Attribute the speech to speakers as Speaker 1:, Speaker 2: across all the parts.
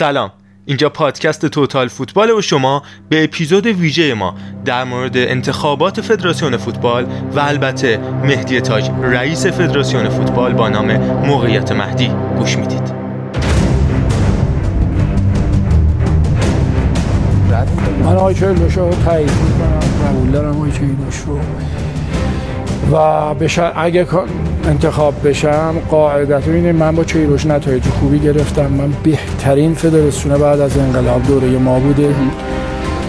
Speaker 1: سلام. اینجا پادکست توتال فوتبال و شما به اپیزود ویژه ما در مورد انتخابات فدراسیون فوتبال و البته مهدی تاج رئیس فدراسیون فوتبال با نام موقعیت مهدی گوش می‌دید.
Speaker 2: من آقای چهلوش رو تایید می‌کنم. قبول دارم آقای چهلوش رو. و بشه اگه انتخاب بشم قاعدت اینه من با چیروش نتایج خوبی گرفتم. من بهترین فدراسیون بعد از انقلاب دوره ما بوده.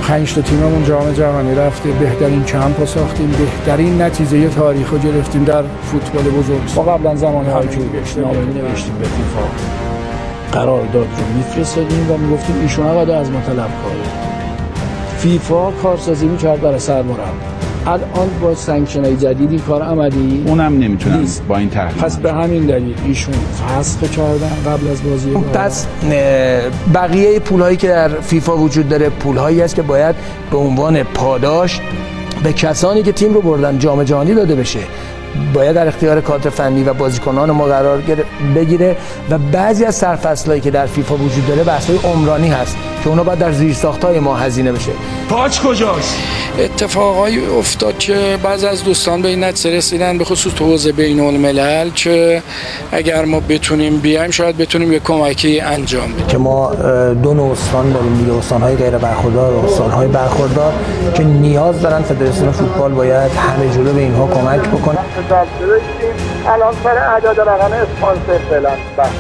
Speaker 2: پنج تا تیممون جام جهانی رفته. بهترین کمپ ساختیم. بهترین نتیجه تاریخ رو گرفتیم در فوتبال بزرگ. ما قبلا زمان های نوشتیم به فیفا. قرارداد رو میفرستادیم و می‌گفتیم ایشون از ما طلب کنه فیفا کارسازی می‌کرد برای سرمربی. الان با سانکشن جدیدی کار عملی
Speaker 3: اونم نمی‌تونن با این تحلیل
Speaker 2: پس به همین دلیل ایشون فسخ کردن قبل از بازی
Speaker 4: خب، پس بقیه پولهایی که در فیفا وجود داره پولهایی است که باید به عنوان پاداش به کسانی که تیم رو بردن جام جهانی داده بشه. باید در اختیار کادر فنی و بازیکنان ما قرار بگیره و بعضی از سرفصلایی که در فیفا وجود داره بحث‌های عمرانی هست که اونا باید در زیر های ما هزینه بشه.
Speaker 5: پاچ کجاست؟
Speaker 2: اتفاقایی افتاد که بعض از دوستان به این نتیجه رسیدن به خصوص تو حوزه بین الملل که اگر ما بتونیم بیایم شاید بتونیم یک کمکی انجام بدیم.
Speaker 4: که ما دو نوع استان داریم دیگه استان‌های غیر برخوردار و استان‌های برخوردار که نیاز دارن فدراسیون فوتبال باید همه جلو به اینها کمک بکنه.
Speaker 6: الان سر اعداد رقم اسپانسر فعلا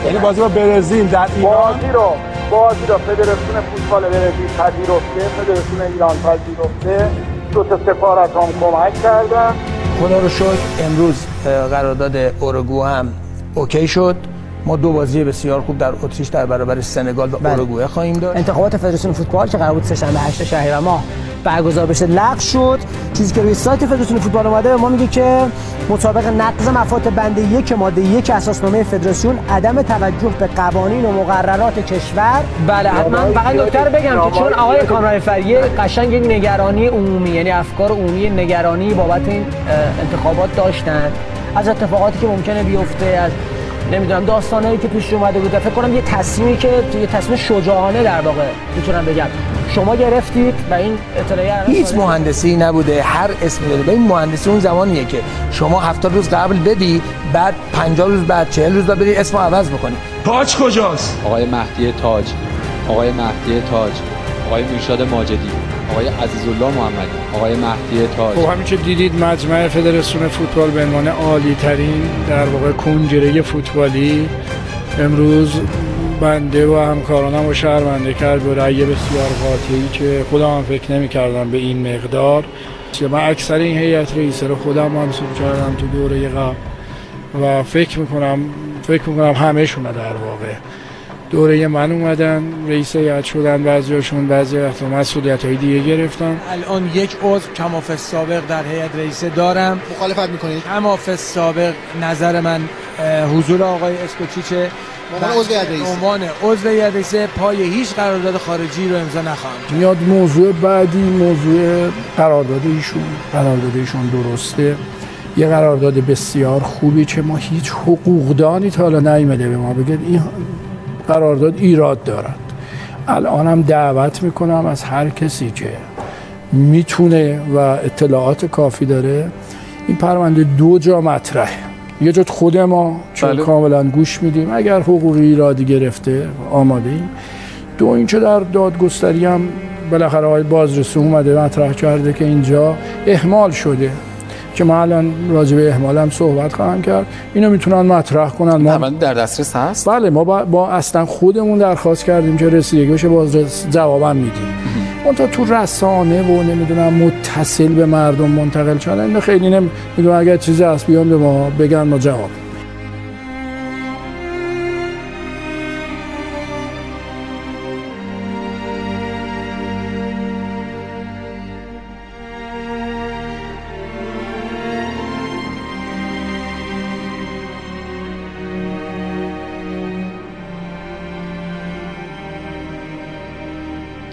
Speaker 5: یعنی بازی با برزیل در ایران؟
Speaker 6: بازی رو بازی رو. فدراسیون فوتبال برزیل پذیرفته فدراسیون ایران پذیرفته. دو تا سفارت هم کمک کردن.
Speaker 4: خدا رو شکر امروز قرارداد اورگو هم اوکی شد. ما دو بازی بسیار خوب در اتریش در برابر سنگال و بله. اوروگوئه خواهیم داشت.
Speaker 7: انتخابات فدراسیون فوتبال که قرار بود سه‌شنبه 8 شهریور ماه برگزار بشه لغو شد. چیزی که روی سایت فدراسیون فوتبال اومده به ما میگه که مطابق نقض مفاد بند یک ماده یک اساسنامه فدراسیون عدم توجه به قوانین و مقررات کشور.
Speaker 8: بله حتما. فقط نکته بگم که چون آقای کامران فریه قشنگ یک نگرانی عمومی یعنی افکار عمومی نگرانی بابت این انتخابات داشتن. از اتفاقاتی که ممکنه بیفته از نمی‌دونم داستانایی که توش اومده بود. فکر کنم یه تصمیمی که یه تصمیم شجاعانه در واقع می‌تونم بگم. شما گرفتید و این اطلاعیه
Speaker 4: هیچ مهندسی نبوده هر اسمی داره این مهندسی اون زمانیه که شما 70 روز قبل بدی بعد 50 روز بعد 40 روز بعد بدی اسمو عوض بکنی.
Speaker 5: تاج کجاست؟
Speaker 9: آقای مهدی تاج. آقای مهدی تاج. آقای میرشاد ماجدی. آقای عزیزالله محمدی آقای مهدی تاج.
Speaker 2: خب همین که دیدید مجمع فدراسیون فوتبال به عنوان عالی ترین در واقع کنجره فوتبالی. امروز بنده و همکارانم و شهرمنده کرد به رأی بسیار قاطعی که خودم هم فکر نمی کردم به این مقدار. من اکثر این هیئت رئیسه رو خودم منصوب کردم تو دوره قبل و فکر می‌کنم فکر می‌کنم همهشون در واقع دوره من اومدن رئیس هیئت شدن بعضیاشون بعضی وقتا مسئولیت های دیگه گرفتن.
Speaker 4: الان یک عضو کماف سابق در هیئت رئیسه دارم.
Speaker 10: مخالفت می‌کنید
Speaker 4: کماف سابق نظر من حضور آقای اسکوچیچه
Speaker 10: عنوان عضو رئیس.
Speaker 4: عنوان عضو رئیس پای هیچ قرارداد خارجی رو امضا نخواهم
Speaker 2: میاد موضوع بعدی موضوع قرارداد ایشون. قرارداد ایشون درسته. یه قرارداد بسیار خوبی که ما هیچ حقوقدانی تا حالا نیمده به ما. بگه این قرارداد ایراد دارد. الانم دعوت می‌کنم از هر کسی که می‌تونه و اطلاعات کافی داره. این پرونده دو جا مطرحه. یه جد خود ما چون بله. کاملا گوش میدیم. اگر حقوقی ایرادی گرفته آماده ایم. دو اینچه در دادگستری هم بالاخره آقای بازرسی اومده مطرح کرده که اینجا احمال شده. که ما الان راجع به احمال هم صحبت خواهم کرد. اینو می‌تونن مطرح کنن.
Speaker 9: ما در دسترس هست؟
Speaker 2: بله ما با, با اصلا خودمون درخواست کردیم که رسیدگی بشه باز جوابم میدیم. اون تو رسانه و نمی‌دونم متصل به مردم منتقل شدن خیلی نمی‌دونم اگر چیزی هست بیان به ما بگن ما جواب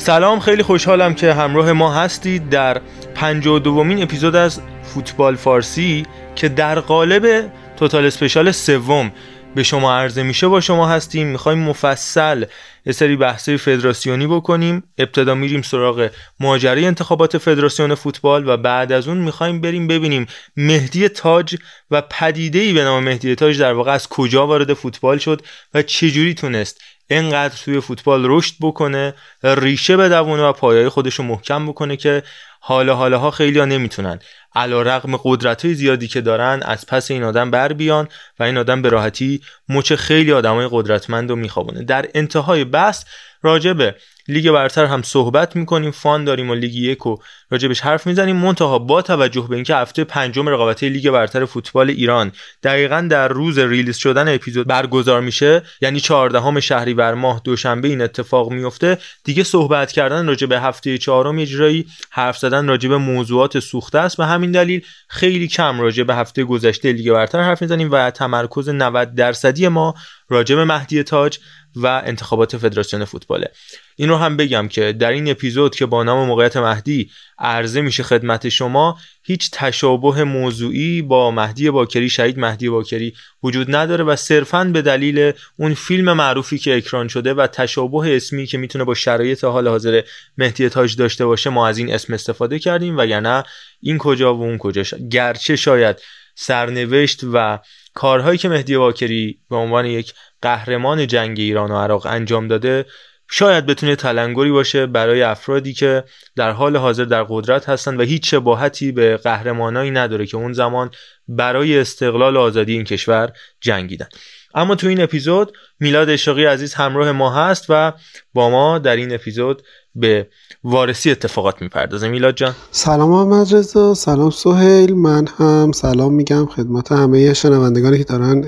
Speaker 1: سلام خیلی خوشحالم که همراه ما هستید در و دومین اپیزود از فوتبال فارسی که در قالب توتال اسپشال سوم به شما عرضه میشه با شما هستیم. می‌خوایم مفصل یه سری بحثی فدراسیونی بکنیم. ابتدا میریم سراغ ماجرای انتخابات فدراسیون فوتبال و بعد از اون می‌خوایم بریم ببینیم مهدی تاج و پدیده به نام مهدی تاج در واقع از کجا وارد فوتبال شد و چجوری تونست اینقدر توی فوتبال رشد بکنه ریشه بدونه و پایای خودش رو محکم بکنه که حالا حالاها خیلی ها نمی‌تونن. علا رقم قدرت های زیادی که دارن از پس این آدم بر بیان و این آدم به راحتی مچ خیلی آدمای قدرتمند رو میخوابونه. در انتهای بحث راجبه لیگ برتر هم صحبت می‌کنیم فان داریم و لیگ یک و راجبش حرف می‌زنیم. منتها با توجه به اینکه هفته پنجم رقابتی لیگ برتر فوتبال ایران دقیقا در روز ریلیز شدن اپیزود برگزار میشه یعنی 14 شهریور ماه دوشنبه این اتفاق میفته دیگه صحبت کردن راجع به هفته چهارم اجرایی حرف زدن راجع به موضوعات سوخته است. و همین دلیل خیلی کم راجع به هفته گذشته لیگ برتر حرف می‌زنیم و تمرکز 90 درصدی ما راجع به مهدی تاج و انتخابات فدراسیون فوتباله. این رو هم بگم که در این اپیزود که با نام موقعیت مهدی عرضه میشه خدمت شما هیچ تشابه موضوعی با مهدی باکری شهید مهدی باکری وجود نداره و صرفا به دلیل اون فیلم معروفی که اکران شده و تشابه اسمی که می‌تونه با شرایط حال حاضر مهدی تاج داشته باشه ما از این اسم استفاده کردیم وگرنه این کجا و اون کجا. گرچه شاید سرنوشت و کارهایی که مهدی باکری به عنوان یک قهرمان جنگ ایران و عراق انجام داده شاید بتونه تلنگری باشه برای افرادی که در حال حاضر در قدرت هستن و هیچ شباهتی به قهرمانایی نداره که اون زمان برای استقلال و آزادی این کشور جنگیدن. اما تو این اپیزود میلاد اشاقی عزیز همراه ما هست و با ما در این اپیزود به وارسی اتفاقات می‌پردازه. میلاد جان.
Speaker 11: سلام محمد رضا سلام سهیل. من هم سلام میگم خدمت همه شنوندگانی که دارن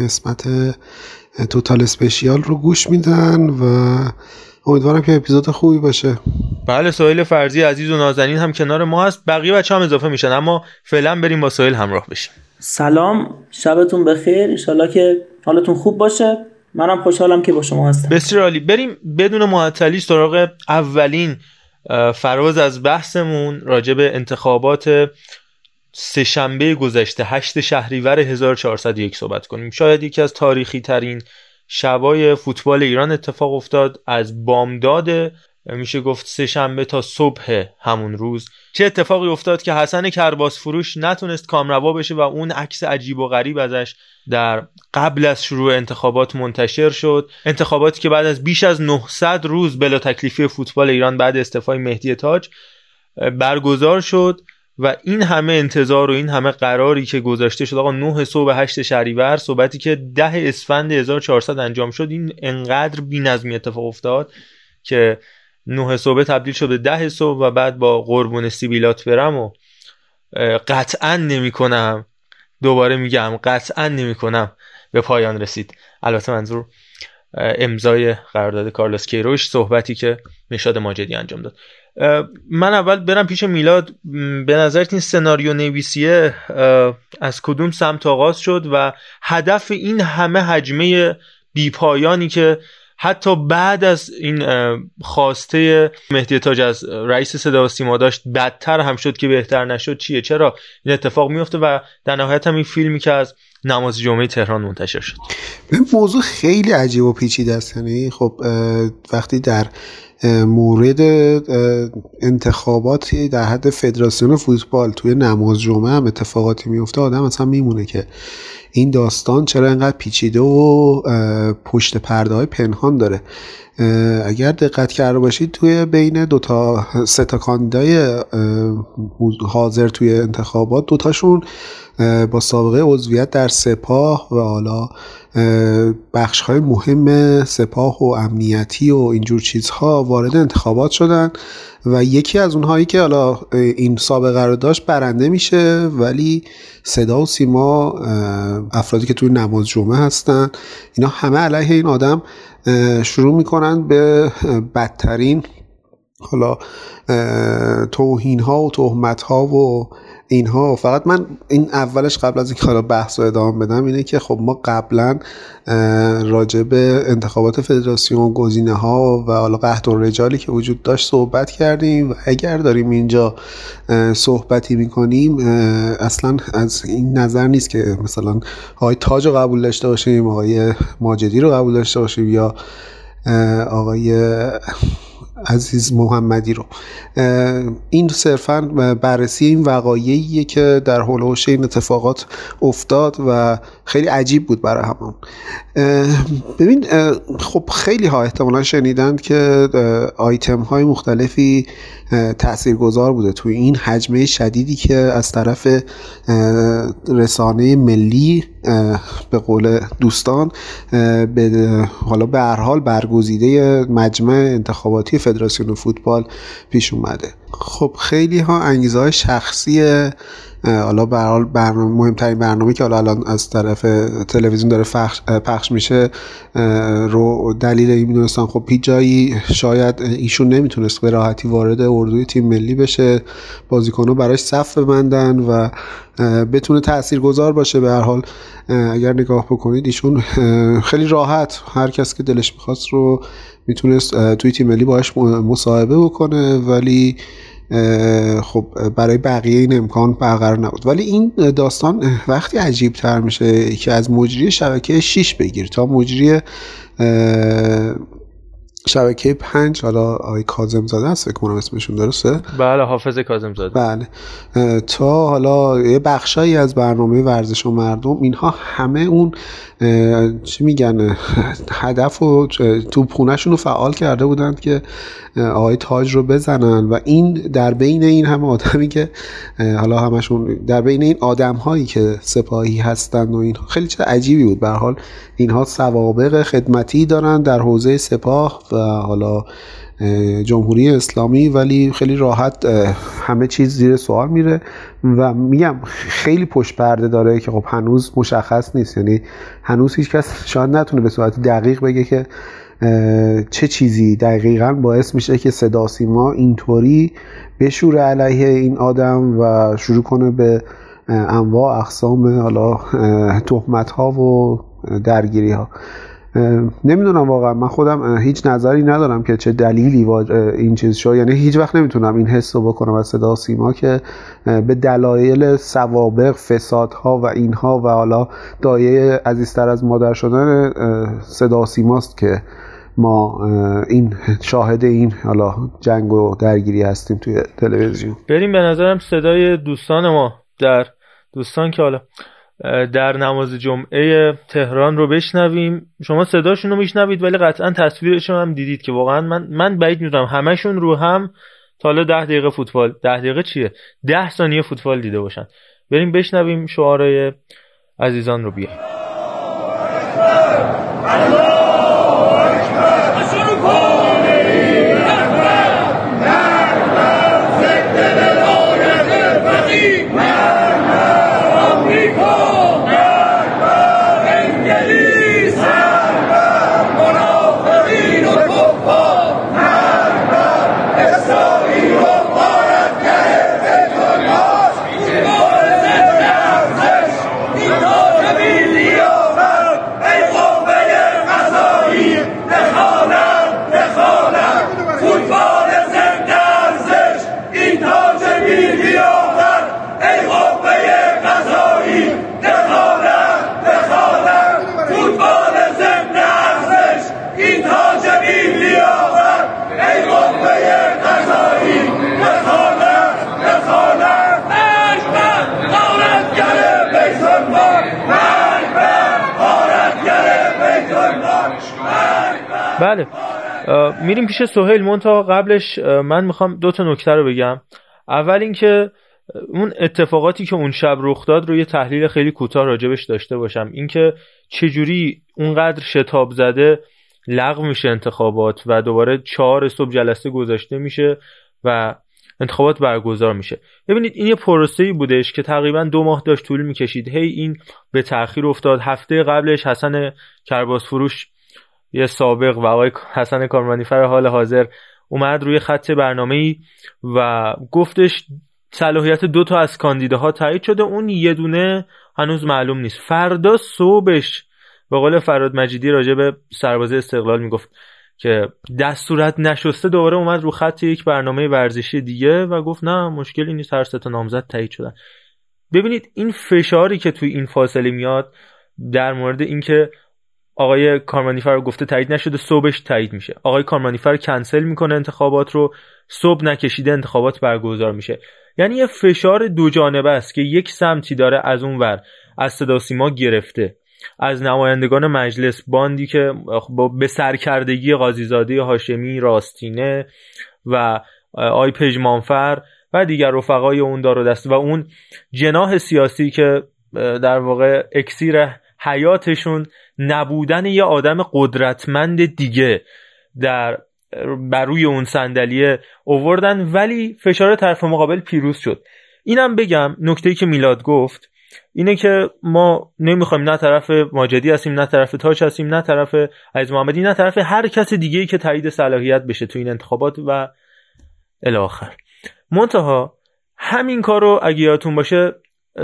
Speaker 11: قسمت توتال اسپشیال رو گوش میدن و امیدوارم که اپیزود خوبی باشه.
Speaker 1: بله سهیل فرزی عزیز و نازنین هم کنار ما هست. بقیه بچه هم اضافه میشن اما فعلا بریم با سهیل همراه بشیم.
Speaker 12: سلام شبتون بخیر. انشالله که حالتون خوب باشه. منم خوشحالم که با شما هستم.
Speaker 1: بسیار عالی. بریم بدون معطلی سراغ اولین فراز از بحثمون راجع به انتخابات سهشنبه گذشته هشت شهریور 1401 صحبت کنیم. شاید یکی از تاریخی ترین شبای فوتبال ایران اتفاق افتاد از بامداد میشه گفت سه شنبه تا صبح همون روز. چه اتفاقی افتاد که حسن کرباس فروش نتونست کامروا بشه و اون عکس عجیب و غریب ازش در قبل از شروع انتخابات منتشر شد. انتخاباتی که بعد از بیش از 900 روز بلا تکلیفی فوتبال ایران بعد استعفای مهدی تاج برگزار شد. و این همه انتظار و این همه قراری که گذاشته شد آقا 9 صبح 8 شهریور صحبتی که 10 اسفند 1400 انجام شد این انقدر بی‌نظمی اتفاق افتاد که 9 صبح تبدیل شد به 10 صبح و بعد با قربون سیبیلات برم و قطعا نمی کنم دوباره میگم قطعا نمی کنم به پایان رسید. البته منظور امضای قرارداد کارلوس کیروش صحبتی که مشاد ماجدی انجام داد. من اول برم پیش میلاد. به نظرت این سناریو نویسیه از کدوم سمت آغاز شد و هدف این همه حجمه بیپایانی که حتی بعد از این خواسته مهدی تاج از رئیس صدا و سیما داشت بدتر هم شد که بهتر نشد. چیه؟ چرا؟ این اتفاق میفته و در نهایت هم این فیلمی که از نماز جمعه تهران منتشر شد.
Speaker 11: موضوع خیلی عجیب و پیچیده است. یعنی خب وقتی در مورد انتخاباتی در حد فدراسیون فوتبال توی نماز جمعه هم اتفاقاتی میفته آدم اصلا میمونه که این داستان چرا انقدر پیچیده و پشت پرده های پنهان داره. اگر دقت کرده باشید توی بین دو تا سه تا کاندیدای حاضر توی انتخابات دوتاشون با سابقه عضویت در سپاه و حالا بخش های مهم سپاه و امنیتی و اینجور چیزها وارد انتخابات شدن و یکی از اونهایی که حالا این سابقه رو داشت برنده میشه ولی صدا و سیما افرادی که توی نماز جمعه هستن اینا همه علیه این آدم شروع می‌کنن به بدترین حالا توهین ها و تهمت ها و اینها فقط من این اولش قبل از اینکه حالا بحث رو ادامه بدم اینه که خب ما قبلا راجع به انتخابات فدراسیون گزینه ها و حالا قهد و رجالی که وجود داشت صحبت کردیم و اگر داریم اینجا صحبتی می‌کنیم اصلا از این نظر نیست که مثلا آقای تاج رو قبول داشته باشیم آقای ماجدی رو قبول داشته باشیم یا آقای عزیز محمدی رو. این صرفا بررسی این وقایعیه که در حول این اتفاقات افتاد و خیلی عجیب بود برای همون. ببین خب خیلی ها احتمالا شنیدند که آیتم های مختلفی تاثیرگذار بوده توی این حجمه شدیدی که از طرف رسانه ملی به قول دوستان به حالا به هر حال برگزیده مجمع انتخاباتی فدراسیون فوتبال پیش اومده. خب خیلی ها انگیزه های شخصی حالا به برنامه مهمترین برنامه که حالا الان از طرف تلویزیون داره پخش میشه رو دلیل این میدونستان خب هیچ شاید ایشون نمی‌تونست به راحتی وارد اردوی تیم ملی بشه. بازیکنها براش صف ببندن و بتونه تأثیر گذار باشه به هر حال. اگر نگاه بکنید ایشون خیلی راحت هر کس که دلش می‌خواست رو می‌تونست توی تیم ملی باش مصاحبه بکنه ولی خب برای بقیه این امکان برقرار نبود. ولی این داستان وقتی عجیب تر میشه که از مجری شبکه 6 بگیر تا مجری شبکه پنج حالا آقای کازم زاده است فکر کنم اسمشون درسته؟
Speaker 1: بله حافظ کازم زاده
Speaker 11: بله تا حالا یه بخشایی از برنامه ورزش و مردم اینها همه اون چی میگن هدف و توپخونهشون رو فعال کرده بودند که آقای تاج رو بزنن. و این در بین این همه آدمی که حالا همشون در بین این آدم هایی که سپاهی هستند و این خیلی چیز عجیبی بود. به حال اینها سوابق خدمتی دارن در حوزه سپاه حالا جمهوری اسلامی ولی خیلی راحت همه چیز زیر سوال میره و میگم خیلی پشت پرده داره که خب هنوز مشخص نیست. یعنی هنوز هیچ کس شاید نتونه به صورت دقیق بگه که چه چیزی دقیقا باعث میشه که صدا سیما اینطوری بشوره علیه این آدم و شروع کنه به انواع اقسام حالا تهمت ها و درگیری ها نمی‌دونم واقعا. من خودم هیچ نظری ندارم که چه دلیلی این چیز شد. یعنی هیچ وقت نمی‌تونم این حس رو بکنم از صدا سیما که به دلایل سوابق فسادها و اینها و حالا دایه عزیزتر از مادر شدن صدا سیماست که ما این شاهد این حالا جنگ و درگیری هستیم توی تلویزیون.
Speaker 1: بریم به نظرم صدای دوستان ما در دوستان که حالا در نماز جمعه تهران رو بشنویم. شما صداشون رو میشنوید ولی قطعا تصویرشون هم دیدید که واقعا من من بعید می‌دونم همشون رو هم تا حالا ده دقیقه فوتبال. ده دقیقه چیه؟ ده ثانیه فوتبال دیده باشن. بریم بشنویم شعارای عزیزان رو بیایم میریم پیش سهیل. مونتا قبلش من می‌خوام دو تا نکته رو بگم. اول اینکه اون اتفاقاتی که اون شب رخ داد رو یه تحلیل خیلی کوتاه راجبش داشته باشم. اینکه چجوری اونقدر شتاب زده لغو میشه انتخابات و دوباره چهار صبح جلسه گذاشته میشه و انتخابات برگزار میشه. ببینید این یه پروسه ای بودش که تقریبا دو ماه داشت طول می‌کشید. هی این به تاخیر افتاد. هفته قبلش حسن کرباس فروش یه سابق و آقای حسن کارمانیفر حال حاضر اومد روی خط برنامه و گفتش صلاحیت دو تا از کاندیداها تایید شده. اون یه دونه هنوز معلوم نیست. فردا صبحش به قول فراد مجیدی راجع به سربازه استقلال می‌گفت که دستورت نشسته. دوباره اومد رو خط یک برنامه ورزشی دیگه و گفت نه مشکلی نیست هر تا نامزد تایید شدن. ببینید این فشاری که توی این فاصله میاد در مورد اینکه آقای کارمانیفر گفته تایید نشده صبحش تایید میشه. آقای کارمانیفر کنسل می‌کنه انتخابات رو صبح نکشیده انتخابات برگزار میشه. یعنی یه فشار دو جانبه است که یک سمتی داره از اون ور از صدا سیما گرفته. از نمایندگان مجلس باندی که به سرکردگی قاضیزاده هاشمی راستینه و آی پژمانفر و دیگر رفقای اون دار و دست و اون جناح سیاسی که در واقع اکسیر حیاتشون نبودن یه آدم قدرتمند دیگه در بر روی اون صندلیه اووردن ولی فشار طرف مقابل پیروز شد. اینم بگم نکته که میلاد گفت اینه که ما نمی‌خوایم نه طرف ماجدی هستیم نه طرف تاج هستیم نه طرف عزیز محمدی نه طرف هر کس دیگه که تایید صلاحیت بشه تو این انتخابات و الاخر. منتها همین کار رو اگه یادتون باشه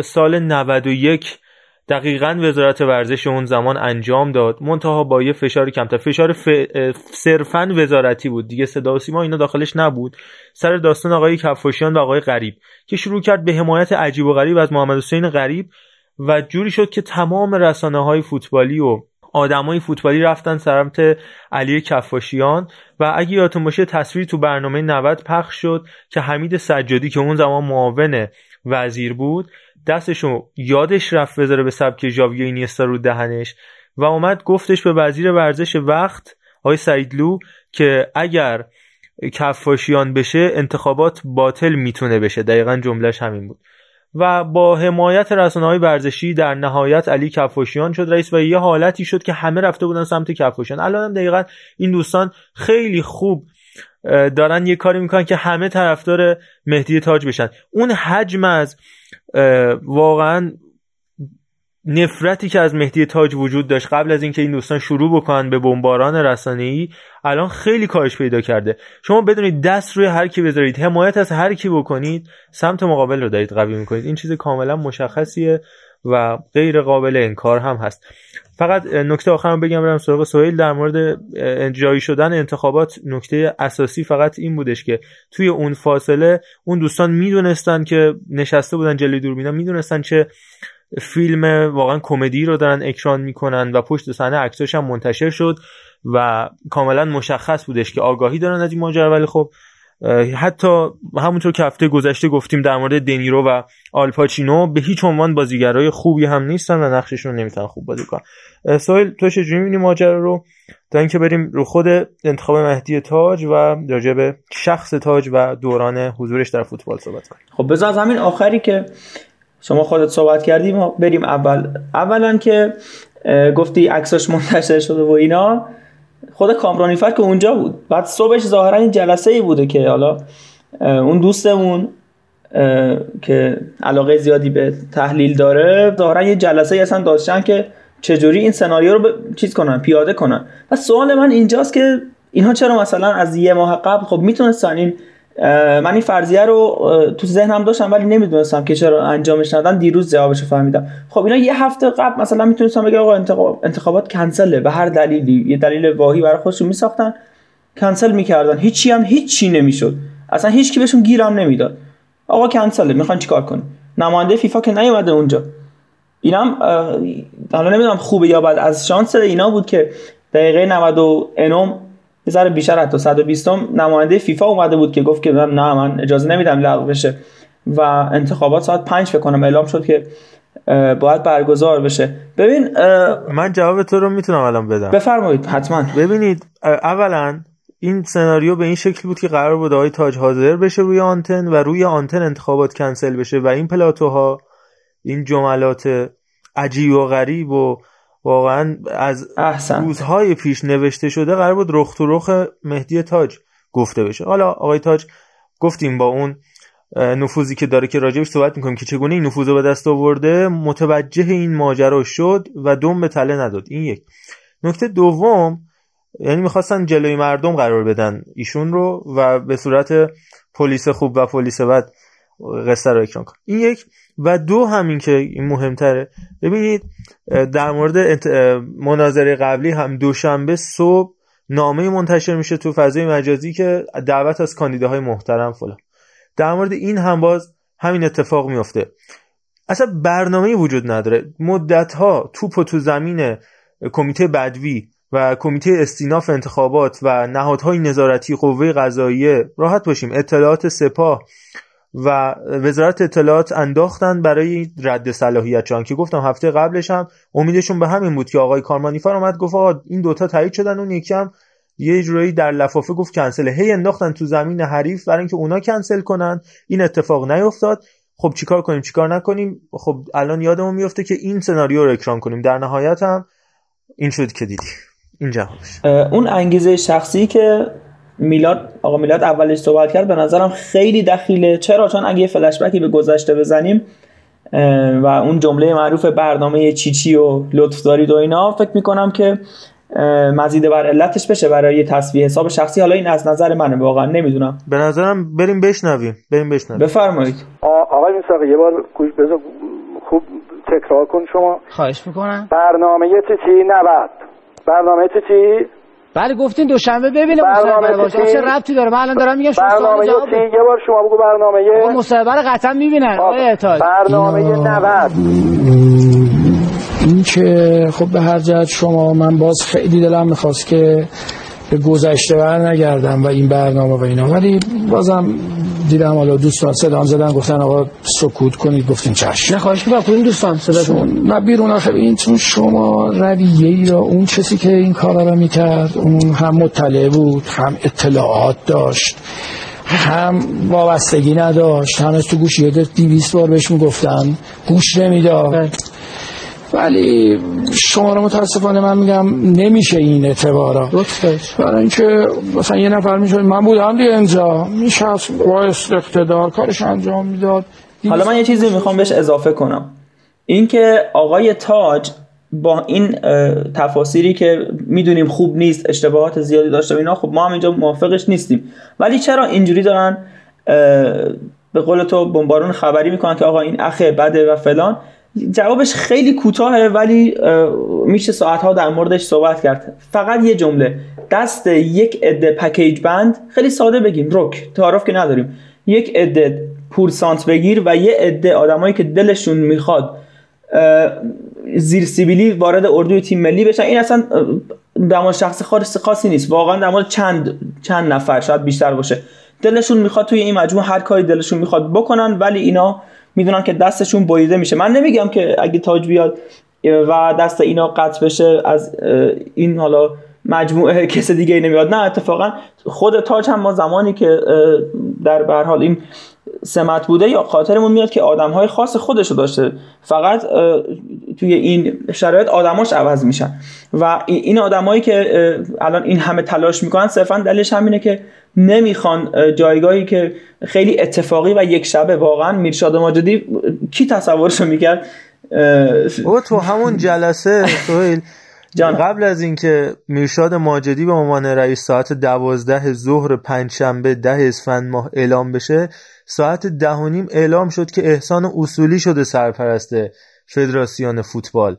Speaker 1: سال 91 دقیقا وزارت ورزش اون زمان انجام داد. منتها با یه فشار کمتر. فشار ف... صرفا وزارتی بود. دیگه صدا و سیما اینا داخلش نبود. سر داستان آقای کفاشیان و آقای غریب. که شروع کرد به حمایت عجیب و غریب از محمد حسین غریب و جوری شد که تمام رسانه های فوتبالی و آدمای فوتبالی رفتن سمت علی کفاشیان و اگه یادتون باشه تصویر تو برنامه 90 پخش شد که حمید سجادی که اون زمان معاون وزیر بود دستشو یادش رفت بذاره به سبک ژاوی اینیستا رو دهنش و اومد گفتش به وزیر ورزش وقت آقای سعیدلو که اگر کفاشیان بشه انتخابات باطل می‌تونه بشه. دقیقا جملهش همین بود. و با حمایت رسانه های ورزشی در نهایت علی کفاشیان شد رئیس و یه حالتی شد که همه رفته بودن سمت کفاشیان. الان هم دقیقا این دوستان خیلی خوب دارن یه کاری می‌کنن که همه طرفدار مهدی تاج بشن. اون حجم از واقعا نفرتی که از مهدی تاج وجود داشت قبل از اینکه این دوستان شروع بکنن به بمباران رسانه‌ای الان خیلی کاهش پیدا کرده. شما بدونید دست روی هر کی بذارید حمایت از هر کی بکنید سمت مقابل رو دارید قوی می‌کنید. این چیز کاملا مشخصیه و غیر قابل انکار هم هست. فقط نکته آخرم بگم برم سراغ سهیل. در مورد جایی شدن انتخابات نکته اساسی فقط این بودش که توی اون فاصله اون دوستان می‌دونستن که نشسته بودن جلوی دوربینا می‌دونستن چه فیلم واقعا کمدی رو دارن اکران می‌کنن و پشت صحنه عکساش هم منتشر شد و کاملا مشخص بودش که آگاهی دارن از این ماجرا. ولی خب حتی همونطور که هفته گذشته گفتیم در مورد دنیرو و آلپاچینو به هیچ عنوان بازیگرای خوبی هم نیستن و نقششون نمی‌تونن خوب بازی کنن. سوال تو چجوری می‌بینی ماجرا رو؟ تا اینکه بریم رو خود انتخاب مهدی تاج و راجع به شخص تاج و دوران حضورش در فوتبال صحبت کنیم.
Speaker 12: خب بذار از همین آخری که شما خودت صحبت کردی ما بریم اول. اولا که گفتی عکساش منتشر شده و اینا. خود کامرانیفر که اونجا بود. بعد صبحش ظاهرا این جلسه ای بوده که حالا اون دوستمون که علاقه زیادی به تحلیل داره ظاهرا یه جلسه ای اصلا داشتن که چجوری این سناریو رو چیز کنن پیاده کنن. و سوال من اینجاست که اینها چرا مثلا از یه ماه قبل خب می‌تونستن این من این فرضیه رو تو ذهنم داشتم ولی نمی‌دونستم که چرا انجامش ندادن. دیروز جوابش رو فهمیدم. خب اینا یه هفته قبل مثلا می‌تونستم بگم آقا انتخابات کنسله به هر دلیلی. یه دلیل واهی برای خودشون میساختن. کنسل می‌کردن. هیچی هم هیچی نمی‌شد. اصلا هیچ کی بهشون گیرم نمی‌داد. آقا کنسله. می‌خوان چیکار کنی نماینده فیفا که نیومده اونجا. اینم حالا نمی‌دونم خوبه یا بعد از شانس اینا بود که دقیقه 90 انم یه ذره بیشتر حتی. 120 نماینده فیفا اومده بود که گفت که نه من اجازه نمیدم لغو بشه. و انتخابات ساعت 5 فکر کنم اعلام شد که باید برگزار بشه. ببین
Speaker 1: من جواب تو رو می‌تونم الان بدم.
Speaker 12: بفرمایید حتما.
Speaker 1: ببینید اولا این سناریو به این شکل بود که قرار بود آقای تاج حاضر بشه روی آنتن و روی آنتن انتخابات کنسل بشه و این پلاتوها این جملات عجیب و غریب و واقعا از
Speaker 12: احسن.
Speaker 1: روزهای پیش نوشته شده قرار بود رخ تو رخ مهدی تاج گفته بشه. حالا آقای تاج گفتیم با اون نفوذی که داره که راجبش صحبت می‌کنیم که چگونه این نفوذ رو به دست آورده متوجه این ماجرا شد و دوم به تله نداد. این یک. نکته دوم یعنی می‌خواستن جلوی مردم قرار بدن ایشون رو و به صورت پلیس خوب و پلیس بد قصه رو اکران کن این یک. و دو همین که این مهمتره. ببینید در مورد مناظره قبلی هم دوشنبه صبح نامه منتشر میشه تو فضای مجازی که دعوت از کاندیداهای محترم فلان. در مورد این هم باز همین اتفاق میفته. اصلا برنامه وجود نداره. مدت ها توپ تو زمین کمیته بدوی و کمیته استیناف انتخابات و نهادهای نظارتی قوه قضاییه راحت باشیم. اطلاعات سپاه و وزارت اطلاعات انداختن برای رد صلاحیت چون که گفتم هفته قبلش هم امیدشون به همین بود که آقای کارمانیفر اومد گفت آقا این دوتا تایید شدن اون یکی یه جورایی در لفافه گفت کنسل. هی انداختن تو زمین حریف برای اینکه اونا کنسل کنن. این اتفاق نیفتاد. خب چیکار کنیم؟ چیکار نکنیم؟ خب الان یادمون میفته که این سناریو رو اکران کنیم. در نهایت هم این شد که دیدی. این جوابش.
Speaker 12: اون انگیزه شخصی که میلاد آقا میلاد اولش صحبت کرد به نظرم خیلی دخیله. چرا؟ چون اگه یه فلشبکی به گذشته بزنیم و اون جمله معروف برنامه چیچی و لطف دارید و اینا فکر می‌کنم که مزید بر علتش بشه برای تصویه حساب شخصی. حالا این از نظر منه واقعا نمی‌دونم.
Speaker 1: به نظرم بریم بشنویم بریم بشنویم.
Speaker 12: بفرمایید.
Speaker 6: آقای میساقی یه بار گوش بذار خوب تکرار کن شما.
Speaker 8: خواهش می‌کنم.
Speaker 6: برنامه چی 90 برنامه چی
Speaker 8: بله گفتین دوشنبه ببینه مصاحبه باشه. چه ربطی داره. من الان دارم میگم شما
Speaker 6: برنامه یه بار شما بگو برنامه
Speaker 8: مصاحبه رو قطعا می‌بینن. آقای احتاج
Speaker 6: برنامه 90
Speaker 2: این که خب به هر جهت شما من باز خیلی دلم می‌خواست که به گذشته بر نگردم و این برنامه و اینا. ولی بازم دیدم حالا دوستان صدام زدن گفتن آقا سکوت کنید. گفتین چشم.
Speaker 8: نه خواهش می‌کنم. کدوم دوستان صدا
Speaker 2: نه بیرون آخه این چون شما رویه ای را اون کسی که این کارا را می‌کرد اون هم مطلع بود هم اطلاعات داشت هم وابستگی نداشت. هم از تو گوش یه دیویست بار بهش می‌گفتن گوش نمی‌داد. ولی شما رو متاسفانه من میگم نمیشه این اعتبارا برای اینکه مثلا یه نفر میشه من بودم دیگه اینجا. میشه با اقتدار کارش انجام می‌داد.
Speaker 12: حالا من یه چیزی می‌خوام بهش اضافه کنم. اینکه آقای تاج با این تفاصیلی که می‌دونیم خوب نیست اشتباهات زیادی داشته اینا خب ما هم اینجا موافقش نیستیم. ولی چرا اینجوری دارن به قول تو بمبارون خبری می‌کنن که آقا این اخه بده و فلان؟ جوابش خیلی کوتاهه ولی میشه ساعتها در موردش صحبت کرد. فقط یه جمله. دست یک عده پکیج بند. خیلی ساده بگیم. رک. تعارف که نداریم. یک عده پورسانت بگیر و یه عده آدمایی که دلشون می‌خواد زیر سیبیلی وارد اردوی تیم ملی بشن. این اصلا در شخص خاص خاصی نیست. واقعا در چند چند نفر شاید بیشتر باشه. دلشون می‌خواد توی این مجموعه هر کاری دلشون می‌خواد بکنن ولی اینا می‌دونن که دستشون بریده میشه. من نمیگم که اگه تاج بیاد و دست اینا قطع بشه از این حالا مجموعه کس دیگه ای نمیاد. نه اتفاقا خود تاج هم ما زمانی که در به حال این سمت بوده یا خاطرمون میاد که آدم های خاص خودشو داشته. فقط توی این شرایط آدماش عوض میشن. و این آدمایی که الان این همه تلاش می‌کنن صرفا دلیلش همینه که نمی‌خوان جایگاهی که خیلی اتفاقی و یک شبه واقعا میرشاد ماجدی کی تصورشو می‌کرد؟
Speaker 1: او تو همون جلسه سویل جان قبل از اینکه میرشاد ماجدی به عنوان رئیس ساعت دوازده ظهر پنجشنبه ده اسفند ماه اعلام بشه ساعت ده و نیم اعلام شد که احسان اصولی شده سرپرست فدراسیون فوتبال.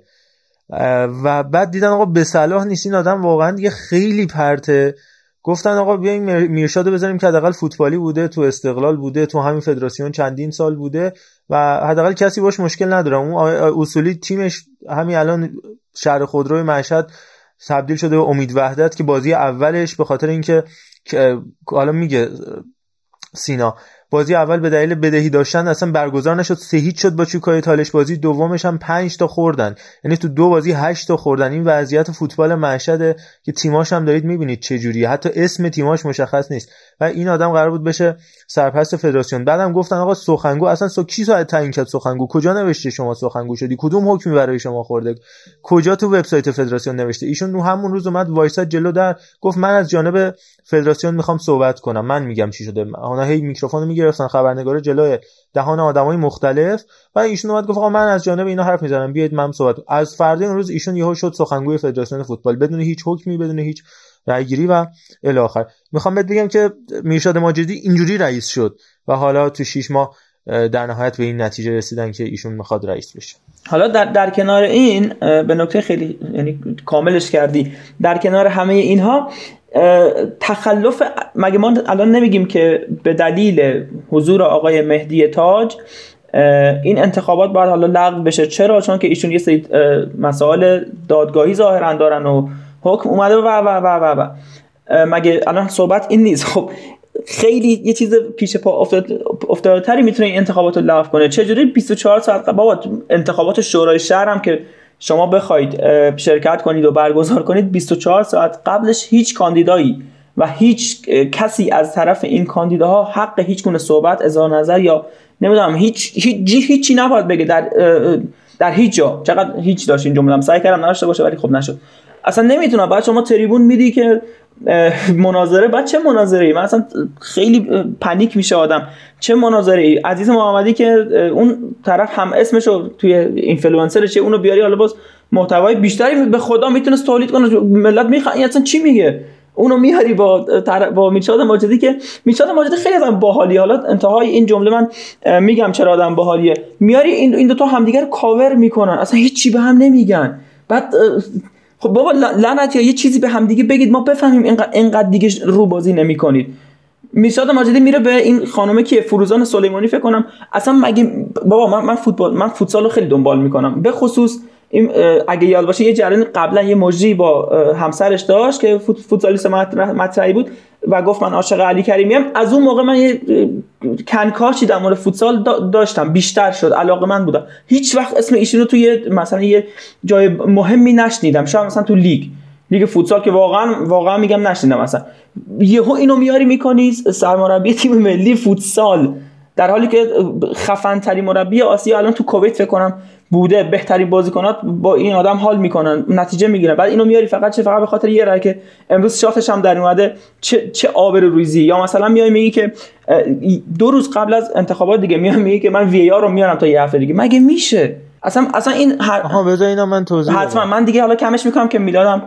Speaker 1: و بعد دیدن آقا به صلاح نیست این آدم واقعا دیگه خیلی پرته. گفتن آقا بیایم میرشاد بذاریم که حداقل فوتبالی بوده تو استقلال بوده تو همین فدراسیون چندین سال بوده. و حداقل کسی باش مشکل نداره اون اصولی تیمش همین الان شهر خودروی مشهد تبدیل شده به امید وحدت که بازی اولش به خاطر اینکه حالا میگه سینا بازی اول به دلیل بدهی داشتن اصلا برگزار نشد سه شد با چوکای تالش بازی دومش هم 5 تا خوردن. یعنی تو دو بازی 8 تا خوردن. این وضعیت فوتبال مشهده که تیماش هم دارید می‌بینید چه جوریه حتی اسم تیماش مشخص نیست. و این آدم قرار بود بشه سرپرست فدراسیون. بعدم گفتن آقا سخنگو اصلا سو کی ساعت تعیین کرد سخنگو؟ کجا نوشته شما سخنگو شدی؟ کدوم حکمی برای شما خورده؟ کجا تو وبسایت فدراسیون نوشته؟ ایشون همون روز اومد وایساد جلو در گفت من از جانب فدراسیون می‌خوام صحبت کنم. من میگم چی شده؟ اونا هی میکروفون می‌گرفتن خبرنگار جلوی دهان آدمای مختلف و ایشون اومد گفت آقا من از جانب اینا حرف می‌زنم. بیاید من صحبت از فردا اون روز ایشون یهو شد سخنگوی فدراسیون فوتبال. بدون هیچ حکمی بدون هیچ رای گیری و الی آخر. می‌خوام بهت بگم که میرشاد ماجدی اینجوری رئیس شد و حالا تو شیش ماه در نهایت به این نتیجه رسیدن که ایشون می‌خواد رئیس بشه.
Speaker 12: حالا در, در کنار این به نکته خیلی یعنی کاملش کردی. در کنار همه اینها تخلف مگه ما الان نمیگیم که به دلیل حضور آقای مهدی تاج این انتخابات باید حالا لغو بشه؟ چرا؟ چون که ایشون یه سری مسائل دادگاهی ظاهرا دارن و حکم اومده و و و و مگه الان صحبت این نیست؟ خب خیلی یه چیز پیش پا افتاد تری می‌تونه این انتخابات رو لغو کنه. چجوری 24 ساعت بابا انتخابات شورای شهر هم که شما بخواید شرکت کنید و برگزار کنید 24 ساعت قبلش هیچ کاندیدایی و هیچ کسی از طرف این کاندیداها حق هیچ گونه صحبت اظهار نظر یا نمی‌دونم هیچ هیچ هیچی نباید بگه در در هیچ جا. چقدر هیچ داشت این سعی کردم نداشته باشه ولی خب نشد. اصلا نمی‌تونم. بعد شما تریبون میدی که مناظره. بعد چه مناظره ای من اصلا خیلی پنیک میشه آدم. چه مناظره ای عزیز محمدی که اون طرف هم اسمشو توی اینفلوئنسرشه اونو بیاری حالا باز محتوای بیشتری به خدا می‌تونست تولید کنه. ملت می‌خوان اصلا چی میگه؟ اونو میاری با تر... با میشاد ماجدی که میشاد ماجدی خیلی آدم باحالی حالا انتهای این جمله من میگم چرا آدم باحالیه. میاری این این دو تا همدیگر کاور می‌کنن. اصلا هیچ چی به هم نمیگن. بعد خب بابا لعنت یا یه چیزی به همدیگه بگید ما بفهمیم اینقدر اینقدر دیگه رو بازی نمی‌کنید. میشاد ماجدی میره به این خانومه که فروزان سلیمانی فکر کنم. اصلا مگه بابا من من فوتبال من فوتسال رو خیلی دنبال می‌کنم. به خصوص این اگه یاد باشه یه جریان قبلا یه مجری با همسرش داشت که فوتسالیست مطرحی بود و گفت من عاشق علی کریمی هم از اون موقع من یه کنکاشی در مورد فوتسال داشتم بیشتر شد علاقه من بودم. هیچ وقت اسم ایشون رو توی مثلا یه جای مهمی نشنیدم. شاید مثلا تو لیگ لیگ فوتسال که واقعا واقعا میگم نشنیدم مثلا یهو اینو میاری می‌کنی سرمربی تیم ملی فوتسال. در حالی که خفن ترین مربی آسیا الان تو کویت فکر کنم بوده بهترین بازیکنات با این آدم حال می‌کنن نتیجه می‌گیرن. بعد اینو میاری فقط چه فقط به خاطر یه رای که امروز شاتش هم در اومده چه چه آبر روزی یا مثلا میای میگی که دو روز قبل از انتخابات دیگه میای میگی که من وی رو میارم تا یه هفته دیگه. مگه میشه؟ اصلا اصلا این هر...
Speaker 1: آها بذار اینا من توضیح
Speaker 12: حتما. من دیگه حالا کمش می‌کنم که میلادم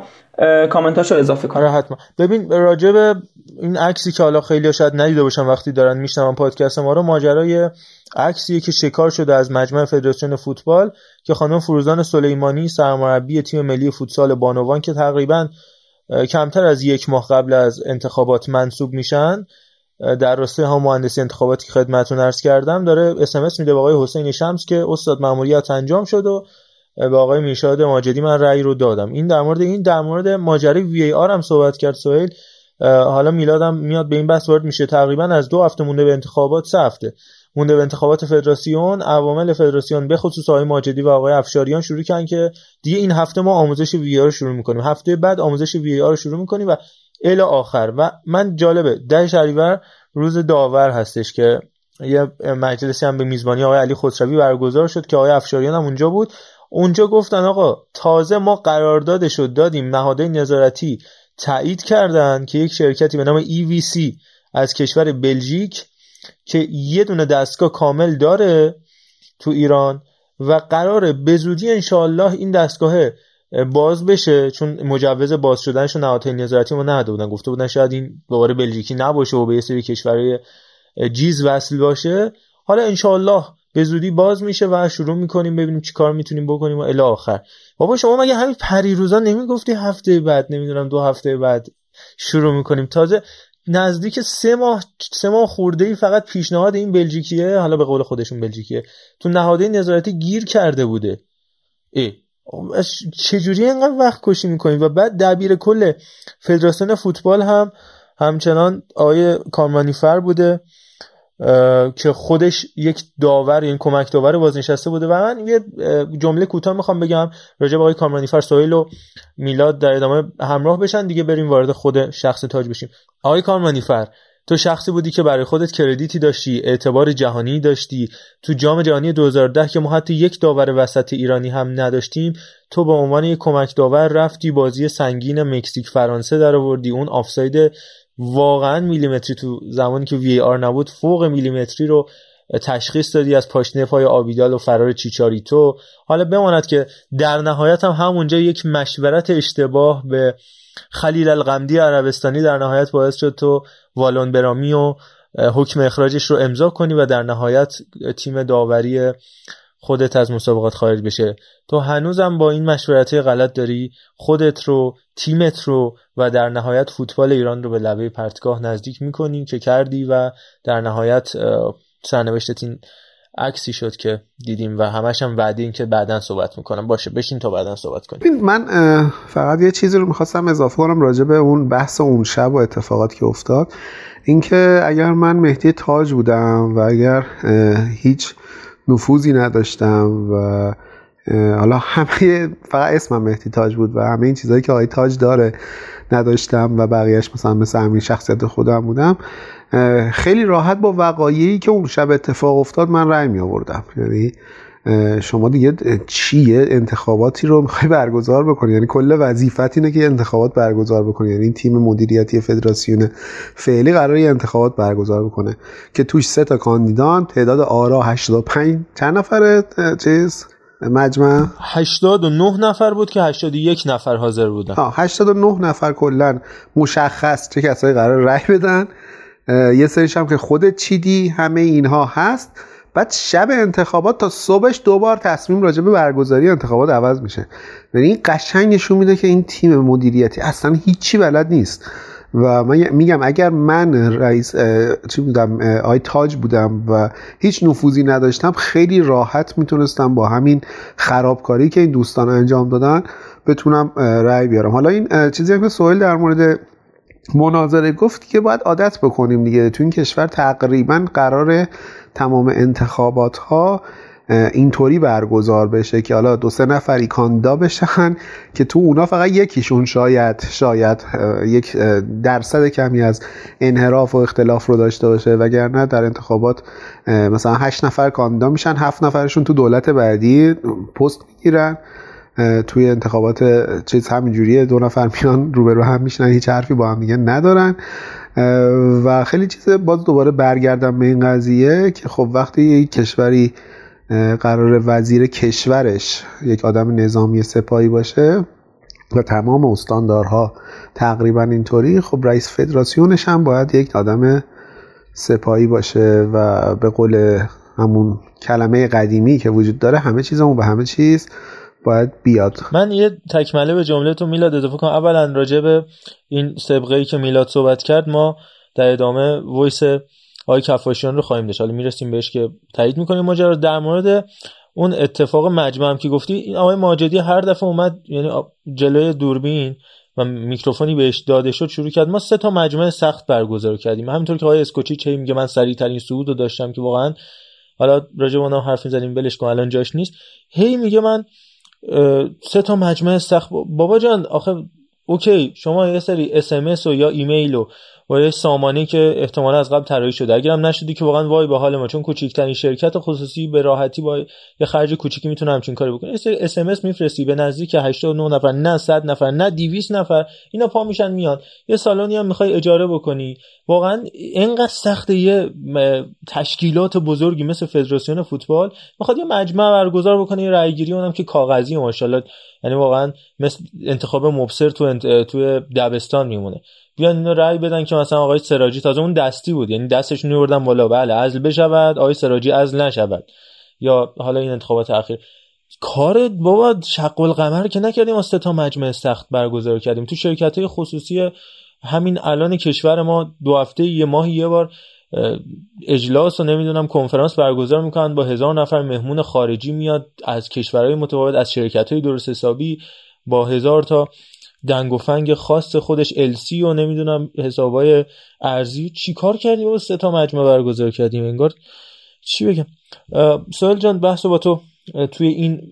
Speaker 12: کامنتاشو اضافه کنم
Speaker 1: آره حتما. ببین راجع به این عکسی که حالا خیلی شاید ندیده باشن وقتی دارن میشنون پادکست ما رو ماجرای عکسی که شکار شده از مجمع فدراسیون فوتبال که خانم فروزان سلیمانی سرمربی تیم ملی فوتسال بانوان که تقریبا کمتر از یک ماه قبل از انتخابات منصوب میشن در راسته هم مهندسی انتخاباتی که خدمتتون عرض کردم داره اس ام میده به آقای حسین شمس که استاد ماموریت انجام شد و به آقای میرشاد ماجدی من رأی رو دادم. این در مورد این در مورد ماجرای وی ای آر هم صحبت کرد سهیل. حالا میلادم میاد به این بحث وارد میشه. تقریبا از دو هفته مونده به انتخابات سه هفته مونده به انتخابات فدراسیون. عوامل فدراسیون به خصوص آقای ماجدی و آقای افشاریان شروع کردن که دیگه این هفته ما آموزش وی رو شروع می‌کنیم. هفته بعد آموزش وی رو شروع می‌کنیم و الی آخر. و من جالبه. ده شهریور روز داور هستش که یه مجلسی هم به میزبانی آقای علی خسروی برگزار شد که آقای افشاریان هم اونجا بود. اونجا گفتن آقا تازه ما قراردادش رو دادیم. نهادهای نظارتی تایید کردن که یک شرکتی به نام EVC از کشور بلژیک که یه دونه دستگاه کامل داره تو ایران و قراره به زودی انشاءالله این دستگاه باز بشه چون مجوز باز شدنش نهادهای نظارتی ما نداده بودن. گفته بودن شاید این دوباره بلژیکی نباشه و به یه سری کشورهای جیز وصل باشه. حالا انشاءالله به زودی باز میشه و شروع می‌کنیم ببینیم چی کار می‌تونیم بکنیم و الی آخر. بابا شما مگه همین پریروزا نمی‌گفتی هفته بعد نمی‌دونم دو هفته بعد شروع می‌کنیم؟ تازه نزدیک سه ماه سه ماه خورده ای فقط پیشنهاد این بلژیکیه حالا به قول خودشون بلژیکیه. تو نهادهای نظارتی گیر کرده بوده. ای چجوری اینقدر وقت کشی می‌کنیم و بعد دبیر کل فدراسیون فوتبال هم همچنان آقای کارمانیفر بوده که خودش یک داور یعنی کمک داور بازنشسته بوده. و من یه جمله کوتاه می‌خوام بگم. راجع به آقای کارمانیفر سویل و میلاد در ادامه همراه بشن دیگه بریم وارد خود شخص تاج بشیم. آقای کارمانیفر تو شخصی بودی که برای خودت کردیتی داشتی اعتبار جهانی داشتی. تو جام جهانی 2010 که ما حتی یک داور وسط ایرانی هم نداشتیم تو به عنوان یک کمک داور رفتی بازی سنگین مکزیک فرانسه در آوردی. اون آفساید واقعا میلیمتری تو زمانی که وی آر نبود فوق میلیمتری رو تشخیص دادی از پاشنه پای آبیدال و فرار چیچاریتو. حالا بماند که در نهایت هم همونجا یک مشورت اشتباه به خلیل القمدی عربستانی در نهایت باعث شد تو والون برامی و حکم اخراجش رو امضا کنی و در نهایت تیم داوری خودت از مسابقات خارج بشه. تو هنوزم با این مشورت غلط داری خودت رو تیمت رو و در نهایت فوتبال ایران رو به لبه پرتگاه نزدیک می‌کنی که کردی و در نهایت سرنوشتت این عکسی شد که دیدیم و همش هم وعده این که بعدا صحبت می‌کنم. باشه بشین تا بعدا صحبت کنیم.
Speaker 11: من فقط یه چیزی رو می‌خواستم اضافه کنم راجع به اون بحث اون شب و اتفاقات که افتاد. اینکه اگر من مهدی تاج بودم و اگر هیچ نفوذی نداشتم و حالا همه فقط اسمم مهدی تاج بود و همه این چیزهایی که آقای تاج داره نداشتم و بقیهش مثلا مثل همین شخصیت خودم بودم خیلی راحت با وقایعی که اون شب اتفاق افتاد من رأی می آوردم یعنی شما دیگه چیه؟ انتخاباتی رو می‌خوای برگزار بکنی؟ یعنی کل وظیفت اینه که انتخابات برگزار بکنی. یعنی این تیم مدیریتی فدراسیون فعلی قراره انتخابات برگزار بکنه. که توش سه تا کاندیدان تعداد آرا 85 چند نفره چیز؟ مجمع؟
Speaker 1: 89 نفر بود که 81 نفر حاضر بودن.
Speaker 11: ها 89 نفر کلا مشخص چه کسایی قرار رأی بدن. یه سریش هم که خودت چیدی همه اینها هست. بعد شب انتخابات تا صبحش دوبار تصمیم راجع به برگزاری انتخابات عوض میشه. یعنی این قشنگ نشون میده که این تیم مدیریتی اصلا هیچی بلد نیست. و من میگم اگر من رئیس چی بودم آی تاج بودم و هیچ نفوذی نداشتم خیلی راحت می‌تونستم با همین خرابکاری که این دوستان انجام دادن بتونم رأی بیارم. حالا این چیزی که سوال در مورد مناظره گفت که باید عادت بکنیم دیگه. تو این کشور تقریبا قرار تمام انتخابات ها اینطوری برگزار بشه که حالا دو سه نفری کاندا بشن که تو اونا فقط یکیشون شاید شاید یک درصد کمی از انحراف و اختلاف رو داشته باشه. وگرنه در انتخابات مثلا هشت نفر کاندا میشن هفت نفرشون تو دولت بعدی پست می‌گیرن. توی انتخابات چیز همینجوریه دو نفر میان روبرو هم میشنن هیچ حرفی با هم دیگه ندارن. و خیلی چیز باز دوباره برگردم به این قضیه که خب وقتی یک کشوری قرار وزیر کشورش یک آدم نظامی سپاهی باشه و تمام استاندارها تقریبا اینطوری خب رئیس فدراسیونش هم باید یک آدم سپاهی باشه و به قول همون کلمه قدیمی که وجود داره همه چیزمون به همه چیز باید بیاد.
Speaker 1: من یه تکمله به جمله تو میلاد اضافه کنم. اولا راجع به این سابقه ای که میلاد صحبت کرد ما در ادامه voice آقای کفاشیان رو خواهیم داشت. حالا می‌رسیم بهش که تایید می‌کنیم. ماجرا در مورد اون اتفاق مجمع هم که گفتی این آقای ماجدی هر دفعه اومد یعنی جلوی دوربین و میکروفونی بهش داده شد شروع کرد. ما سه تا مجمع سخت برگزار کردیم. همینطور که آقای اسکوچیچ میگه من سریع ترین صعود رو داشتم که واقعا حالا راجع به حرف می‌زنیم ولش کن الان جاش نیست. هی میگه من سه تا مجمع سخت. بابا جان آخه OK شما یه سری اس و یا ایمیل و با یه سامانه که احتمالا از قبل طراحی شده. اگرم نشدی که واقعا وای به حال ما چون کوچیکترین شرکت خصوصی به راحتی با یه خرج کوچیکی می‌تونه همچین کاری بکنه. اس ام اس میفرستی به نزدیک 89 نفر نه 100 نفر نه 200 نفر اینا پا میشن میان. یه سالونی هم می‌خوای اجاره بکنی. واقعا اینقدر سخت یه تشکیلات بزرگی مثل فدراسیون فوتبال. می‌خواد یه مجمع برگزار بکنه یه رأیگیری اونم که کاغذی ماشاءالله. یعنی واقعا مثل انتخاب مبصر تو انت... توی دبستان میمونه. بیان اینو رأی بدن که مثلا آقای سراجی تازه اون دستی بود. یعنی دستشون میوردن بالا. بله ازل بشود آقای سراجی ازل نشود. یا حالا این انتخابات اخیر. کار بابا شق القمر که نکردیم. از تا مجمع سخت برگزار کردیم. تو شرکت های خصوصی همین الان کشور ما دو هفته یه ماه یه بار اجلاس و نمی‌دونم کنفرانس برگزار می‌کنن. با هزار نفر مهمون خارجی میاد. از کشورهای متفاوت از شرکت های درست حسابی. با هزار تا دنگ و فنگ خاص خودش السی و نمی‌دونم حسابای ارزی. چی کار کردیم؟ و سه تا مجمع برگزار کردیم انگار. چی بگم؟ سوال جان بحث با تو توی این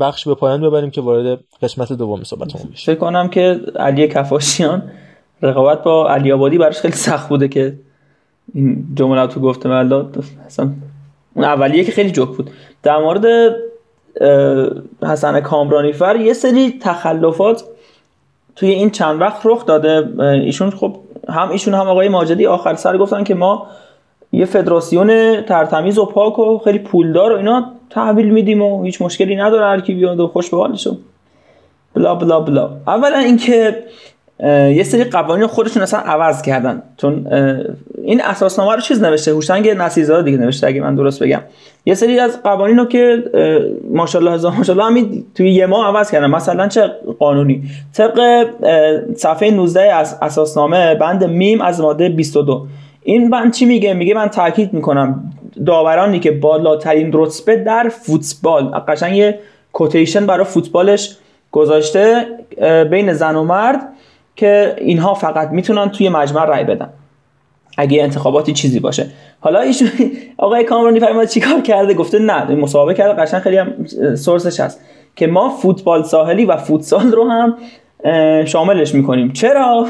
Speaker 1: بخش به پایان ببریم که وارد قسمت دوم صحبتمون بشیم.
Speaker 12: فکر کنم که علی کفاشیان رقابت با علی آبادی براش خیلی سخت بوده که این جمله تو گفته ملاد اصلا اون اولیه که خیلی جوک بود. در مورد حسن کامرانی فر یه سری تخلفات توی این چند وقت رخ داده. ایشون خب هم ایشون هم آقای ماجدی آخر سر گفتن که ما یه فدراسیون ترتمیز و پاک و خیلی پولدار و اینا تحویل میدیم و هیچ مشکلی نداره هر کی بیاد و خوش به حالشو بلا بلا بلا. اولا اینکه یه سری قوانین خودشون اصلا عوض کردن. چون این اساسنامه رو چیز نوشته؟ هوشنگ نصیرزاده دیگه نوشته اگه من درست بگم. یه سری از قوانین رو که ماشاءالله هزار ماشاءالله همین توی یه ماه عوض کردن. مثلا چه قانونی؟ طبق صفحه 19 از اساسنامه بند میم از ماده 22 این بند چی میگه؟ میگه من تاکید می‌کنم داورانی که بالاترین رتبه در فوتبال قشنگ یه کوتیشن برای فوتبالش گذاشته بین زن و مرد که اینها فقط می‌تونن توی مجمع رای بدن. اگه انتخاباتی چیزی باشه. حالا ایشون آقای کامرانی فرماد چیکار کرده؟ گفته نه مسابقه کرده قشنگ خیلی هم سورسش هست. که ما فوتبال ساحلی و فوتسال رو هم شاملش می‌کنیم. چرا؟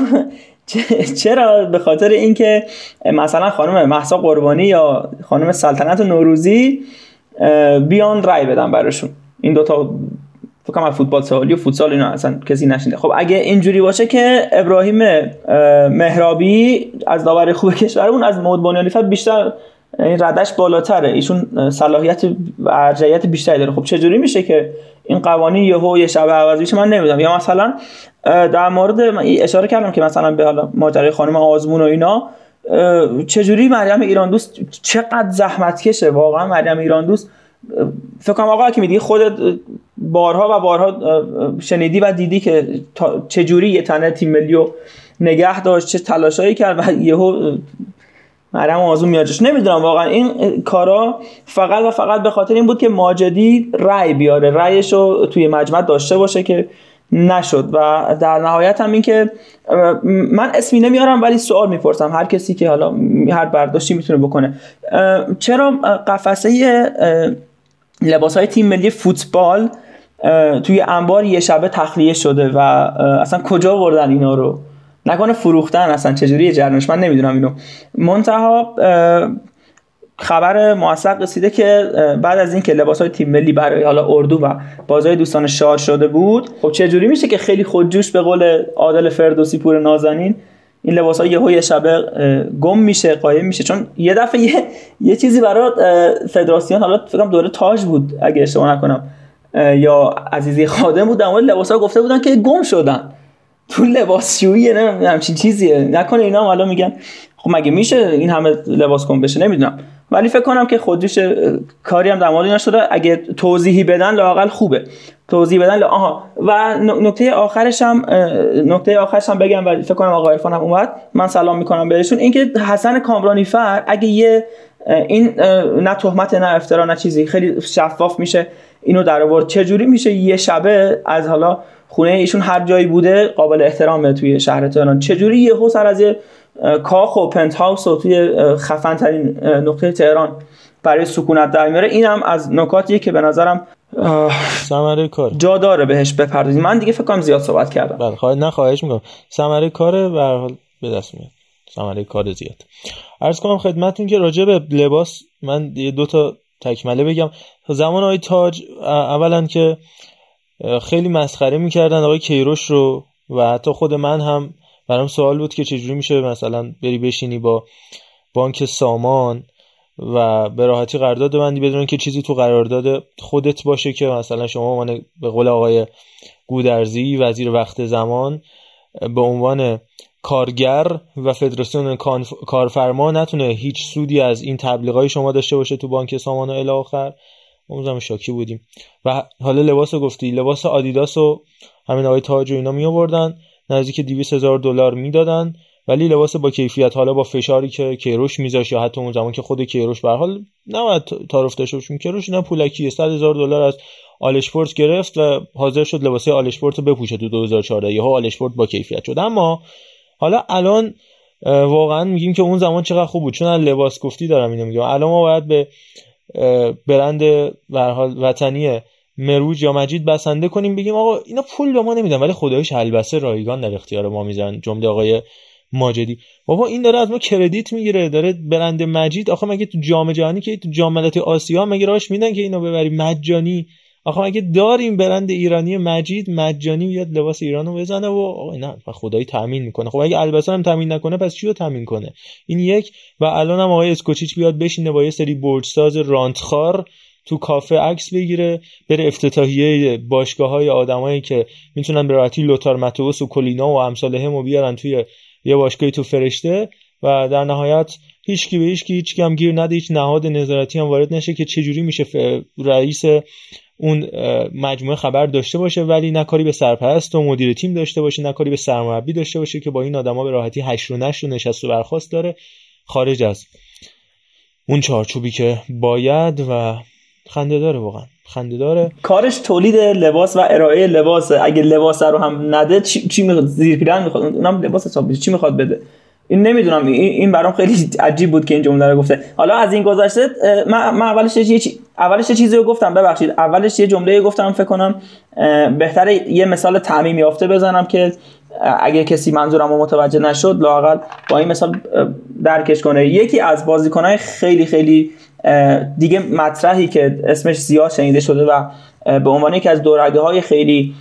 Speaker 12: چرا؟ به خاطر اینکه مثلا خانم محسا قربانی یا خانم سلطنت نوروزی بیان رای بدن براشون. این دوتا فکر کنم فوتبال ساحلی و فوتسال اینا اصلا کسی نشینده خب اگه اینجوری باشه که ابراهیم مهرابی از داور خوب کشورمون از مود بنیانی بیشتر این ردش بالاتره. ایشون صلاحیت و ارجحیت بیشتری داره. خب چجوری میشه که این قوانین یهو یه شب عوض بشه؟ من نمی‌دونم. یا مثلا در مورد اشاره کردم که مثلا به حالا ماجرای خانم آزمون و اینا چجوری مریم ایران دوست چقدر زحمت کشه؟ واقعا مریم ایران دوست فکر کنم آقا که میدی خودت بارها و بارها شنیدی و دیدی که چجوری یه تنه تیم ملی رو نگه داشت چه تلاشایی کرد و یهو مریم آزون میادش نمی‌دونم واقعا این کارا فقط و فقط به خاطر این بود که ماجدی رأی بیاره. رأیش رو توی مجمع داشته باشه که نشد و در نهایت هم این که من اسمی نمیارم ولی سوال می‌پرسم. هر کسی که حالا هر برداشتی می‌تونه بکنه. چرا قفسه لباس های تیم ملی فوتبال توی انبار یه شبه تخلیه شده و اصلا کجا بردن اینا رو؟ نکنه فروختن اصلا چجوری جرنش من نمی‌دونم اینو. منتها خبر موثق رسیده که بعد از اینکه لباس های تیم ملی برای حالا اردو و بازهای دوستان شار شده بود خب چه جوری میشه که خیلی خودجوش به قول عادل فردوسی پور نازنین این لباس ها یه شبه گم میشه قایم میشه. چون یه دفعه یه, یه چیزی برای فدراسیون حالا فکرم دوره تاج بود اگه اشتباه نکنم. یا عزیزی خادم بود در مورد لباس ها گفته بودن که گم شدن. تو لباسشویی نه همچین چیزیه. نکنه اینا حالا میگن خب مگه میشه این همه لباس گم بشه؟ نمی‌دونم. ولی فکر کنم که خودش کاری هم در مورد نشده اگه توضیحی بدن لاقل خوبه. توضیح بدن آها. و نکته آخرش هم نکته آخرش هم بگم و فکر کنم آقا عرفان هم اومد. من سلام می‌کنم بهشون. اینکه حسن کامرانی فر اگه یه این نه تهمت نه افترا نه چیزی خیلی شفاف میشه اینو در آورد. چه جوری میشه یه شبه از حالا خونه ایشون هر جایی بوده قابل احترامه توی شهر تهران؟ چجوری یهو سر از یه کاخ و پنت هاوس و توی خفن ترین نقطه تهران برای سکونت در میاره. اینم از نکاتیه که به نظرم
Speaker 1: ثمره کار.
Speaker 12: جا داره بهش بپردازیم. من دیگه فکر کنم زیاد صحبت کردم.
Speaker 1: بله خواهد نه خواهش می‌کنم. ثمره کار به حال به دست میاد. ثمره کار زیاد. عرض کنم خدمتتون که راجع به لباس من یه دو تا تکمله بگم. زمان آقای تاج اولا که خیلی مسخره می‌کردن آقای کیروش رو و حتی خود من هم برام سوال بود که چجوری میشه مثلا بری بشینی با بانک سامان و به راحتی قرارداد بندی بدون که چیزی تو قرارداد خودت باشه که مثلا شما من به قول آقای گودرزی وزیر وقت زمان به عنوان کارگر و فدراسیون کارفرما نتونه هیچ سودی از این تبلیغای شما داشته باشه تو بانک سامان و الی آخر. اون زمان شاکی بودیم. و حالا لباس گفتی. لباس آدیداس و همین آقای تاج و اینا می آوردن نزدیک 200 هزار دلار می‌دادن ولی لباس با کیفیت حالا با فشاری که کیروش میذاشت یا حتی اون زمان که خود کیروش به حال نباید تعارف داشته کیروش نه پولکی 100 هزار دلار از آلشپورت گرفت و حاضر شد لباس آلشپورت رو بپوشه تو 2014 یهو آلشپورت با کیفیت شد. اما حالا الان واقعا میگیم که اون زمان چقدر خوب بود. چون لباس گفتی دارم اینو میگم. الان ما باید به برند به حال وطنی مروج یا مجید بسنده کنیم بگیم آقا اینا پول به ما نمیدن ولی خدایش البسه رایگان در اختیار ما می‌ذارن جمله آقای ماجدی. بابا این داره از ما کردیت می‌گیره داره برند مجید. آخه مگه تو جام جهانی که تو جام آسیا مگه راش میدن که اینو ببری؟ مجانی. آخه اگه داریم برند ایرانی مجید مجانی بیاد لباس ایرانو بزنه و آقا نه خدایی تامین می‌کنه. خب اگه البته هم تامین نکنه پس چی رو تامین کنه؟ این یک. و الان هم آقای اسکوچیچ بیاد بشینه با یه سری برجساز رانتخار. تو کافه عکس بگیره بره افتتاحیه باشگاه های آدمایی که می‌تونن به راحتی لوتار متوس و کلینا و امثال همو بیارن توی یه باشگاهی تو فرشته و در نهایت هیچکی به هیچکی هیچ هم گیر نده هیچ نهاد نظارتی هم وارد نشه که چجوری میشه رئیس اون مجموعه خبر داشته باشه. ولی نه کاری به سرپرست و مدیر تیم داشته باشه نه کاری به سرمربی داشته باشه که با این آدما به راحتی هشت و نشت و نشست و برخواست داره. خارج از اون چارچوبی که باید و خنده داره واقعا. خنده داره
Speaker 12: کارش تولید لباس و ارائه لباس. اگه لباس رو هم نده چی, چی می‌خواد؟ زیر پیرن می‌خواد. اونم لباس حساب چی می‌خواد بده؟ این نمی‌دونم. این برام خیلی عجیب بود که این جمله رو گفته. حالا از این گذشته من, اولش یه اولش یه چیزی رو گفتم. ببخشید. اولش یه جمله گفتم فکر کنم بهتره یه مثال تعمیم یافته بزنم که اگه کسی منظورم رو متوجه نشد لاقل با این مثال درکش کنه. یکی از بازیکنهای خیلی خیلی دیگه مطرحی که اسمش زیاد شنیده شده و به عنوان یکی از دورگه های خیلی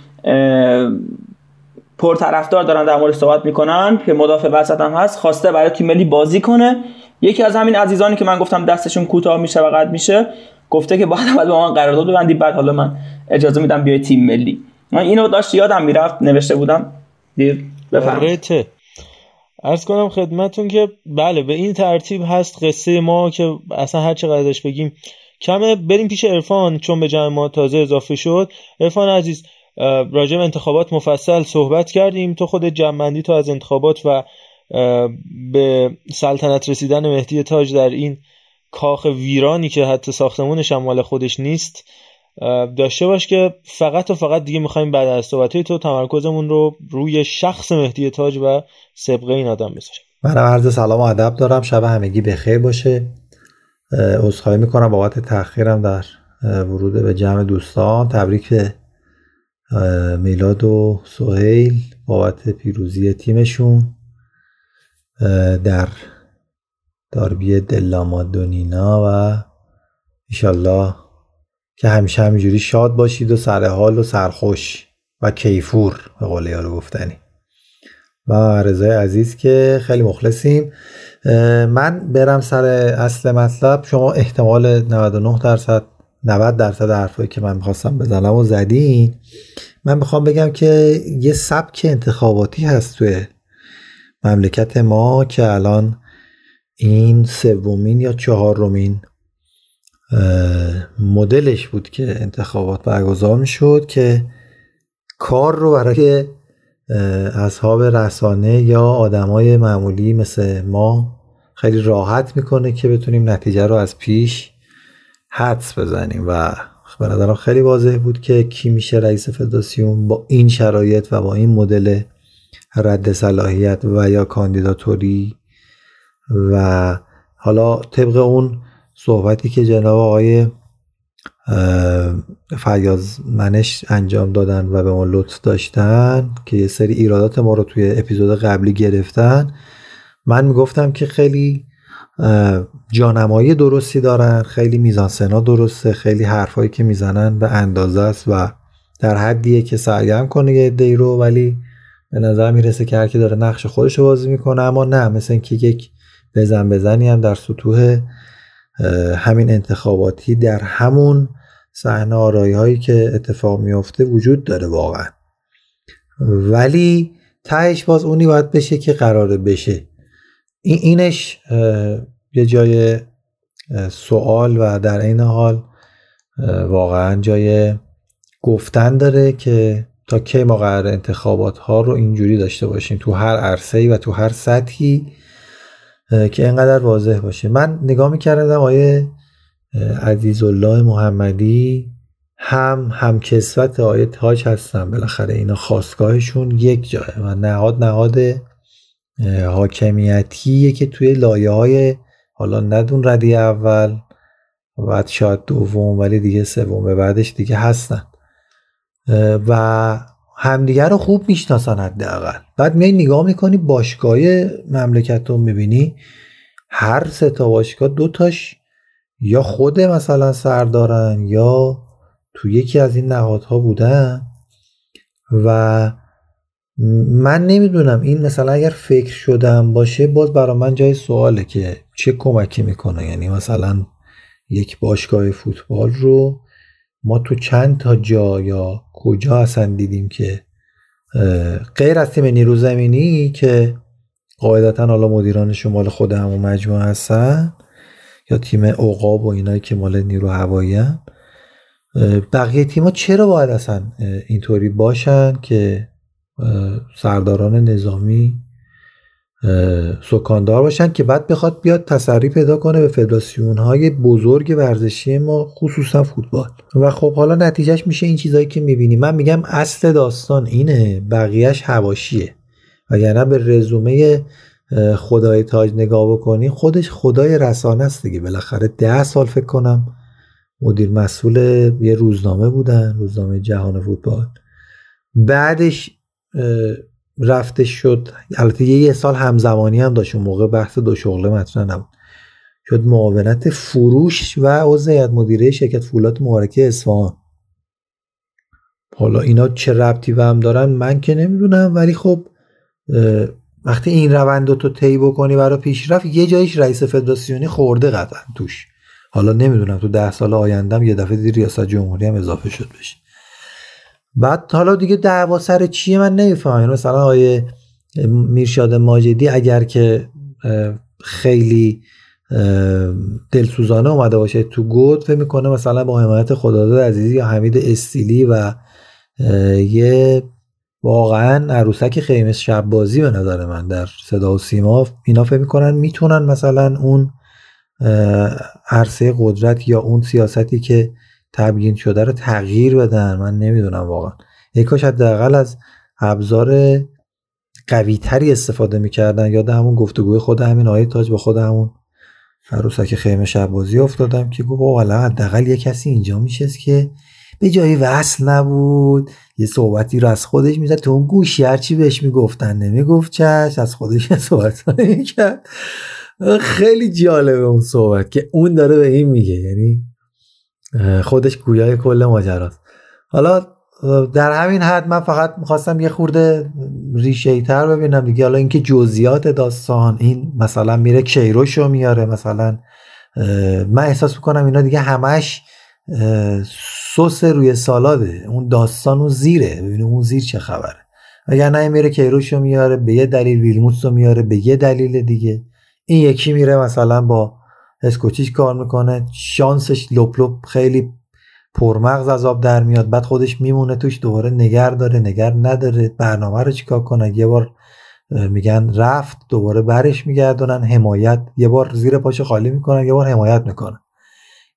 Speaker 12: پرطرفدار دارن در مورد صحبت می‌کنن که مدافع وسط هم هست خواسته برای تیم ملی بازی کنه. یکی از همین عزیزانی که من گفتم دستشون کوتاه میشه و قد میشه گفته که بعد با من قرارداد ببندی بعد حالا من اجازه میدم بیای تیم ملی. من اینو داشت یادم می‌رفت نوشته بودم. دیر بفرمایید.
Speaker 1: ارز کنم خدمتون که بله به این ترتیب هست قصه ما که اصلا هر چقدر بگیم. کمه بریم پیش ارفان چون به جمع ما تازه اضافه شد. ارفان عزیز راجع به انتخابات مفصل صحبت کردیم. تو خود جمعندی تو از انتخابات و به سلطنت رسیدن مهدی تاج در این کاخ ویرانی که حتی ساختمونش هم مال خودش نیست داشته باش که فقط و فقط دیگه می‌خوایم بعد از صحبت تو تمرکزمون رو روی شخص مهدی تاج و سبقه این آدم بذاریم.
Speaker 13: من عرض سلام و ادب دارم. شب همگی بخیر باشه. عذرخواهی می‌کنم بابت تاخیرم در ورود به جمع دوستان. تبریک میلاد و سهیل بابت پیروزی تیمشون. در داربی دلامادونینا و ایشالله که همیشه همینجوری شاد باشید و سر حال و سرخوش و کیفور به قول یارو گفتنی. و رضای عزیز که خیلی مخلصیم. من برم سر اصل مطلب. شما احتمال 99 درصد 90 درصد حرفایی که من می‌خواستم بزنم و زدین. من می‌خوام بگم که یه سبک انتخاباتی هست توی مملکت ما که الان این سومین یا چهارمین مدلش بود که انتخابات برگزار می‌شد که کار رو برای اصحاب رسانه یا آدمای معمولی مثل ما خیلی راحت می‌کنه که بتونیم نتیجه رو از پیش حدس بزنیم. و به نظرم خیلی واضح بود که کی میشه رئیس فدراسیون با این شرایط و با این مدل رد صلاحیت و یا کاندیداتوری. و حالا طبق اون صحبتی که جناب آقای فیاض منش انجام دادن و به ما لطف داشتن که یه سری ایرادات ما رو توی اپیزود قبلی گرفتن. من می‌گفتم که خیلی جانمایی درستی دارن خیلی میزانسنا درسته خیلی حرفایی که می‌زنن به اندازه است و در حدیه که سرگرم کنه یه دی رو ولی به نظر می‌رسه که هر کی داره نقش خودش رو بازی می‌کنه اما نه مثل اینکه یک بزن بزنی هم در سطوح همین انتخاباتی در همون صحنه آرایی هایی که اتفاق میافته وجود داره واقعا. ولی تهش باز اونی باید بشه که قراره بشه. این اینش یه جای سوال و در این حال واقعا جای گفتن داره که تا کی ما قرار انتخابات ها رو اینجوری داشته باشیم تو هر عرصه‌ای و تو هر سطحی که اینقدر واضح باشه. من نگاه می‌کردم آیه عزیز الله محمدی هم هم کسوت آیه تاج هستن. بالاخره اینا خواستگاهشون یک جایه و نهاد نهاد حاکمیتیه که توی لایه های حالا ندون ردی اول و بعد شاید دوم ولی دیگه سوم بعدش دیگه هستن. و همدیگه رو خوب می‌شناسن حداقل. بعد میای نگاه می‌کنی باشگاه مملکت رو می‌بینی هر سه تا باشگاه دوتاش یا خود مثلا سردارن یا تو یکی از این نهادها بودم و من نمی‌دونم این مثلا اگر فکر شدم باشه باز برا من جای سواله که چه کمکی می‌کنه. یعنی مثلا یک باشگاه فوتبال رو ما تو چند تا جا یا کجا اصلا دیدیم که غیر از تیم نیرو زمینی که قاعدتا حالا مدیرانش مال خود همون مجموعه هستن یا تیم اوقاب و اینایی که مال نیرو هوایی هم بقیه تیما چرا باید اصلا اینطوری باشن که سرداران نظامی سکاندار باشن که بعد بخواد بیاد تسری پیدا کنه به فدراسیون های بزرگ ورزشی ما خصوصا فوتبال. و خب حالا نتیجهش میشه این چیزهایی که می‌بینیم. من میگم اصل داستان اینه بقیهش هواشیه. وگرنه به رزومه خدای تاج نگاه بکنی خودش خدای رسانه است دیگه. بالاخره ده سال فکر کنم مدیر مسئول یه روزنامه بودن روزنامه جهان فوتبال. بعدش رفته شد. البته یه سال همزمانی هم داشت اون موقع بحث دو شغله مطرح نبود. شد معاونت فروش و عضو مدیره شرکت فولاد مبارکه اصفهان. حالا اینا چه ربطی به هم دارن من که نمی‌دونم ولی خب وقتی این روند رو تو طی بکنی برای پیشرفت یه جایش رئیس فدراسیونی خورده قطعا توش. حالا نمی‌دونم تو ده سال آیندهم یه دفعه دیر ریاست جمهوری هم اضافه شد بشه. بعد حالا دیگه دعوا سر چیه من نمی‌فهمم. یعنی مثلا آیه میرشاد ماجدی اگر که خیلی دلسوزانه اومده باشه تو گود فکر می‌کنه مثلا با حمایت خداداد عزیزی یا حمید استیلی و یه واقعا عروسک خیمه شب بازی به نظر من در صدا و سیما اینا فکر می‌کنن می‌تونن مثلا اون عرصه قدرت یا اون سیاستی که تبیین شده رو تغییر بدن. من نمی‌دونم واقعا. ای کاش حداقل از ابزار قوی تری استفاده می‌کردن. یاد همون گفتگوی خود همین آیه تاج با خود همون عروسک خیمه شب بازی افتادم که گفت والا حداقل یه کسی اینجا میشست که به جای وصل نبود. یه صحبتی رو از خودش می‌زد. تو اون گوشی هرچی بهش می‌گفتن. نمی‌گفت چش. از خودش صحبت کرد خیلی جالبه اون صحبت که اون داره به این میگه. یعنی خودش گویای کل ماجراست. حالا در همین حد من فقط می‌خواستم یه خورده ریشه تر ببینم دیگه. حالا اینکه جزئیات داستان این مثلا میره کیروشو میاره مثلا من احساس می‌کنم اینا دیگه همش سس روی سالاده. اون داستان اون زیره. ببینیم اون زیر چه خبره. اگر نه میره کیروشو میاره به یه دلیل ویلموتس رو میاره به یه دلیل دیگه. این یکی میره مثلا با اسکوچیش کار می‌کنه. شانسش لپ لپ خیلی پرمغز از آب در میاد. بعد خودش میمونه توش دوباره نگر داره نگر نداره. برنامه رو چیکار کنه؟ یه بار میگن رفت دوباره برش میگردونن. حمایت. یه بار زیر پاش خالی می‌کنن یه بار حمایت می‌کنن.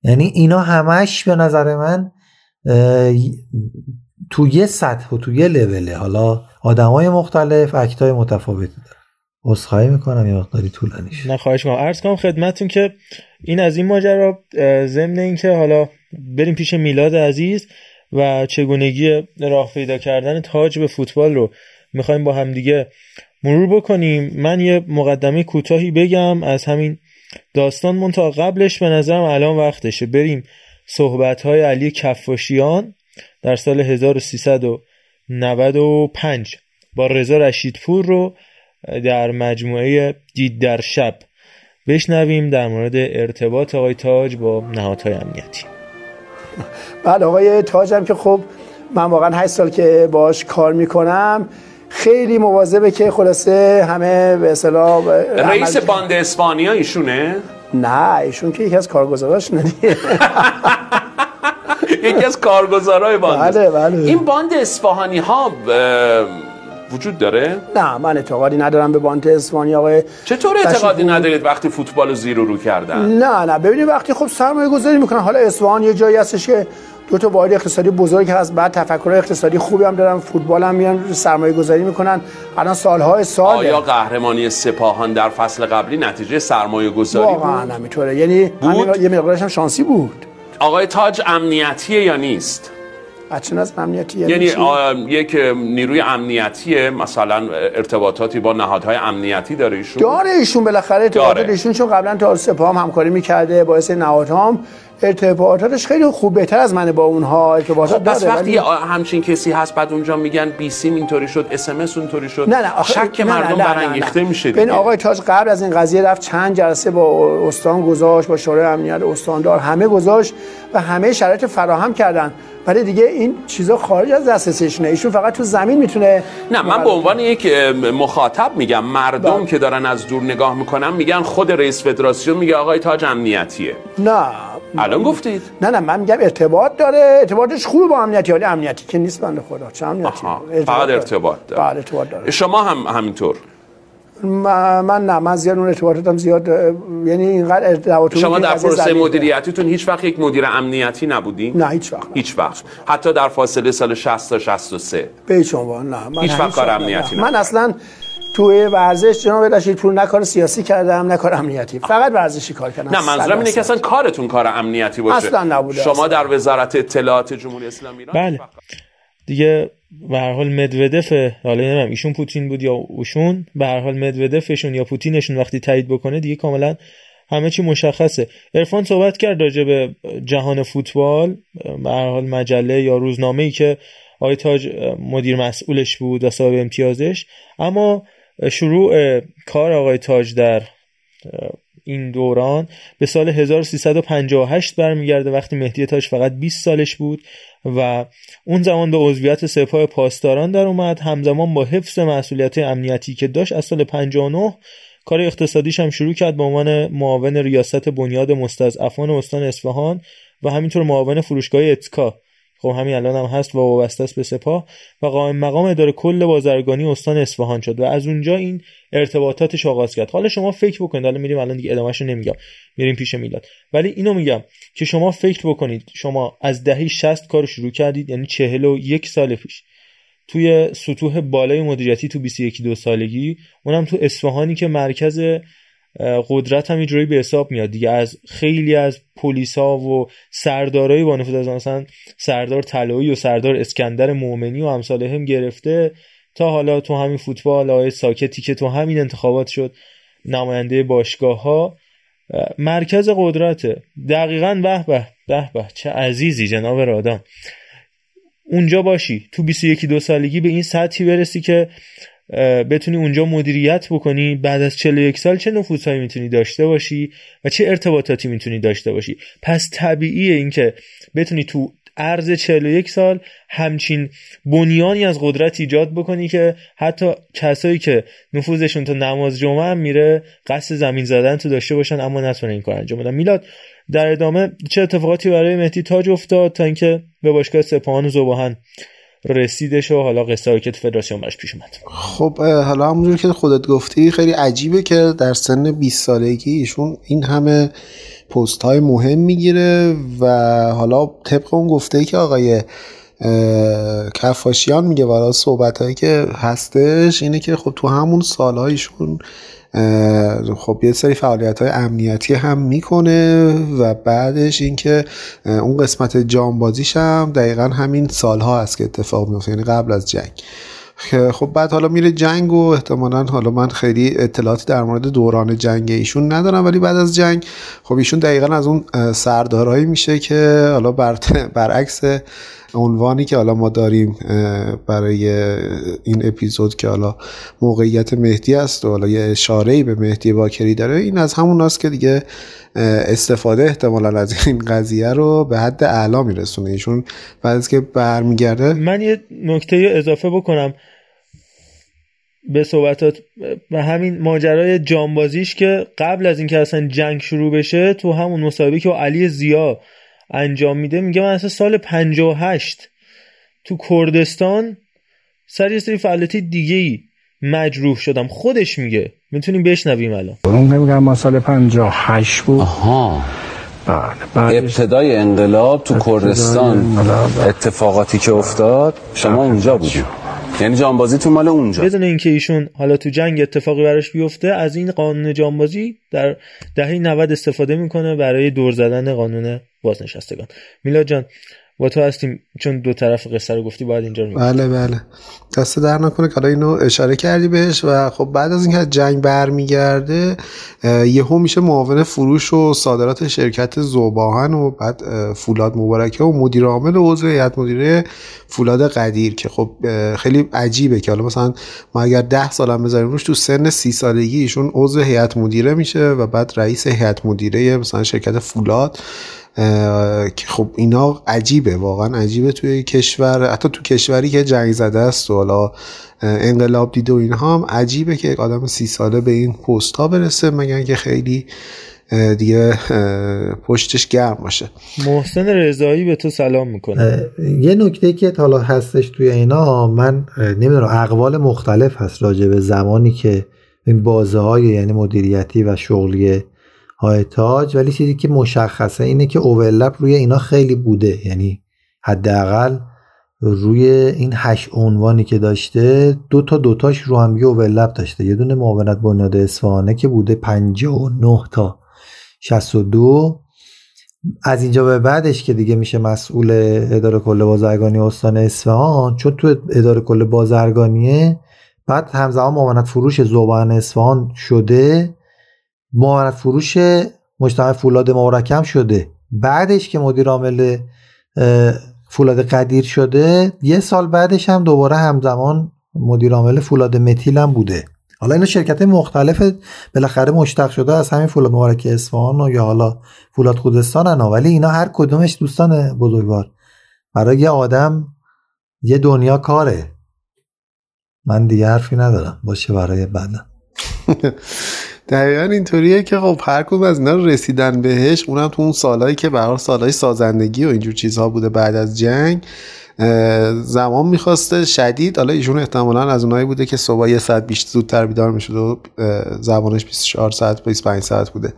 Speaker 13: یعنی اینا همش به نظر من تو یه سطح و تو یه لوله. حالا آدمای مختلف اکتای متفاوتی داره. عذرخواهی می‌کنم یه مقداری طولانی شد
Speaker 1: نه خواهش می‌کنم. عرض کنم خدمتتون که این از این ماجرا ضمن اینکه حالا بریم پیش میلاد عزیز و چگونگی راه پیدا کردن تاج به فوتبال رو می‌خوایم با همدیگه مرور بکنیم. من یه مقدمه کوتاهی بگم از همین داستان منتها قبلش به نظرم الان وقتشه. بریم صحبت های علی کفاشیان در سال 1395 با رضا رشیدپور رو در مجموعه دید در شب. بشنویم در مورد ارتباط آقای تاج با نهادهای امنیتی.
Speaker 2: بله آقای تاج هم که خب من واقعا 8 سال که باش کار می‌کنم خیلی مواظبه که خلاصه همه به اصطلاح
Speaker 14: رئیس باند اسپانیا ایشونه؟
Speaker 2: نه ایشون که یکی از کارگزاراش ندیه
Speaker 14: یکی از کارگزارای باند.
Speaker 2: بله بله.
Speaker 14: این باند اصفهانی ها وجود داره؟
Speaker 2: نه من اعتقادی ندارم به باند اصفهانی آقای
Speaker 14: چطور اعتقادی ندارید وقتی فوتبال رو زیر و رو کردن؟
Speaker 2: نه نه ببینید وقتی خب سرمایه گذاری می‌کنن حالا اصفهان یه جایی هستش که دو تا واحد اقتصادی بزرگ هست بعد تفکر اقتصادی خوبی هم دارن فوتبال هم میان سرمایه گذاری می‌کنن الان سالهای سال
Speaker 14: آیا قهرمانی سپاهان در فصل قبلی نتیجه سرمایه گذاری بود؟
Speaker 2: واقعا همینطوره یعنی یه مقدارش هم شانسی بود
Speaker 14: آقای تاج امنیتیه یا نیست؟
Speaker 2: چه از امنیتی
Speaker 14: یعنی یک نیروی امنیتی مثلا ارتباطاتی با نهادهای امنیتی داره ایشون؟
Speaker 2: داره ایشون بالاخره ارتباطات ایشون چون قبلا تا سپاه هم همکاری می‌کرده باعث نهادها هم ارتباطاتش خیلی خوب بهتر از منه با اونها ارتباطات
Speaker 14: خب پس
Speaker 2: داره
Speaker 14: وقتی
Speaker 2: ولی-
Speaker 14: همچین کسی هست بعد اونجا میگن بی سیم اینطوری شد اس ام اس اونطوری شد
Speaker 2: نه نه آخه-
Speaker 14: شک
Speaker 2: نه، نه،
Speaker 14: مردم
Speaker 2: نه، نه،
Speaker 14: برانگیخته
Speaker 2: نه.
Speaker 14: میشه
Speaker 2: آقای تاج قبل از این قضیه رفت چند جلسه با استان گذاشت با شورای امنیت استاندار همه گذاشت و همه شرایط فراهم کردن. ولی دیگه این چیزا خارج از دسترسشونه. ایشون فقط تو زمین می‌تونه
Speaker 14: نه من به عنوان یک مخاطب میگم مردم
Speaker 2: بله.
Speaker 14: که دارن از دور نگاه می‌کنن میگن خود رئیس فدراسیون میگه آقای تاج امنیتیه.
Speaker 2: نه.
Speaker 14: الان گفتید.
Speaker 2: نه نه من میگم ارتباط داره. ارتباطش خوبه با امنیتی. ولی امنیتی که نیست بنده خدا. چه امنیتی؟
Speaker 14: فقط. ارتباط داره.
Speaker 2: بله ارتباط داره.
Speaker 14: شما هم همینطور.
Speaker 2: من, نه من زیاد اون ارتباطاتم زیاد یعنی اینقدر ارتباطات
Speaker 14: شما در پروسه مدیریتیتون هیچ وقت یک مدیر امنیتی نبودین
Speaker 2: نه هیچ وقت
Speaker 14: هیچ وقت. حتی در فاصله سال 60 تا 63
Speaker 2: به هیچ عنوان نه. من
Speaker 14: هیچ وقت کار
Speaker 2: نه،
Speaker 14: امنیتی
Speaker 2: نه. من اصلا توی ورزش جناب رشید پور نه کار سیاسی کردم نه کار امنیتی. فقط ورزشی کار کردم
Speaker 14: نه منظورم اینه که اصلا کارتون کار امنیتی باشه.
Speaker 2: اصلا نبوده،
Speaker 14: شما
Speaker 2: اصلا.
Speaker 14: در وزارت اطلاعات جمهوری اسلامی ایران
Speaker 1: بله. دیگه به هر حال مدودف حالا نمی‌دونم ایشون پوتین بود یا اوشون؟ به هر حال مدودفشون یا پوتینشون وقتی تایید بکنه دیگه کاملا همه چی مشخصه. عرفان صحبت کرد راجع به جهان فوتبال به هر حال مجله یا روزنامه ای که آقای تاج مدیر مسئولش بود و صاحب امتیازش. اما شروع کار آقای تاج در این دوران به سال 1358 برمیگرده. وقتی مهدی تاج فقط 20 سالش بود و اون زمان به عضویت سپاه پاسداران در اومد. همزمان با حفظ مسئولیت امنیتی که داشت از سال 59 کار اقتصادیش هم شروع کرد به عنوان معاون ریاست بنیاد مستضعفان استان اصفهان و همینطور معاون فروشگاه اتکا. خب همین الان هم هست و وابسته است به سپاه و قائم مقام اداره کل بازرگانی استان اصفهان شد و از اونجا این ارتباطاتش آغاز کرد. حالا شما فکر بکنید حالا میریم الان دیگه ادامهش نمیگم میریم پیش میلاد. ولی اینو میگم که شما فکر بکنید شما از دهه 60 کارو شروع کردید یعنی 41 سال پیش. توی سطوح بالای مدیریتی تو 21 دو سالگی اونم تو اصفهانی که مرکز قدرت هم اینجوری به حساب میاد دیگه. از خیلی از پلیس ها و سردارای با نفوذ از مثلا سردار طلایی و سردار اسکندر مؤمنی و امثال هم گرفته تا حالا تو همین فوتبال آقای ساکتی که تو همین انتخابات شد نماینده باشگاه ها مرکز قدرته. دقیقا به به به به. چه عزیزی جناب رادان. اونجا باشی. تو 21 دو سالگی به این سطحی برسی که بتونی اونجا مدیریت بکنی بعد از 41 سال چه نفوذهایی می‌تونی داشته باشی و چه ارتباطاتی می‌تونی داشته باشی؟ پس طبیعیه اینکه بتونی تو عرض 41 سال همچین بنیانی از قدرت ایجاد بکنی که حتی کسایی که نفوذشون تا نماز جمعه هم میره قصد زمین زدن تو داشته باشن اما نتونن این کار انجام بدن. میلاد در ادامه چه اتفاقاتی برای مهدی تاج افتاد تا اینکه به باشگاه سپاهان و ذوباهن رسیدش و حالا قصه که فدراسیون براش پیش اومد.
Speaker 11: خب حالا همونجور که خودت گفتی خیلی عجیبه که در سن 20 سالگی ایشون این همه پست های مهم می‌گیره و حالا طبق اون گفته که آقای کفاشیان میگه و صحبت هایی که هستش اینه که خب تو همون سالهایشون خب یه سری فعالیت های امنیتی هم می‌کنه و بعدش اینکه اون قسمت جانبازیش هم دقیقا همین سالها هست که اتفاق میفته یعنی قبل از جنگ. خب بعد حالا میره جنگ و احتمالا حالا من خیلی اطلاعاتی در مورد دوران جنگ ایشون ندارم ولی بعد از جنگ خب ایشون دقیقا از اون سردارایی میشه که حالا بر برعکس عنوانی که حالا ما داریم برای این اپیزود که حالا موقعیت مهدی است و حالا یه اشاره به مهدی باکری داره این از همون است که دیگه استفاده احتمالا از این قضیه رو به حد اعلا میرسونه. ایشون بعد از که برمیگرده
Speaker 1: من یه نکته اضافه بکنم به صحبتات. به همین ماجرای جانبازیش که قبل از اینکه اصلا جنگ شروع بشه تو همون مصاحبه که علی زیا انجام میده میگه من اصلا سال 58 تو کردستان سر یه سری فعالیت دیگه ای مجروح شدم. خودش میگه. می‌تونیم بشنویم الان.
Speaker 2: اون نمیگم ما سال 58 بود.
Speaker 15: آها.
Speaker 2: بله
Speaker 15: ابتدای انقلاب تو کردستان اتفاقاتی که افتاد شما اونجا بودید. یعنی جانبازی تو مال اونجا.
Speaker 1: بدون اینکه ایشون حالا تو جنگ اتفاقی براش بیفته از این قانون جانبازی در دهه 90 استفاده می‌کنه برای دور زدن قانون بازنشستگان. میلاد جان با تو هستیم چون دو طرف قصه رو گفتی باید اینجا رو
Speaker 11: بله بله. دست در نکنه که اینو اشاره کردی بهش و خب بعد از اینکه جنگ برمیگرده یهو میشه معاون فروش و صادرات شرکت زوباهن و بعد فولاد مبارکه و مدیر عامل عضو هیئت مدیره فولاد قدیر که خب خیلی عجیبه که حالا مثلا ما اگر ده سالم بذاریم روش تو سن سی سالگی ایشون عضو هیئت مدیره میشه و بعد رئیس هیئت مدیره مثلا شرکت فولاد. که خب اینا عجیبه واقعا عجیبه توی کشور. حتی تو کشوری که جنگ زده است و حالا انقلاب دیده و اینها هم عجیبه که آدم سی ساله به این پست ها برسه مگر که خیلی دیگه پشتش گرم باشه.
Speaker 1: محسن رضایی به تو سلام می‌کنه.
Speaker 13: یه نکته که حالا هستش توی اینا من نمی‌دونم اقوال مختلف هست راجع به زمانی که این بازه های یعنی مدیریتی و شغلی های تاج ولی چیزی که مشخصه اینه که اوورلپ روی اینا خیلی بوده. یعنی حداقل روی این هشت عنوانی که داشته دو تا دوتاش رو هم یه اوورلپ داشته. یه دونه معاونت بنیاد اصفهانه که بوده 59 تا 62 از اینجا به بعدش که دیگه میشه مسئول اداره کل بازرگانی استان اصفهان چون تو اداره کل بازرگانیه بعد همزمان معاونت فروش زبان اصفهان شده. معاونت فروش مجتمع فولاد مورکم شده. بعدش که مدیر عامل فولاد قدیر شده یه سال بعدش هم دوباره همزمان مدیر عامل فولاد متیل هم بوده. حالا اینا شرکت مختلف بالاخره مشتق شده از همین فولاد مبارک اصفهان و یا حالا فولاد خودستان ولی اینا هر کدومش دوستان بزرگوار. برای یه آدم یه دنیا کاره. من دیگه حرفی ندارم. باشه برای بعدم.
Speaker 11: دقیقا اینطوریه که خب هر کدوم از اینا رسیدن بهش اونم تو اون سالهایی که برای سالهای سازندگی و اینجور چیزها بوده بعد از جنگ زمان می‌خواسته شدید. حالا ایشون احتمالا از اونایی بوده که صبح یه ساعت بیشتر زودتر بیدار می‌شد و زبانش 24 ساعت 25 ساعت بوده.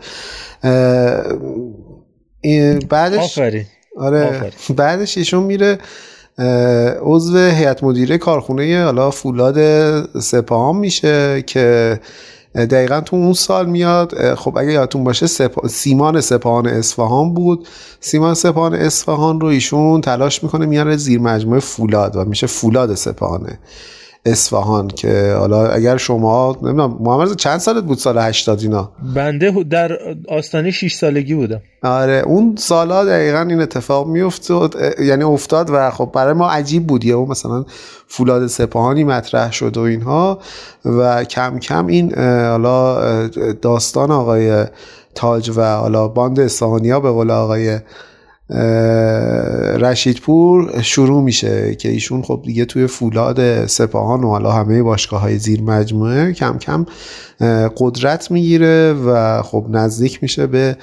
Speaker 11: بعدش آره. بعدش ایشون میره عضو هیئت مدیره کارخونه حالا فولاد سپاهان میشه که دقیقا تو اون سال میاد. خب اگه یادتون باشه سپا... سیمان سپاهان اصفهان بود. سیمان سپاهان اصفهان رو ایشون تلاش می‌کنه میاره زیر مجموعه فولاد و میشه فولاد سپاهانه. اصفهان که حالا اگر شما نمی‌دونم محمد چند سالت بود سال 80 اینا؟
Speaker 1: بنده در آستانه 6 سالگی بودم.
Speaker 11: آره اون سالا دقیقا این اتفاق میافتاد یعنی افتاد و خب برای ما عجیب بود. یا مثلا فولاد سپاهانی مطرح شد و اینها و کم کم این حالا داستان آقای تاج و حالا باند اصفهانیا به قول آقای رشیدپور شروع میشه که ایشون خب دیگه توی فولاد سپاهان و حالا همه باشگاه های زیر مجموعه کم کم قدرت می‌گیره و خب نزدیک میشه به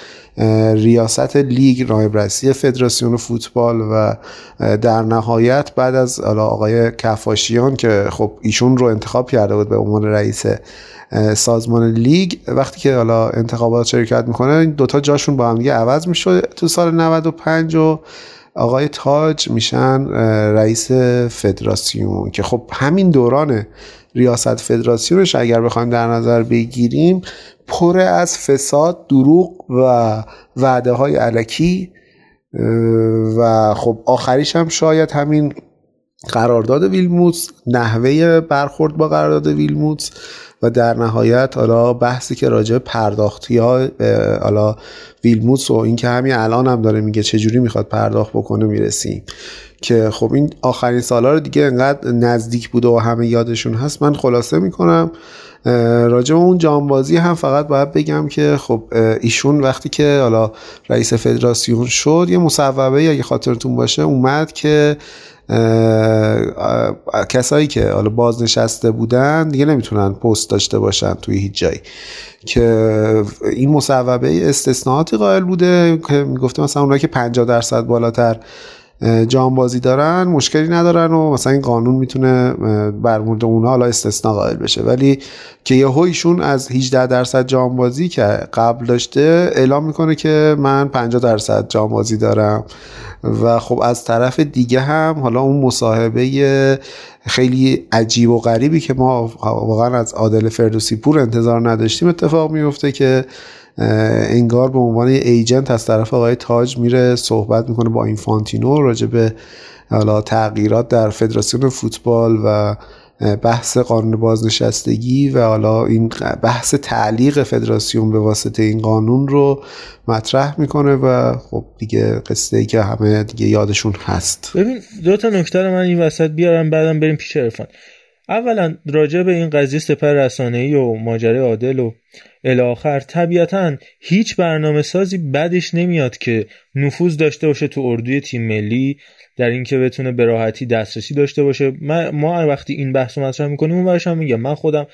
Speaker 11: ریاست لیگ نایب رئیسی فدراسیون فوتبال و در نهایت بعد از حالا آقای کفاشیان که خب ایشون رو انتخاب کرده بود به عنوان رئیس سازمان لیگ وقتی که حالا انتخابات شرکت می‌کنه این دوتا جاشون با هم دیگه عوض میشه تو سال 95 و آقای تاج میشن رئیس فدراسیون که خب همین دوران ریاست فدراسیونش اگر بخوایم در نظر بگیریم پر از فساد دروغ و وعده های علکی و خب آخریش هم شاید همین قرارداد ویلموتس نحوه برخورد با قرارداد ویلموتس و در نهایت حالا بحثی که راجع پرداختی ها حالا ویلموتس و اینکه همین الان هم داره میگه چجوری می‌خواد پرداخت بکنه می‌رسیم. که خب این آخرین سالا رو دیگه انقدر نزدیک بوده و همه یادشون هست من خلاصه می‌کنم. راجع اون جانبازی هم فقط باید بگم که خب ایشون وقتی که حالا رئیس فدراسیون شد یه مصوبه اگه خاطرتون باشه اومد که کسایی که حالا بازنشسته بودن دیگه نمی‌تونن پست داشته باشن توی هیچ جایی. که این مصوبه استثناءاتی قائل بوده که می‌گفته مثلا اونایی که 50 درصد بالاتر جانبازی دارن مشکلی ندارن و مثلا این قانون می‌تونه بر مورد اونها حالا استثناء قائل بشه. ولی که یه ایشون از 18 درصد جانبازی که قبل داشته اعلام می‌کنه که من 50 درصد جانبازی دارم. و خب از طرف دیگه هم حالا اون مصاحبه خیلی عجیب و غریبی که ما واقعا از عادل فردوسی پور انتظار نداشتیم اتفاق میفته که انگار به عنوان ایجنت از طرف آقای تاج میره صحبت می‌کنه با اینفانتینو راجع به حالا تغییرات در فدراسیون فوتبال و بحث قانون بازنشستگی و حالا این بحث تعلیق فدراسیون به واسطه این قانون رو مطرح می‌کنه و خب دیگه قصه ای که همه دیگه یادشون هست.
Speaker 1: ببین دو تا نکته رو من این وسط بیارم بعدم بریم پیش عرفان. اولا راجع به این قضیه سپر رسانه‌ای و ماجرای عادل و الاخر طبیعتا هیچ برنامه سازی بدش نمیاد که نفوذ داشته باشه تو اردوی تیم ملی در اینکه بتونه به راحتی دسترسی داشته باشه. ما وقتی این بحث رو مطرح می‌کنیم اون هم میگم. من خودم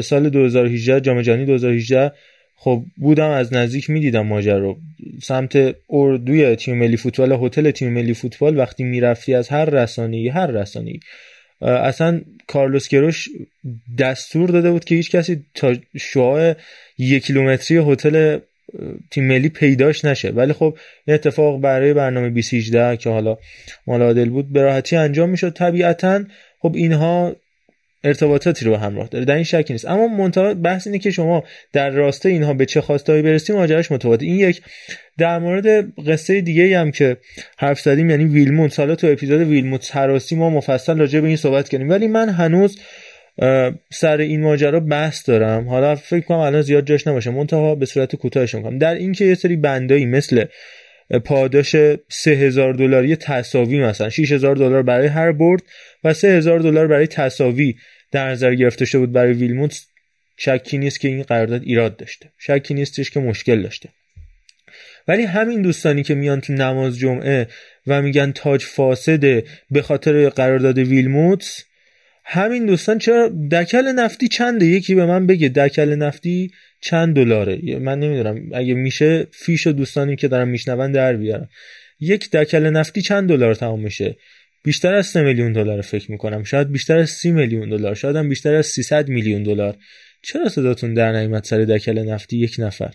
Speaker 1: سال 2018 جام جهانی 2018 خب بودم از نزدیک می‌دیدم ماجرا رو. سمت اردوی تیم ملی فوتبال هتل تیم ملی فوتبال وقتی می‌رفتی از هر رسانه‌ای هر رسانه‌ای اصلا کارلوس گروش دستور داده بود که هیچ کسی تا شعاع یک کیلومتری هتل تیم ملی پیداش نشه. ولی خب این اتفاق برای برنامه 2018 که حالا مال بود به راحتی انجام می‌شد. طبیعتا خب اینها ارتباطاتی رو همراه داره. در این شکی نیست. اما منتها بحث اینه که شما در راسته اینها به چه خواستایی برسیم ماجراش متفاوته. این یک. در مورد قصه دیگه هم که حرف زدیم یعنی ویلموت. حالا تو اپیزود ویلموت سراسی ما مفصل راجع به این صحبت کردیم. ولی من هنوز سر این ماجرا بحث دارم. حالا فکر کنم الان زیاد جاش نباشه. منتها به صورت کوتاهش می‌کنم. در اینکه یه سری بندایی مثل پاداش 3000 دلاری تساوی مثلا 6000 دلار برای هر برد و 3000 دلار برای تساوی در نظر گرفته شده بود برای ویلموت شکی نیست که این قرارداد ایراد داشته. شکی نیستش که مشکل داشته. ولی همین دوستانی که میان تو نماز جمعه و میگن تاج فاسده به خاطر قرارداد ویلموت همین دوستان چرا دکل نفتی چنده؟ یکی به من بگه دکل نفتی چند دلاره؟ من نمی‌دونم. اگه میشه فیش و دوستانی که دارم میشنون در بیارم یک دکل نفتی چند دلار تمام میشه؟ بیشتر از 3 میلیون دلار فکر می‌کنم. شاید بیشتر از 30 میلیون دلار شاید هم بیشتر از 300 میلیون دلار. چرا صداتون در نیامد سر دکل نفتی یک نفر؟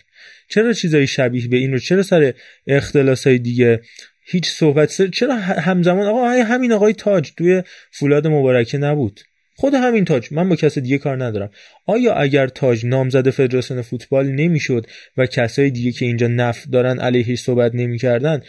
Speaker 1: چرا چیزایی شبیه به این رو چرا سر اختلاسای دیگه هیچ صحبت سر چرا همزمان آقا همین آقای تاج توی فولاد مبارکه نبود؟ خود همین تاج. من با کس دیگه کار ندارم. آیا اگر تاج نامزد فدراسیون فوتبال نمی‌شد و کسای دیگه که اینجا نف دارن علیهش صحبت نمی‌کردن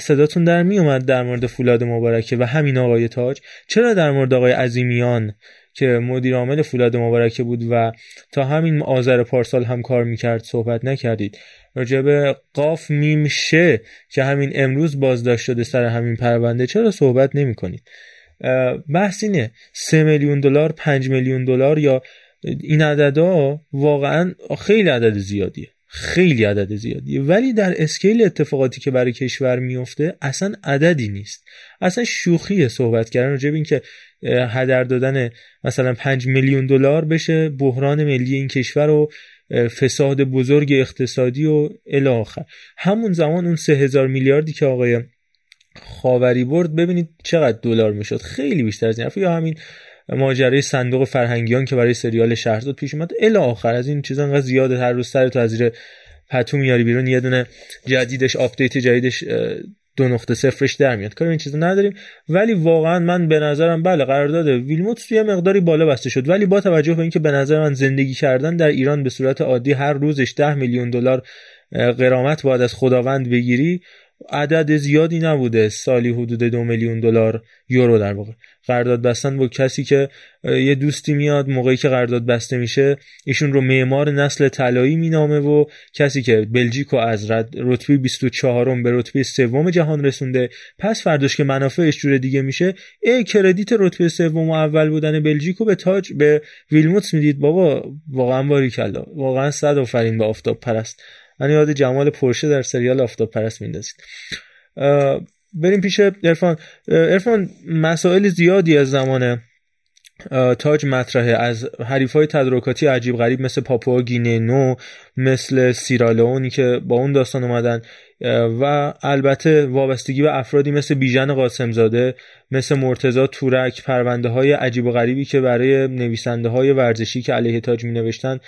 Speaker 1: صداتون در می اومد در مورد فولاد مبارکه و همین آقای تاج. چرا در مورد آقای عظیمیان که مدیر عامل فولاد مبارکه بود و تا همین آذر پارسال هم کار می‌کرد صحبت نکردید؟ راجب قاف میمشه که همین امروز بازداشت شده سر همین پرونده چرا صحبت نمی کنید بحث اینه سه میلیون دلار پنج میلیون دلار یا این عددا واقعا خیلی عدد زیادیه. خیلی عدد زیادیه. ولی در اسکیل اتفاقاتی که برای کشور میفته اصلا عددی نیست. اصلا شوخیه صحبت کردن راجع به اینکه هدر دادن مثلا 5 میلیون دلار بشه بحران ملی این کشور و فساد بزرگ اقتصادی و الاخر همون زمان اون سه هزار میلیاردی که آقای خاوری برد ببینید چقدر دلار می‌شد. خیلی بیشتر از این یا همین ماجرای صندوق فرهنگیان که برای سریال شهرزاد پیش اومد. الی آخر از این چیزا انقدر زیاده هر روز سر تو از زیر پتو میاری بیرون یه دونه جدیدش آپدیت جدیدش دو نقطه صفرش در میاد. کار این چیزا نداریم. ولی واقعا من به نظرم بله قرارداد ویلموت یه مقداری بالا بسته شد. ولی با توجه به اینکه به نظر من زندگی کردن در ایران به صورت عادی هر روزش ده میلیون دلار قرامت باید از خداوند بگیری عدد زیادی نبوده سالی حدود دو میلیون دلار یورو در واقع. قرارداد بستن با کسی که یه دوستی میاد موقعی که قرارداد بسته میشه ایشون رو معمار نسل طلایی مینامه و کسی که بلژیک از رتبه 24 به رتبه سوم جهان رسونده پس فرداش که منافعش جور دیگه میشه ای کردیت رتبه سوم و اول بودن بلژیک به تاج به ویلموتس می‌دید. بابا واقعا باری کلا واقعا صد آفرین به آفتاب پرست. من یاد جمال پرشه در سریال آفتاب پرست میندازید. بریم پیش ارفان ارفان مسائل زیادی از زمان تاج مطرحه. از حریف های تدارکاتی عجیب غریب مثل پاپوا گینه نو مثل سیرالئونی که با اون داستان اومدن و البته وابستگی به افرادی مثل بیژن قاسمزاده مثل مرتزا تورک پرونده های عجیب و غریبی که برای نویسنده های ورزشی که علیه تاج می نوشتن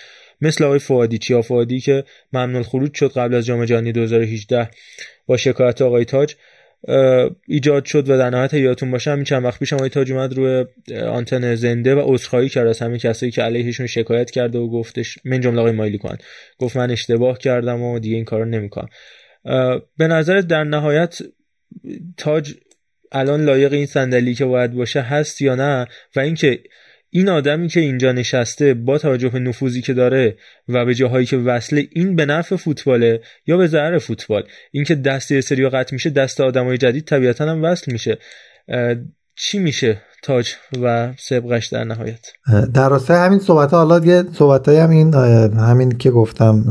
Speaker 1: مثل آقای فوادی چیا فوادی که ممنون خروج شد قبل از جام جهانی 2018 با شکایت آقای تاج. ایجاد شد و در نهایت یادتون باشه همین چند وقت پیش آقای تاج اومد روی آنتن زنده و عذرخواهی کرد از همین کسایی که علیهشون شکایت کرده و گفتش. من جمله آقای مایلی کن گفت من اشتباه کردم و دیگه این کارو نمی‌کنم. به نظر در نهایت تاج الان لایق این صندلی که باید باشه هست یا نه و اینکه این آدمی که اینجا نشسته با توجه به نفوذی که داره و به جاهایی که وصله این به نفع فوتباله یا به ضرر فوتبال؟ اینکه دست سری قطع میشه دست آدمای جدید طبیعتا هم وصل میشه. چی میشه تاج و سبقش در نهایت؟
Speaker 13: در راستای همین صحبت ها حالا یه صحبت هم این همین که گفتم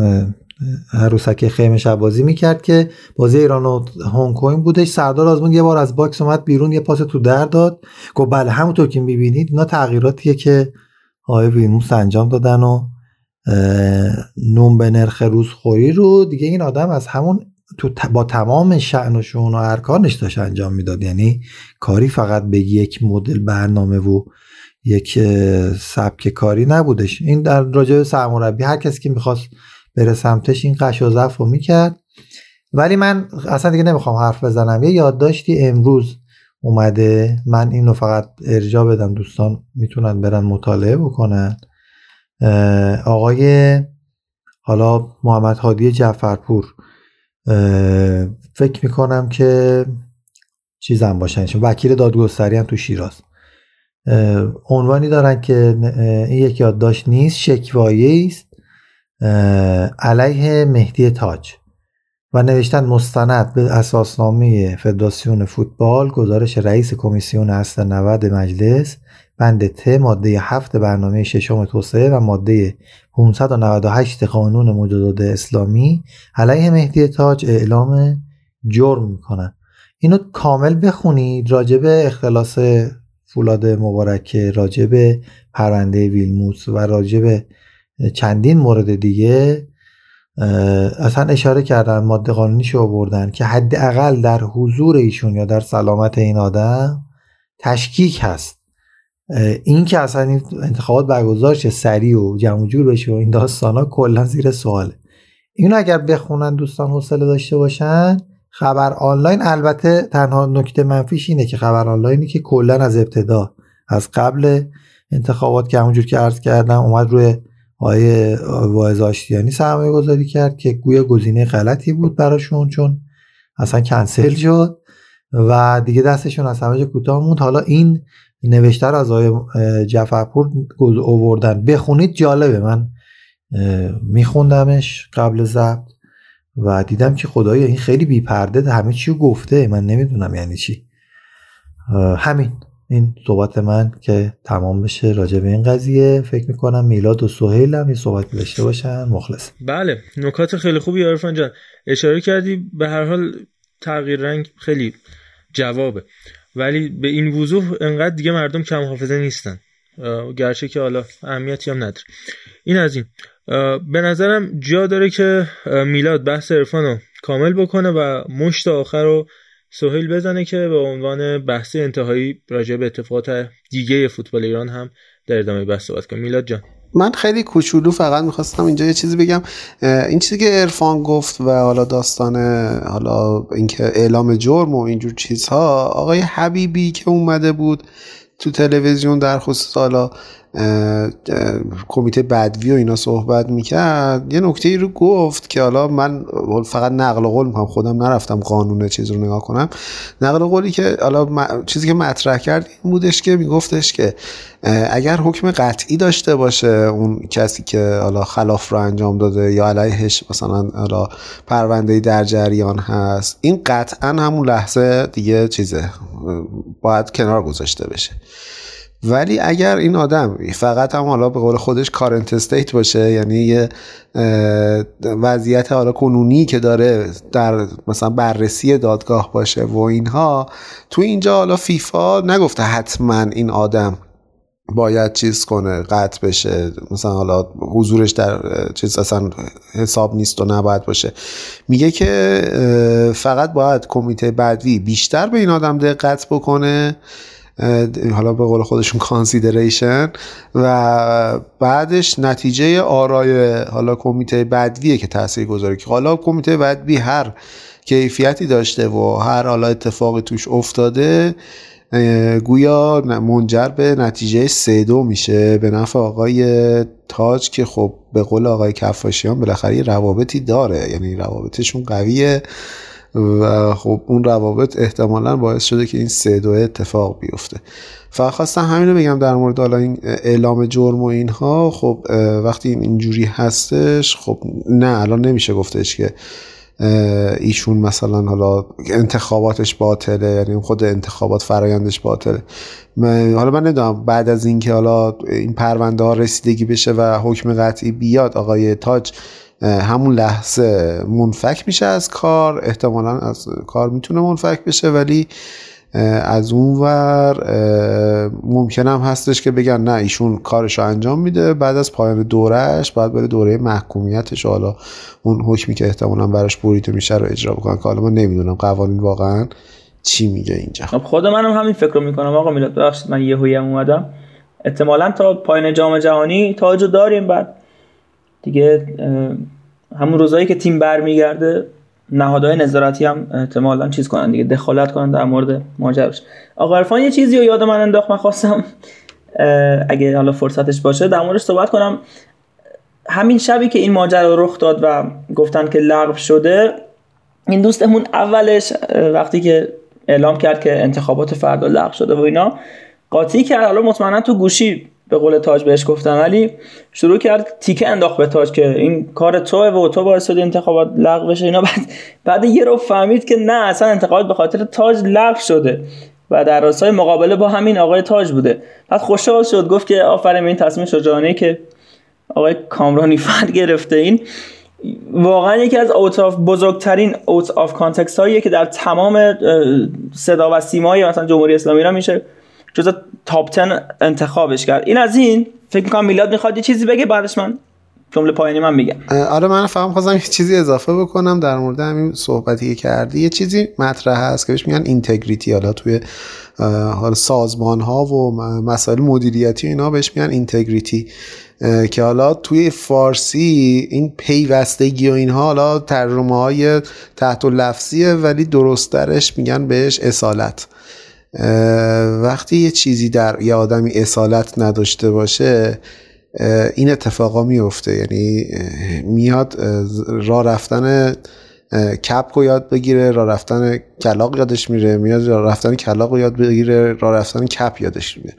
Speaker 13: عروسک خیمه شب بازی می‌کرد که بازی ایران و هنگ کنگ بودش. سردار آزمون یه بار از box اومد بیرون یه پاس تو در داد. گفت بله همونطور که می‌بینید اینا تغییراتیه که آقای ویلموتس انجام دادن و نون به نرخ روزخوری رو. دیگه این آدم از همون تو با تمام شعنشون و ارکانش داشت انجام می‌داد. یعنی کاری فقط به یک مدل برنامه و یک سبک کاری نبودش. این در راجع سرمربی هر کسی که می‌خواست بره سمتش این قش و ضعف رو می‌کرد. ولی من اصلا دیگه نمی‌خوام حرف بزنم. یه یادداشتی امروز اومده. من اینو فقط ارجا بدم. دوستان می‌تونن برن مطالعه بکنن. آقای حالا محمد هادی جعفرپور. فکر می‌کنم که چیزم باشن چون وکیل دادگستری هم تو شیراز. عنوانی دارن که این یک یادداشت نیست. شکوایی است. علیه مهدی تاج و نوشتن مستند به اساسنامه فدراسیون فوتبال گزارش رئیس کمیسیون اصل 90 مجلس بند ت ماده 7 برنامه ششم توسعه و ماده 598 قانون مجدد اسلامی علیه مهدی تاج اعلام جرم می‌کنن. اینو کامل بخونید. راجب اختلاس فولاد مبارکه راجب پرونده ویلموس و راجب چندین مورد دیگه اصلا اشاره کردن ماده قانونیشو آوردن که حداقل در حضور ایشون یا در سلامت این آدم تشکیک هست. این که اصلا این انتخابات برگزار شه سریع و جمع جور بشه و این داستانا کلا زیر سواله اینو اگر بخونن دوستان حوصله داشته باشن خبر آنلاین البته تنها نکته منفیش اینه که خبر آنلاینی که کلا از ابتدا از قبل انتخابات که همونجور که عرض کردم اومد روی آقای واعظ آشتیانی سرمایه گذاری کرد که گویا گزینه غلطی بود براشون چون اصلا کنسل شد و دیگه دستشون از همه کوتاه موند. حالا این نوشته از آقای جعفرپور اووردن بخونید جالبه. من میخوندمش قبل ضبط و دیدم که خدایا این خیلی بیپرده همه چی گفته. من نمی‌دونم یعنی چی. همین. این صحبت من که تمام بشه راجع به این قضیه. فکر می‌کنم میلاد و سهیل هم این صحبت داشته باشن. مخلص.
Speaker 1: بله نکات خیلی خوبی عرفان جان. اشاره کردی به هر حال تغییر رنگ خیلی جوابه. ولی به این وضوح انقدر دیگه مردم کم حافظه نیستن. گرچه که حالا اهمیتی هم نداره. این از این. به نظرم جا داره که میلاد بحث عرفان رو کامل بکنه و مشت آخر رو سهیل بزنه که به عنوان بحث انتهایی راجع به اتفاقات دیگه فوتبال ایران هم در ادامه بحث صحبت کنم میلاد جان.
Speaker 11: من خیلی کوچولو فقط می‌خواستم اینجا یه چیزی بگم. این چیزی که ارفان گفت و حالا داستان حالا اینکه اعلام جرم و اینجور چیزها آقای حبیبی که اومده بود تو تلویزیون در خصوص حالا کمیته بدوی و اینا صحبت می‌کرد. یه نکته ای رو گفت که حالا من فقط نقل قول می‌کنم خودم نرفتم قانون چیز رو نگاه کنم. نقل قولی که حالا چیزی که مطرح کرد این بودش که میگفتش که اگر حکم قطعی داشته باشه اون کسی که حالا خلاف رو انجام داده یا علیهش مثلا حالا پرونده در جریان هست این قطعا همون لحظه دیگه چیزه باید کنار گذاشته بشه. ولی اگر این آدم فقط هم حالا به قول خودش کارنت استیت باشه یعنی یه وضعیت حالا کنونی که داره در مثلا بررسی دادگاه باشه و اینها تو اینجا حالا فیفا نگفته حتما این آدم باید چیز کنه قطع بشه مثلا حالا حضورش در چیز اصلا حساب نیست و نباید باشه. میگه که فقط باید کمیته بدوی بیشتر به این آدم دقت بکنه حالا به قول خودشون کانسیدریشن و بعدش نتیجه آرای حالا کمیته بدویه که تاثیر گذاره. که حالا کمیته بدوی هر کیفیتی داشته و هر حالا اتفاقی توش افتاده گویا منجر به نتیجه سه دو میشه. به نفع آقای تاج که خب به قول آقای کفاشیان بالاخره روابطی داره. یعنی روابطشون قویه. و خب اون روابط احتمالا باعث شده که این سه دو اتفاق بیفته. فقط خواستم همین رو بگم در مورد حالا این اعلام جرم و اینها. خب وقتی اینجوری هستش خب نه الان نمیشه گفتش که ایشون مثلا حالا انتخاباتش باطله یعنی خود انتخابات فرایندش باطله. من حالا من نمی‌دونم بعد از اینکه حالا این پرونده ها رسیدگی بشه و حکم قطعی بیاد آقای تاج همون لحظه منفک میشه از کار احتمالا از کار می‌تونه منفک بشه ولی از اون ور ممکنم هستش که بگن نه ایشون کارش رو انجام میده بعد از پایان دورش بعد بره دوره محکومیتش. حالا اون حکمی که احتمالا براش بریده میشه رو اجرا بکنن که حالا من نمی‌دونم قوانین واقعا چی میگه اینجا.
Speaker 12: خب خود منم همین فکر می‌کنم. آقا میلاد ببخشید من یه هم اومدم. احتمالا تا پایان جام جهانی تاجو داریم بعد. دیگه همون روزایی که تیم برمیگرده نهادهای نظارتی هم احتمالا چیز کنن دیگه دخالت کنن در مورد ماجراش آقا عرفان یه چیزی رو یاد من انداخت من خواستم اگه حالا فرصتش باشه در موردش صحبت کنم. همین شبی که این ماجرا رخ داد و گفتن که لغو شده این دوستمون اولش وقتی که اعلام کرد که انتخابات فردا لغو شده و اینا قاطی کرد. حالا مطمئنا تو گوشی به قول تاج بهش گفتن. ولی شروع کرد تیکه انداخت به تاج که این کار توه و تو باعث شده انتخابات لغو بشه اینا. بعد بعد یه رو فهمید که نه اصلا انتخابات به خاطر تاج لغو شده و در راستای مقابله با همین آقای تاج بوده. بعد خوشحال شد گفت که آفرین این تصمیم شجاعانه که آقای کامرانی فرد گرفته این. واقعا یکی از out of بزرگترین out of context هاییه که در تمام صدا و سیمای مثلا جمهوری اسلامی را میشه. جز top 10 انتخابش کرد. این از این فکر می‌کنم میلاد می‌خواد یه چیزی بگه بعدش من جمله پایانی من میگم.
Speaker 11: آره من هم خواستم یه چیزی اضافه بکنم در مورد همین صحبتی که کردی. یه چیزی مطرح هست که بهش میگن integrity حالا توی حالا سازمان ها و مسائل مدیریتی اینا بهش میگن اینتگریتی که حالا توی فارسی این پیوستگی و اینها حالا ترجمه های تحت لفظیه ولی درسترش میگن بهش اصالت. وقتی یه چیزی در یه آدمی اصالت نداشته باشه این اتفاقا میفته. یعنی میاد راه رفتن کپ رو یاد بگیره راه رفتن کلاق یادش میره میاد راه رفتن کلاق رو یاد بگیره راه رفتن کپ یادش میره.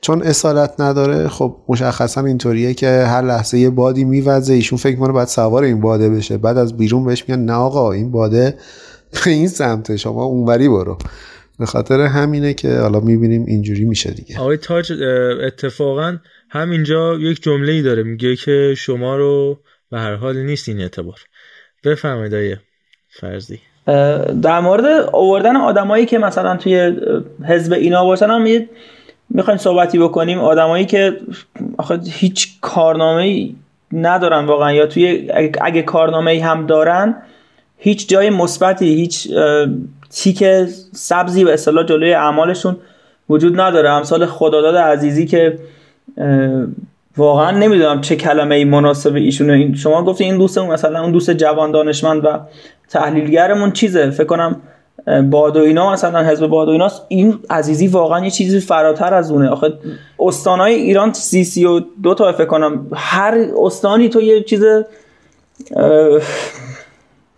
Speaker 11: چون اصالت نداره خب مشخصا اینطوریه که هر لحظه یه بادی میوزه ایشون فکر کنه باید سوار این باده بشه. بعد از بیرون بهش میگن نه آقا این باده به این سمت شما اونوری برو. به خاطر همینه که حالا می‌بینیم اینجوری میشه دیگه.
Speaker 1: آقای تاج اتفاقا همینجا یک جمله ای داره میگه که شما رو به هر حال نیست این اعتبار. بفرمایید آیه فرضی.
Speaker 12: در مورد آوردن آدمایی که مثلا توی حزب اینا باشن هم می‌خوایم صحبتی بکنیم. آدمایی که آخه هیچ کارنامه ندارن واقعا یا توی اگه کارنامه هم دارن هیچ جای مثبتی هیچ تیک سبزی به اصطلاح جلوی اعمالشون وجود نداره. امثال خداداد عزیزی که واقعا نمی‌دونم چه کلمه ای مناسب ایشونه شما گفتین این دوستمون مثلا اون دوست جوان دانشمند و تحلیلگرمون چیزه؟ فکر کنم باد و اینا مثلا حزب باد و ایناست. این عزیزی واقعا یه چیزی فراتر از اونه. آخه استانهای ایران سی سی و دو تا فکر کنم هر استانی تو یه چیز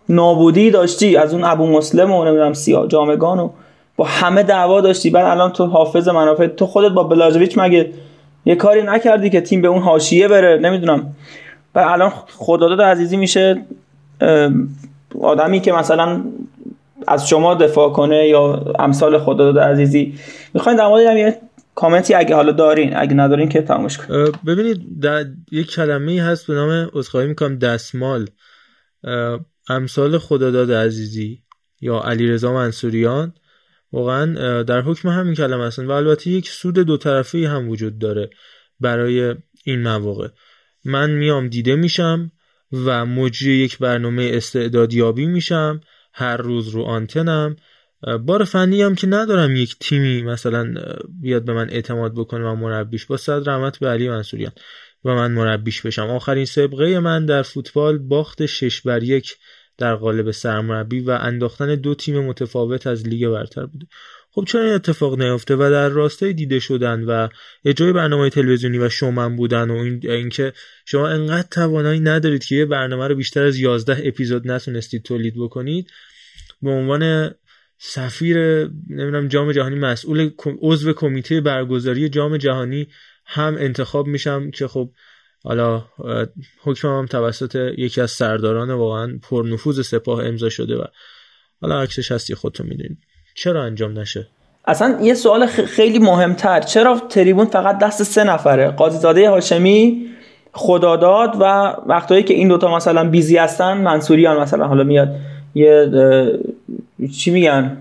Speaker 12: نابودی داشتی از اون ابو مسلم و نمی‌دونم سیاه جامگان و با همه دعوا داشتی. بعد الان تو حافظ منافع تو خودت با بلاژویچ مگه یه کاری نکردی که تیم به اون حاشیه بره؟ نمی‌دونم. و الان خداداد عزیزی میشه آدمی که مثلا از شما دفاع کنه یا امثال خداداد عزیزی. می‌خواین در مورد یه کامنتی اگه حالا دارین اگه ندارین که تموش کن
Speaker 1: ببینید یک کلمه هست به نام عذرخواهی می‌کنم دستمال. امثال خداداد عزیزی یا علیرضا منصوریان واقعا در حکم همین کلمه هستن و البته یک سود دو طرفه هم وجود داره برای این مواقع. من میام دیده میشم و مجری یک برنامه استعدادیابی میشم هر روز رو آنتنم. بار فنی هم که ندارم یک تیمی مثلا بیاد به من اعتماد بکنه و مربیش. با صد رحمت به علی منصوریان. و من مربیش بشم. آخرین سبقه من در فوتبال باخت شش بر یک. در قالب سرمربی و انداختن دو تیم متفاوت از لیگ برتر بوده. خب چرا این اتفاق نیفته و در راستای دیده شدن و اجرای برنامه تلویزیونی و شومن بودن و این اینکه شما انقدر توانایی ندارید که یه برنامه رو بیشتر از 11 اپیزود نتونستید تولید بکنید به عنوان سفیر نمی‌دونم جام جهانی مسئول عضو کمیته برگزاری جام جهانی هم انتخاب میشم که خب حالا حکمم هم توسط یکی از سرداران واقعا پرنفوذ سپاه امضا شده و حالا عکسش هستی خودتون می‌دونید چرا انجام نشه؟
Speaker 12: اصلا یه سوال خیلی مهمتر. چرا تریبون فقط دست سه نفره؟ قاضی زاده هاشمی خداداد و وقتایی که این دوتا مثلا بیزی هستن منصوریان مثلا. حالا میاد یه چی میگن؟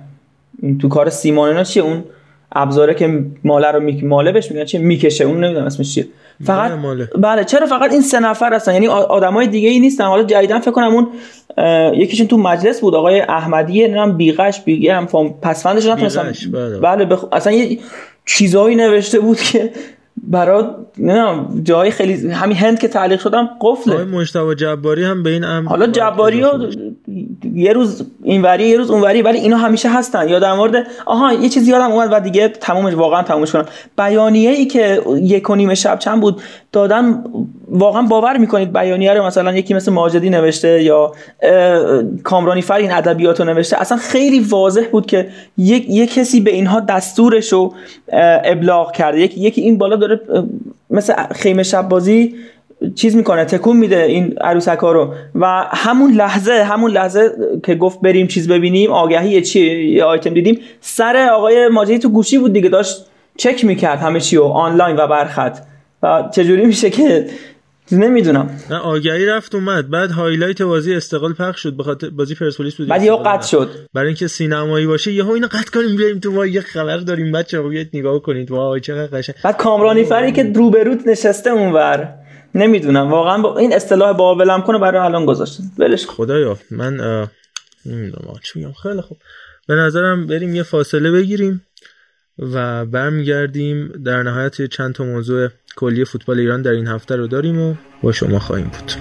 Speaker 12: تو کار سیمان اینا چیه؟ اون ابزاره که ماله رو میک... ماله بهش میگن چه می‌کشه. اون نمی‌دونم اسمش چیه. فقط
Speaker 1: ماله.
Speaker 12: بله چرا فقط این سه نفر هستن؟ یعنی آدمای دیگه ای نیستن. حالا جدیدن فکر کنم اون یکیشون تو مجلس بود. آقای احمدی نمی‌دونم بیغش بیگه هم پسفندش نتونستم
Speaker 1: بله,
Speaker 12: بله بخ... اصلا یه چیزایی نوشته بود که برای نمی‌دونم جای خیلی همین هند که تعلیق شدم قفله.
Speaker 1: آقای مجتبی جباری هم به این امر
Speaker 12: حالا جباری ها یه روز اینوری یه روز اونوری ولی اینا همیشه هستن. یا در مورد آها یه چیزی یادم اومد و دیگه تمومش واقعا تمومش کنم. بیانیه ای که یک و نیم شب چند بود دادن واقعا باور می‌کنید بیانیه رو مثلا یکی مثل ماجدی نوشته یا کامرانی فر این ادبیات رو نوشته. اصلا خیلی واضح بود که یک یک کسی به اینها دستورش رو ابلاغ کرده. یکی یکی این بالا داره مثل خیمه شب بازی چیز می‌کنه تکون میده این عروسک ها رو. و همون لحظه همون لحظه که گفت بریم چیز ببینیم آگهی چی یه آیتم دیدیم سر آقای ماجدی تو گوشی بود دیگه داشت چک می‌کرد همه چی رو آنلاین و برخط. و چجوری میشه که نمی‌دونم.
Speaker 1: نه آگهی رفت اومد. بعد هایلایت بازی استقلال پخش شد بخاطر بازی پرسپولیس بود.
Speaker 12: بعد یهو قطع شد.
Speaker 1: برای اینکه سینمایی باشه یهو اینو قطع کنیم بیایم تو وای یه خبر داریم. بچه‌ها بیاید نگاه کنید. وای چقدر قشنگ.
Speaker 12: بعد کامرانی فری که روبروت نشسته اونور. نمی‌دونم. واقعا با این اصطلاح بابلم کنه برای الان گذاشتن ولش
Speaker 1: خدایا من نمی‌دونم چی میگم؟ خیلی خوب. به نظرم بریم یه فاصله بگیریم. و برمیگردیم در نهایت چند تا موضوع کلی فوتبال ایران در این هفته رو داریم و با شما خواهیم بود.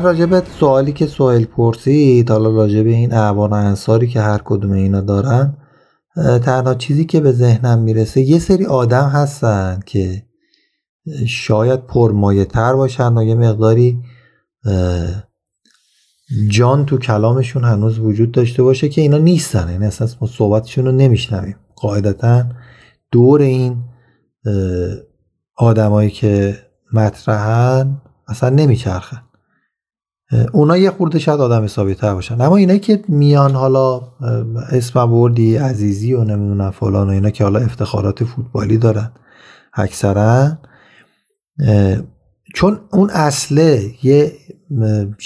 Speaker 13: من راجع سوالی که سوال پرسید حالا راجع به این اعوان انصاری که هر کدوم اینا دارن تنها چیزی که به ذهنم می‌رسه یه سری آدم هستن که شاید پرمایه تر باشن و یه مقداری جان تو کلامشون هنوز وجود داشته باشه که اینا نیستن. این اصلا ما صحبتشون رو نمیشنویم. قاعدتا دور این آدمایی که مطرحن اصلا نمیچرخن. اونا یه خورده شاید آدم حسابی تر باشن. اما اینا که میان حالا اسم بردی عزیزی و نمی‌دونم فلان و اینا که حالا افتخارات فوتبالی دارن اکثرا چون اون اصله یه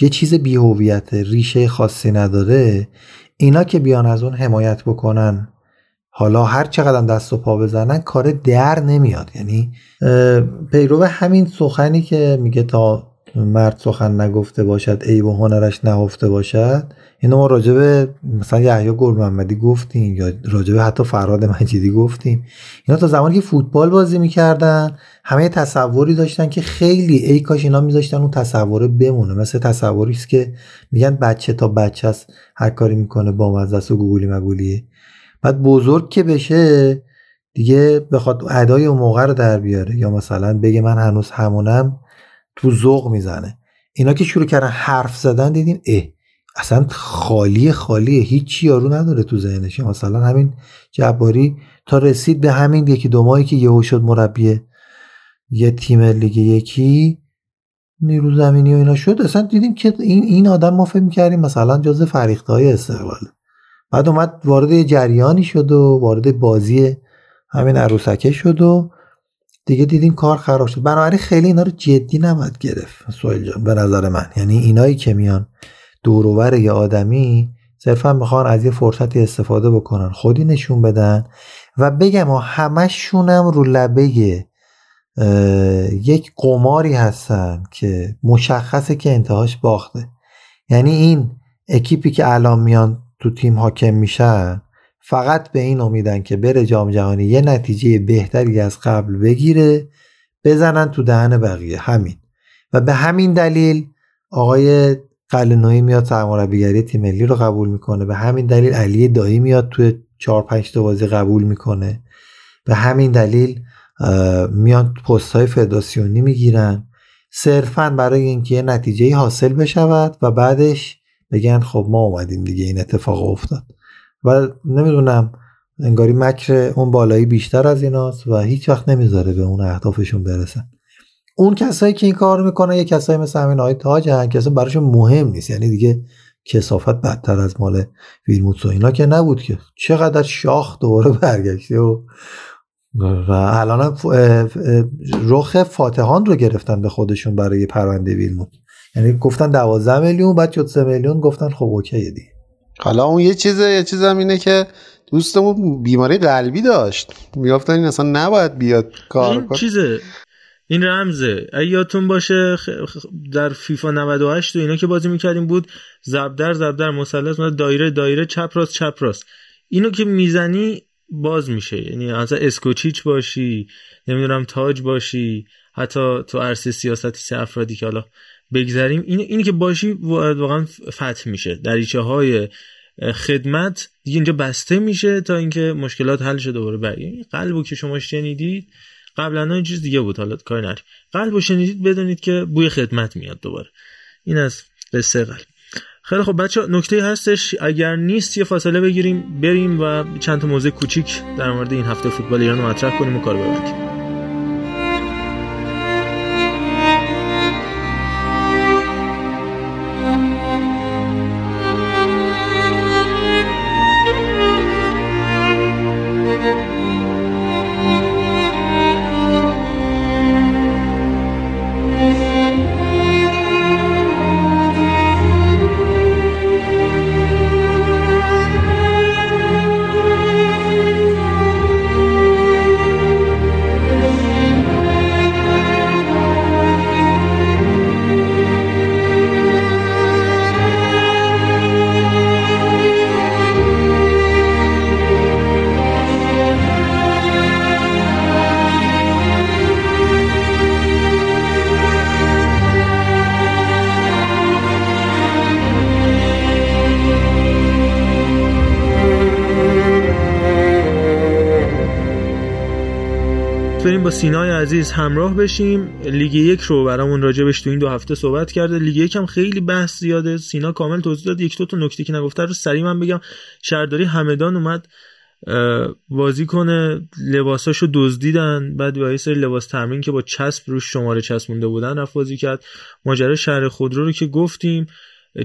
Speaker 13: یه چیز بیهویت ریشه خاصی نداره اینا که بیان از اون حمایت بکنن حالا هر چقدر دست و پا بزنن کار در نمیاد. یعنی پیرو همین سخنی که میگه تا مرد سخن نگفته باشد ای و هنرش نهفته باشد. اینو ما راجب مثلا یحیی گل محمدی گفتیم یا راجب حتی فراد مجیدی گفتیم. اینا تا زمانی که فوتبال بازی می‌کردن همه تصوری داشتن که خیلی ای کاش اینا میذاشتن اون تصوره بمونه. مثل تصوری است که میگن بچه تا بچه است هر کاری می‌کنه با مزدست و گوگولی مگولیه. بعد بزرگ که بشه دیگه بخواد ادای اون موقع رو در بیاره. یا مثلا بگه من هنوز همونم تو ذوق می‌زنه. اینا که شروع کردن حرف زدن دیدیم اه اصلا خالی خالیه. هیچ یارو نداره تو ذهنش. مثلا همین جباری تا رسید به همین یکی دو ماهی که یهو شد مربی یه تیم لیگ یکی نیرو زمینی و اینا شد. اصلا دیدیم که این این آدم ما فکر می‌کردیم مثلا جز فریخته استقلال بعد اومد وارد جریانی شد و وارد بازی همین عروسکه شد و دیگه دیدیم کار خراب شد. بنابراین خیلی اینا رو جدی نباید گرفت. سویل جان به نظر من. یعنی اینایی که میان دوروبر یه آدمی صرفا می‌خوان از یه فرصتی استفاده بکنن خودی نشون بدن و بگم و همشونم رو لبه یک قماری هستن که مشخصه که انتهاش باخته. یعنی این اکیپی که الان میان تو تیم حاکم میشن فقط به این امیدن که بره جام جهانی یه نتیجه بهتری از قبل بگیره بزنن تو دهن بقیه. همین. و به همین دلیل آقای قلنوی میاد سرمربیگری تیم ملی رو قبول می‌کنه. به همین دلیل علی دایی میاد توی چهار پنج تا بازی قبول می‌کنه. به همین دلیل میان پست های فدراسیونی می‌گیرن. صرفا برای اینکه یه نتیجه حاصل بشود و بعدش بگن خب ما اومدیم دیگه این اتفاق افتاد. و نمی‌دونم انگاری مکر اون بالایی بیشتر از ایناست و هیچ وقت نمی‌ذاره به اون اهدافشون برسن اون کسایی که این کار می‌کنن یه کسایی مثل همین آقای تاج هن که براشون مهم نیست. یعنی دیگه کسافت بدتر از مال ویلموتس و اینا که نبود که. چقدر شاخ دوباره برگشته و و الان رخ فاتحان رو گرفتن به خودشون برای پرونده ویلموت. یعنی گفتن 12 میلیون بعد شد 3 میلیون گفتن خب اوکی دیگه.
Speaker 11: حالا اون یه چیزه یه چیز هم اینه که دوستمون بیماری قلبی داشت. می‌گفتن این اصلا نباید بیاد کار
Speaker 1: این چیزه. این رمزه. یادتون باشه در فیفا 98 و اینا که بازی می‌کردیم بود زبدر زبدر مثلث دایره دایره چپ راست چپ راست. اینو که می‌زنی باز میشه. یعنی اصلا اسکوچیچ باشی نمی‌دونم تاج باشی حتی تو عرصه سیاستی سه افرادی که حالا بگذریم. این اینی که باشی واقعا فتح میشه. دریچه های خدمت دیگه اینجا بسته میشه تا اینکه مشکلات حل شده دوباره. برگردید قلبو که شما شنیدید قبلا چیز دیگه بود. حالا کار نری قلبو شنیدید بدونید که بوی خدمت میاد دوباره. این از قصه قلب. خیلی خب بچه نکته هستش. اگر نیست یه فاصله بگیریم بریم و چند تا موضوع کوچیک در مورد این هفته فوتبال ایران مطرح کنیم و کار ببریم. سینای عزیز همراه بشیم. لیگ یک رو برامون راجبش تو این دو هفته صحبت کرده. لیگ یک هم خیلی بحث زیاده. سینا کامل توضیح داد. یک دو تا نکته که نگفته رو سریع من بگم. شهرداری همدان اومد بازی کنه. لباساشو دزدیدن. بعد با سری لباس تمرین که با چسب روش شماره چسبونده بودن رفت بازی کرد. ماجرا شهر خودرو رو که گفتیم.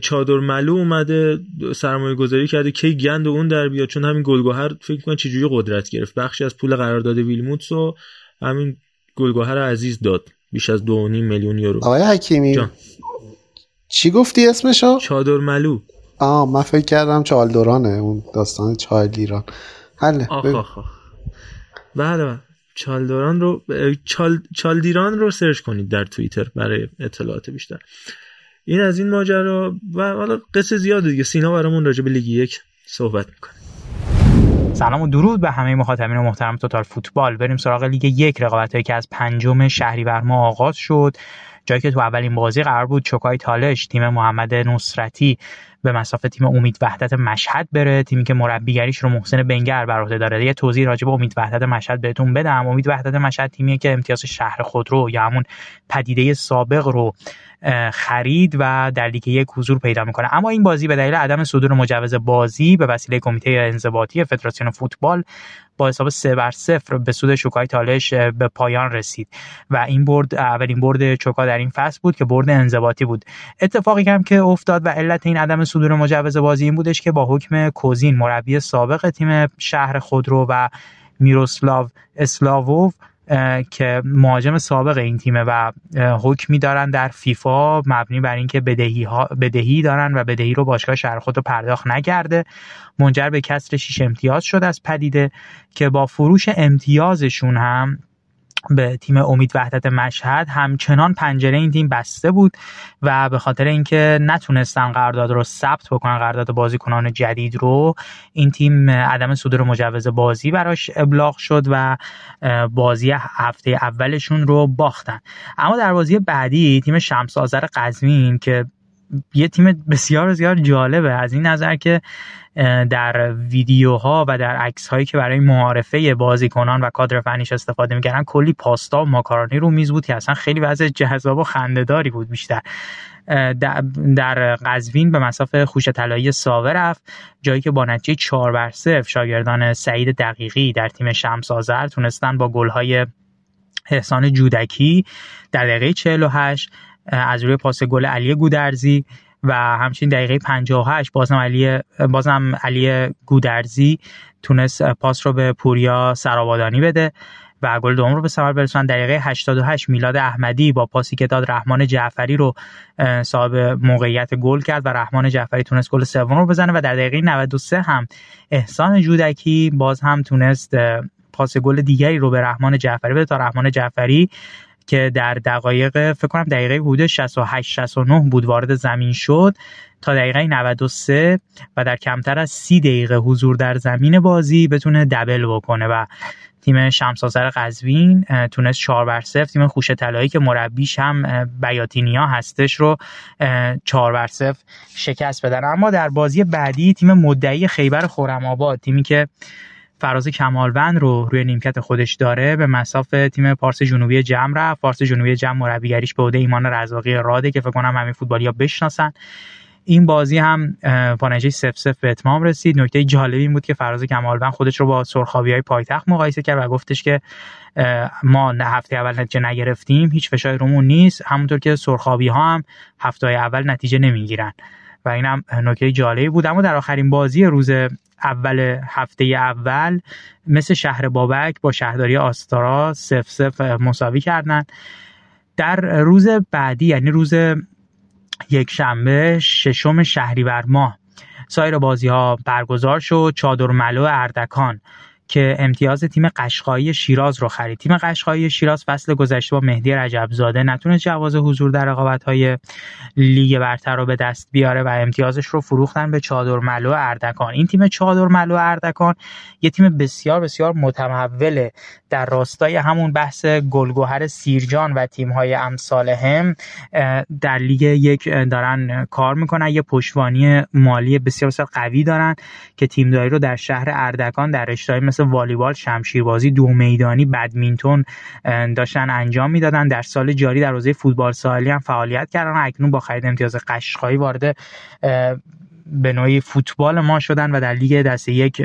Speaker 1: چادر ملو اومده سرمایه گذاری کرده. کی گند و اون در بیاد؟ چون همین گلگهر فکر کنم چجوری قدرت گرفت. بخشی از پول قرارداد ویلموتس و همین گلگهر عزیز داد. بیش از دو میلیون یورو.
Speaker 11: آقای حکیمی. جان. چی گفتی اسمشو؟
Speaker 1: چادر ملو.
Speaker 11: آه من فکر کردم چالدورانه اون داستان چای ایران حله
Speaker 1: آخ آخ آخ. بله بله. چالدوران رو چال... چالدیران رو سرچ کنید در توییتر برای اطلاعات بیشتر. این از این ماجرا و حالا قصه زیاده دیگه. سینا برامون راجع به لیگ یک صحبت می‌کنه.
Speaker 16: سلام و درود به همه مخاطبین و محترم توتال فوتبال. بریم سراغ لیگ یک. رقابت هایی که از پنجم شهریور ماه آغاز شد. جایی که تو اولین بازی قرار بود چوکای تالش تیم محمد نصرتی به مسافه تیم امید وحدت مشهد بره تیمی که مربیگریش رو محسن بنگر بر عهده داره. یه توضیح راجع به امید وحدت مشهد بهتون بدم. امید وحدت مشهد تیمیه که امتیاز شهر خودرو یا همون پدیده سابق رو خرید و در لیگ یک حضور پیدا می‌کنه. اما این بازی به دلیل عدم صدور مجوز بازی به وسیله کمیته انضباطی فدراسیون فوتبال با حساب سه بر صفر به سود چوکای تالش به پایان رسید و این برد اولین برد چوکا در این فصل بود که برد انضباطی بود. اتفاقی هم که افتاد و علت این عدم صدور مجوز بازی این بودش که با حکم کوزین مربی سابق تیم شهر خودرو و میروسلاو اسلاووف که مهاجم سابق این تیمه و حکمی دارن در فیفا مبنی بر اینکه بدهی ها بدهی دارن و بدهی رو باشگاه شهر خود رو پرداخت نکرده. منجر به کسر 6 امتیاز شد از پدیده که با فروش امتیازشون هم به تیم امید وحدت مشهد. همچنان پنجره این تیم بسته بود و به خاطر اینکه نتونستن قرارداد رو ثبت بکنن قرارداد بازیکنان جدید رو این تیم عدم صدور مجوز بازی براش ابلاغ شد و بازی هفته اولشون رو باختن. اما در بازی بعدی تیم شمس آذر قزوین که یه تیم بسیار بسیار جالبه. از این نظر که در ویدیوها و در عکس هایی که برای معارفه بازیکنان و کادر فنیش استفاده می‌کردن کلی پاستا و ماکارونی رو میز بود که اصلا خیلی وضع جذاب و خندهداری بود بیشتر. در قزوین به مسافه خوش طلایی ساوه رفت جایی که با نتیجه 4 بر 0 شاگردان سعید دقیقی در تیم شمس آذر تونستن با گل‌های احسان جودکی در دقیقه 48 از روی پاس گل علی گودرزی و همچنین دقیقه 58 بازم علی بازم علی گودرزی تونست پاس رو به پوریا سرابادانی بده و گل دوم رو به ثمر برسونن. دقیقه 88 میلاد احمدی با پاسی که داد رحمان جعفری رو صاحب موقعیت گل کرد و رحمان جعفری تونست گل سوم رو بزنه و در دقیقه 93 هم احسان جودکی باز هم تونست پاس گل دیگری رو به رحمان جعفری بده تا رحمان جعفری که در دقایق فکر کنم دقیقه حدود 68 69 بود وارد زمین شد. تا دقیقه 93 و در کمتر از 30 دقیقه حضور در زمین بازی بتونه دبل بکنه و تیم شمسازر قزوین تونست 4 بر 0 تیم خوش طلایی که مربیش هم بیاتینیا هستش رو 4 بر 0 شکست بدن. اما در بازی بعدی تیم مدعی خیبر خرم آباد تیمی که فراز کمالوند رو روی نیمکت خودش داره به مسافه تیم پارس جنوبی جمع رفت. پارس جنوبی جمع مربیگریش به عهده ایمان رزاقی راده که فکر کنم همین فوتبالیا بشناسن. این بازی هم نتیجه سف سف به اتمام رسید. نکته جالبی این بود که فراز کمالوند خودش رو با سرخابی های پایتخت مقایسه کرد و گفتش که ما هفته اول نتیجه نگرفتیم هیچ فشاری رومون نیست. همونطور که سرخابی ها هم هفته اول نتیجه نمی‌گیرن. و این هم نکته جالبی بود. اما در آخرین بازی روز اول هفته اول مثل شهر بابک با شهرداری آستارا سف سف مساوی کردن. در روز بعدی یعنی روز یک شنبه ششم شهریور ماه سایر بازی ها برگزار شد. چادر ملو اردکان که امتیاز تیم قشقایی شیراز رو خرید. تیم قشقایی شیراز فصل گذشته با مهدی رجبزاده نتونست جواز حضور در رقابت های لیگ برتر رو به دست بیاره و امتیازش رو فروختن به چادر ملو اردکان. این تیم چادر ملو اردکان یه تیم بسیار بسیار متموله در راستای همون بحث گلگوهر سیرجان و تیم های امثال هم در لیگ یک دارن کار می‌کنن. یه پشتوانی مالی بسیار بسیار قوی دارن که تیمداری رو در شهر اردکان در رشته‌های مثل والیبال شمشیربازی دو میدانی بدمینتون داشتن انجام می‌دادن. در سال جاری در حوزه فوتبال ساحلی هم فعالیت کردن. اکنون با خرید امتیاز قشقایی وارد به نوعی فوتبال ما شدن و در لیگ دسته یک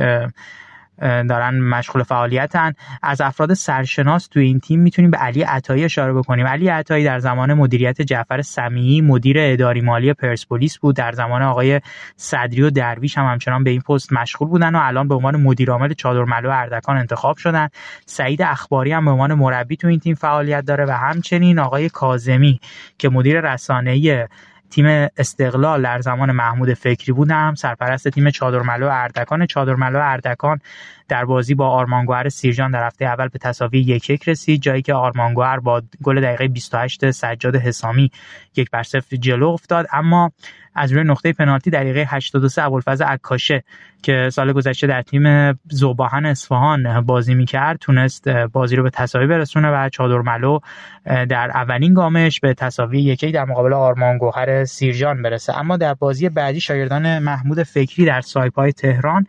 Speaker 16: دارن مشغول فعالیتن. از افراد سرشناس تو این تیم می‌تونیم به علی عطایی اشاره بکنیم. علی عطایی در زمان مدیریت جعفر سمیعی مدیر اداری مالی پرسپولیس بود. در زمان آقای صدری و درویش هم همچنان به این پست مشغول بودن و الان به عنوان مدیر عامل چادرملو اردکان انتخاب شدن. سعید اخباری هم به عنوان مربی تو این تیم فعالیت داره و همچنین آقای کاظمی که مدیر رسانه‌ای تیم استقلال در زمان محمود فکری بودم. سرپرست تیم چادرملو اردکان. چادرملو اردکان در بازی با آرمانگوهر سیرجان در هفته اول به تساوی یک یک رسید جایی که آرمانگوهر با گل دقیقه 28 سجاد حسامی یک بر صفر جلو افتاد. اما از روی نقطه پنالتی دقیقه 83 ابوالفضل عکاشه که سال گذشته در تیم زوباهن اصفهان بازی می‌کرد تونست بازی رو به تساوی برسونه و چادرملو در اولین گامش به تساوی یکی در مقابل آرمان گوهر سیرجان برسه. اما در بازی بعدی شاگردان محمود فکری در سایپای تهران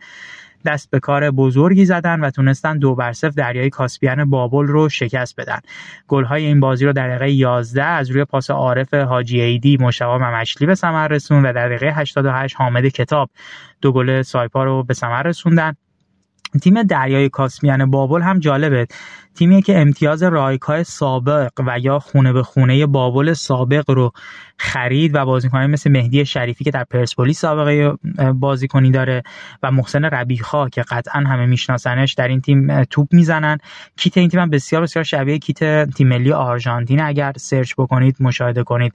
Speaker 16: دست به کار بزرگی زدن و تونستن دو بر صفر دریای کاسپیان بابل رو شکست بدن. گل‌های این بازی رو در دقیقه 11 از روی پاس عارف حاجی ایدی مشتاق ممشلی به ثمر رسون و در دقیقه 88 حامد کتاب دو گل سایپا رو به ثمر رسوندن. تیم دریای کاسپیان بابل هم جالبه. تیمی که امتیاز رایکای سابق و یا خونه به خونه بابل سابق رو خرید و بازیکنان مثل مهدی شریفی که در پرسپولیس سابقه بازیکنی داره و محسن ربیع‌خواه که قطعا همه میشناسنش در این تیم توپ می‌زنن. کیت این تیم هم بسیار بسیار شبیه کیت تیم ملی آرژانتین. اگر search بکنید مشاهده کنید.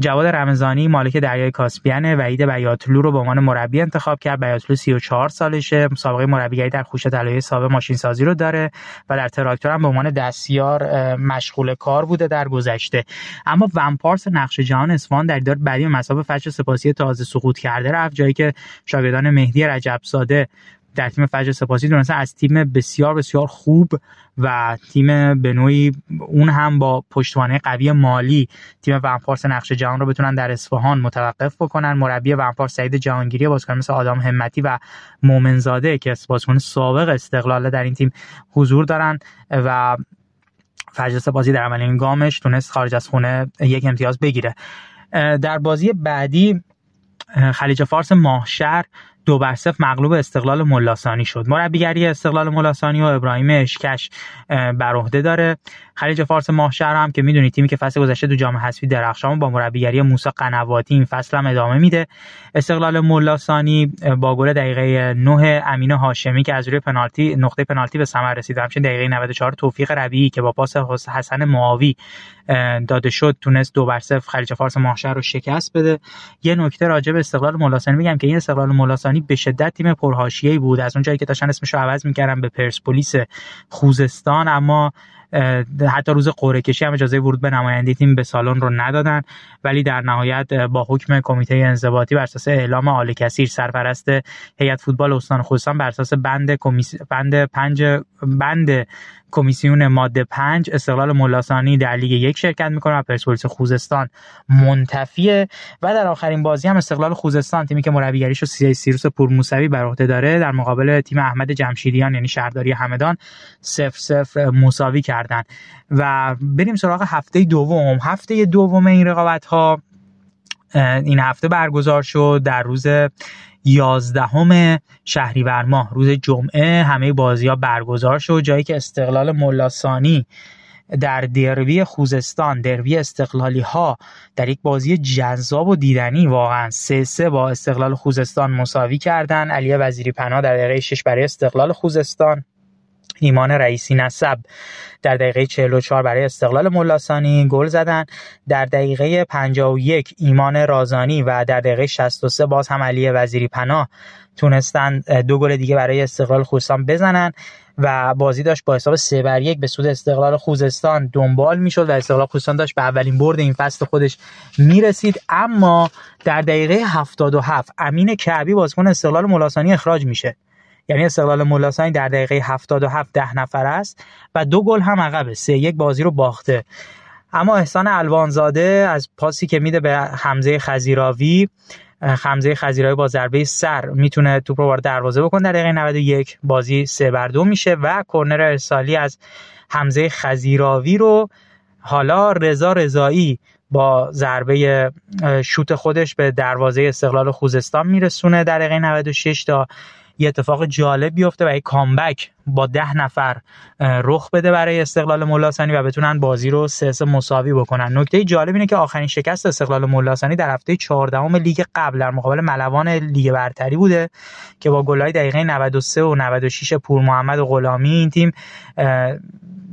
Speaker 16: جواد رمضانی مالک دریای کاسپیان وحید بیاتلو رو به عنوان مربی انتخاب کرد. بیاتلو 34 سالشه. مسابقه مربیگری در خوشه طلایی سابق ماشین سازی رو داره و در تراکتور به عنوان دستیار مشغول کار بوده در گذشته. اما ومپارس نقش جهان اصفهان در دار بعدی مسابقه فجر سپاسی تازه سقوط کرده رفت جایی که شاگردان مهدی رجب ساده در تیم فجر سپاسی دونستن از تیم بسیار بسیار خوب و تیم به نوعی اون هم با پشتوانه قوی مالی تیم ونپارس نقش جهان رو بتونن در اصفهان متوقف بکنن. مربی ونپارس سعید جهانگیری بازیکن مثل آدم همتی و مومنزاده که بازیکن سابق استقلال در این تیم حضور دارن و فجر سپاسی در اولین گامش تونست خارج از خونه یک امتیاز بگیره. در بازی بعدی خلیج فارس ماهشر دو بر صفر مغلوب استقلال ملاسانی شد. مربیگری استقلال ملاسانی و ابراهیم اشکش بر عهده داره. خلیج فارس ماهشهر هم که می‌دونید تیمی که فصل گذشته دو جام حذفی درخشان با مربیگری موسی قنواتی این فصل هم ادامه میده. استقلال ملاسانی با گل دقیقه 9 امین هاشمی که از روی پنالتی نقطه پنالتی به ثمر رسید. همچنین دقیقه 94 توفیق ربیعی که با پاس حسن معاوی داده شد تونست دو بر صفر خلیج فارس ماهشهر رو شکست بده. یه نکته راجع به استقلال ملاسانی میگم که این استقلال ملاسانی به شدت تیم پرهاشیه‌ای بود. از اون جایی که داشتن اسمش رو عوض می‌کردن به پرسپولیس خوزستان اما حتی روز قرعه کشی هم اجازه ورود به نماینده تیم به سالن رو ندادن. ولی در نهایت با حکم کمیته انضباطی بر اساس اعلام آل کثیر سرپرست هیئت فوتبال استان خوزستان بر اساس بند کمیس... بند پنج بند کمیسیون ماده 5 استقلال ملاسانی در لیگ یک شرکت می‌کنه و پرسپولیس خوزستان منتفیه. و در آخرین بازی هم استقلال خوزستان تیمی که مربیگریش رو سیروس پورموسوی بر عهده داره در مقابل تیم احمد جمشیدیان یعنی شهرداری همدان 0 0 مساوی کردن. و بریم سراغ هفته دوم. هفته دوم این رقابت ها این هفته برگزار شد در روز یازدهم شهریور ماه روز جمعه همه بازی ها برگزار شد جایی که استقلال ملاسانی در دربی خوزستان دربی استقلالی ها در یک بازی جذاب و دیدنی واقعا سه سه با استقلال خوزستان مساوی کردن. علی وزیری پناه در دقیقه 6 برای استقلال خوزستان. ایمان رئیسی نسب در دقیقه 44 برای استقلال ملاسانی گل زدن. در دقیقه 51 ایمان رازانی و در دقیقه 63 باز هم علی وزیری پناه. تونستن دو گل دیگه برای استقلال خوزستان بزنن و بازی داشت با حساب سه بر یک به سود استقلال خوزستان دنبال می‌شد و استقلال خوزستان داشت به اولین برد این فصل خودش می‌رسید. اما در دقیقه 77 امین کعبی بازیکن استقلال ملاسانی اخراج میشه. یعنی استقلال ملاسانی در دقیقه 77 ده نفر است و دو گل هم عقبه. سه یک بازی رو باخته. اما احسان الوانزاده از پاسی که میده به حمزه خزیراوی حمزه خزیراوی با ضربه سر می‌تونه توپ رو وارد دروازه بکنه. در دقیقه 91 بازی سه بر دو میشه و کرنر ارسالی از حمزه خزیراوی رو حالا رضا رضایی با ضربه شوت خودش به دروازه استقلال خوزستان میرسونه. در دقیقه 96 تا یه اتفاق جالب بیفته و یک کامبک با ده نفر رخ بده برای استقلال ملاسانی و بتونن بازی رو سه سه مساوی بکنن. نکته جالب اینه که آخرین شکست استقلال ملاسانی در هفته 14 لیگ قبل در مقابل ملوان لیگ برتری بوده که با گلای دقیقه 93 و 96 پور محمد و غلامی این تیم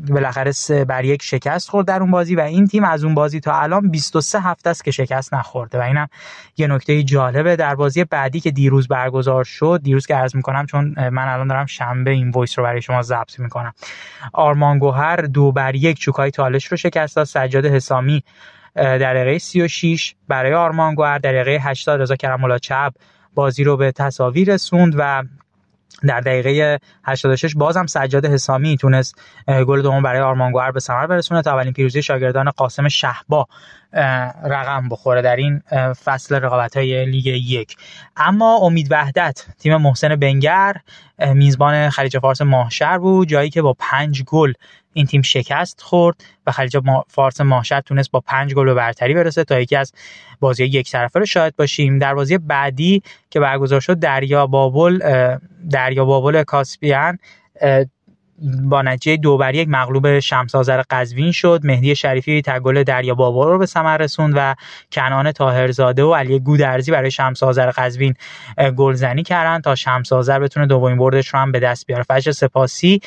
Speaker 16: بالاخره بر یک شکست خورد در اون بازی و این تیم از اون بازی تا الان 23 هفته است که شکست نخورده و اینم یه نکته جالبه در بازی بعدی که دیروز برگزار شد دیروز که عرض می‌کنم چون من الان دارم شنبه این وایس رو برای شما ضبط می‌کنم. آرمان گوهر دو بر یک چوکای تالش رو شکست داد. سجاد حسامی در دقیقه 36 برای آرمان گوهر در دقیقه 80 رضا کرم چپ بازی رو به تساوی رسوند و در دقیقه 86 بازم سجاد حسامی تونست گل دوم برای آرمانگوهر به ثمر برسونه تا اولین پیروزی شاگردان قاسم شهبا رقم بخوره در این فصل رقابت های لیگ یک. اما امید وحدت تیم محسن بنگر میزبان خلیج فارس ماهشر بود جایی که با پنج گل این تیم شکست خورد و خلیج فارس ماهشر تونست با پنج گل به برتری برسه تا یکی از بازی یک طرفه رو شاهد باشیم. در بازی بعدی که برگزار شد دریا بابل دریا بابل کاسپیان با نتیجه دو بر یک مغلوب شمس آذر قزوین شد. مهدی شریفی گل دریا بابا رو به ثمر رسوند و کنان طاهرزاده و علی گودرزی برای شمس آذر قزوین گلزنی کردن تا شمس آذر بتونه دومین بردش رو هم به دست بیاره. فجر سپاسی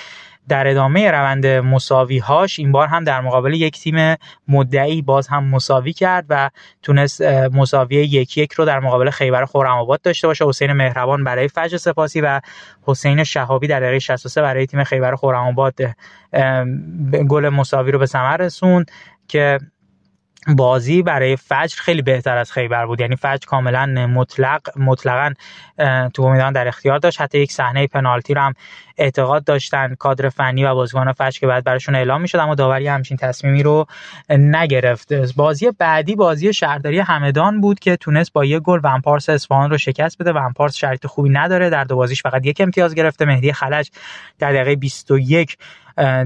Speaker 16: در ادامه روند مساوی هاش این بار هم در مقابل یک تیم مدعی باز هم مساوی کرد و تونست مساوی یک یک رو در مقابل خیبر خرم داشته باشه. حسین مهربان برای فجر سپاسی و حسین شهابی در دقیقه 63 برای تیم خیبر خرم گل مساوی رو به ثمر رسوند که بازی برای فجر خیلی بهتر از خیبر بود. یعنی فجر کاملا مطلق مطلقا تو میدان در اختیار داشت. حتی یک صحنه پنالتی رو هم اعتقاد داشتن. کادر فنی و بازیکن فجر که بعد براشون اعلام می‌شد اما داوری همچین تصمیمی رو نگرفت. بازی بعدی بازی شهرداری همدان بود که تونست با یک گل ونپارس اصفهان رو شکست بده. ونپارس شرط خوبی نداره. در دو بازیش فقط یک امتیاز گرفته. مهدی خلج در دقیقه 21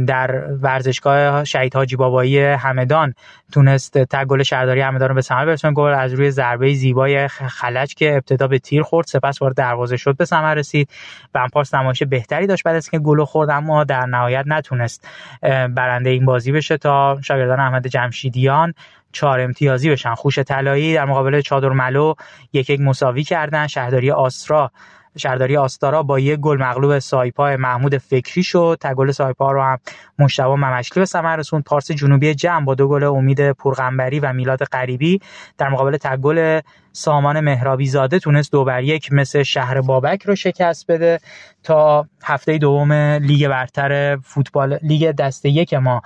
Speaker 16: در ورزشگاه شهید حاجی بابایی همدان تونست تگ گل شهرداری همدان رو به ثمر برسونه. گل از روی ضربه زیبای خلج که ابتدا به تیر خورد سپس وارد دروازه شد به ثمر رسید. بمپارس نمایش بهتری داشت بعد از اینکه گل خورد اما در نهایت نتونست. برنده این بازی بشه تا شاگردان احمد جمشیدیان چهار امتیازی بشن. خوش طلایی در مقابل چادر ملو یک یک مساوی کردن. شهرداری آسرا شهرداری آستارا با یک گل مغلوب سایپا محمود فکری شد. گل سایپا رو هم مجتبی ممشلی به ثمر رسوند. پارس جنوبی جم با دو گل امید پورقنبری و میلاد غریبی. در مقابل گل سامان مهرابی زاده تونست دو بر یک مس شهر بابک رو شکست بده تا هفته دوم لیگ برتر فوتبال لیگ دسته یک ما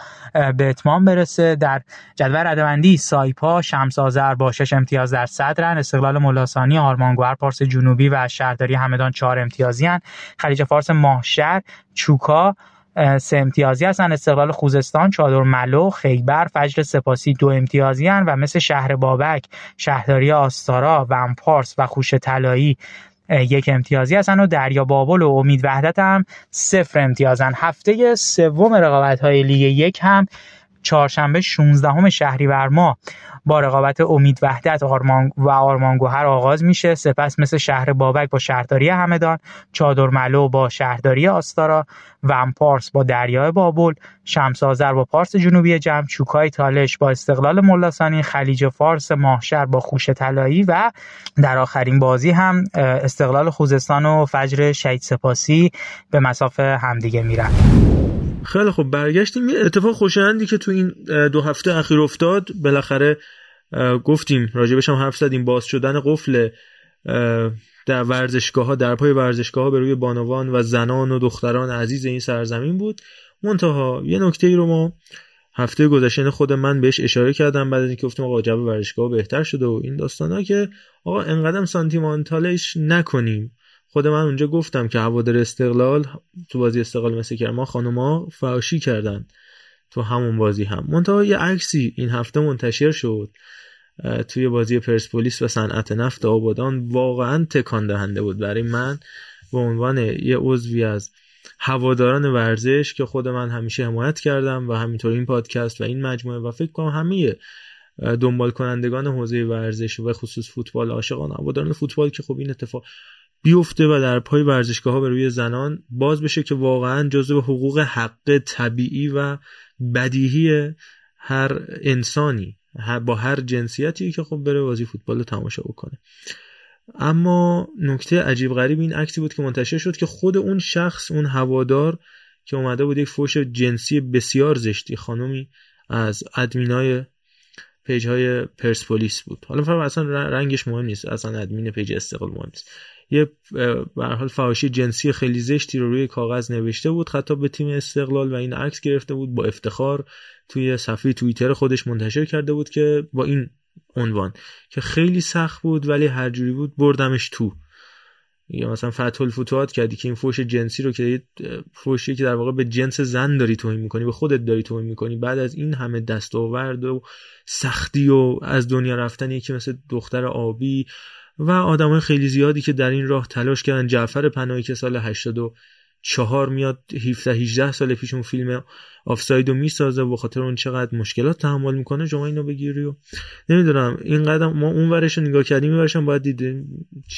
Speaker 16: به اتمام برسه در جدول رده‌بندی سایپا شمس آذر با شش امتیاز در صدرن استقلال ملاسانی آرمانگوهر پارس جنوبی و شهرداری همدان چهار امتیازی. خلیج فارس ماهشر چوکا سه امتیازی هستن. استقلال خوزستان چادر ملو خیبر فجر سپاسی دو امتیازی هن و مثل شهر بابک شهرداری آستارا ومپارس و خوش طلایی یک امتیازی هستن و دریا بابل و امید وحدت هم صفر امتیازن. هفته سوم رقابت های لیگ یک هم چهارشنبه 16 شهریور ماه با رقابت امید وحدت آرمان و آرمانگوهر آغاز میشه. سپس مثل شهر بابک با شهرداری همدان چادرملو با شهرداری آستارا ومپارس با دریای بابل شمسازر با پارس جنوبی جمع چوکای تالش با استقلال ملاسانی خلیج فارس ماهشر با خوش طلایی و در آخرین بازی هم استقلال خوزستان و فجر شهید سپاسی به مسافه همدیگه میرن.
Speaker 1: خیلی خب برگشتیم. یه اتفاق خوشایندی که تو این دو هفته اخیر افتاد. بالاخره گفتیم راجبش هم حرف زدیم. باز شدن قفل در ورزشگاه ها در پای ورزشگاه ها به روی بانوان و زنان و دختران عزیز این سرزمین بود. منتها یه نکته ای رو ما هفته گذشته خود من بهش اشاره کردم. بعد اینکه گفتیم آقا جو ورزشگاه بهتر شده و این داستانا که آقا انقدر سانتیمانتالش نکنیم. خود من اونجا گفتم که هوادار استقلال تو بازی استقلال مثل که ما خانوما فراشی کردن تو همون بازی هم. منتها یه عکسی این هفته منتشر شد توی بازی پرسپولیس و صنعت نفت آبادان. واقعا تکان دهنده بود برای من به عنوان یه عضوی از هواداران ورزش که خود من همیشه حمایت کردم و همینطور این پادکست و این مجموعه و فکر کنم همه دنبال کنندگان حوزه ورزش و خصوص فوتبال عاشقان هواداران فوتبال که خب این اتفاق بیفته و در پای ورزشگاه ها به روی زنان باز بشه که واقعا جزو حقوق حق طبیعی و بدیهی هر انسانی با هر جنسیتی که خب بره بازی فوتبال تماشا بکنه. اما نکته عجیب غریب این عکسی بود که منتشر شد که خود اون شخص اون هوادار که اومده بود یک فوش جنسی بسیار زشتی خانومی از ادمینای page های پرسپولیس بود. حالا فقط اصلا رنگش مهم نیست اصلا ادمین page استقلال مهم نیست. یه به حال فحاشی جنسی خیلی زشتی رو روی کاغذ نوشته بود خطاب به تیم استقلال و این عکس گرفته بود با افتخار توی صفحه توییتر خودش منتشر کرده بود که با این عنوان که خیلی سخت بود ولی هر جوری بود بردمش تو. یا مثلا فتح الفتوحات کردی که این فوش جنسی رو که فوشی که در واقع به جنس زن داری توهین می‌کنی به خودت داری توهین می‌کنی بعد از این همه دستاورد و سختی و از دنیا رفتن یکی مثل دختر آبی و آدمای خیلی زیادی که در این راه تلاش کردن. جعفر پناهی که سال 84 میاد 17 18 سال پیش اون فیلم آفساید رو می‌سازه و خاطر اون چقدر مشکلات تحمل می‌کنه شما اینو بگیری و نمی‌دونم. این قدم ما اون ورش رو نگاه کردیم ورش باید دید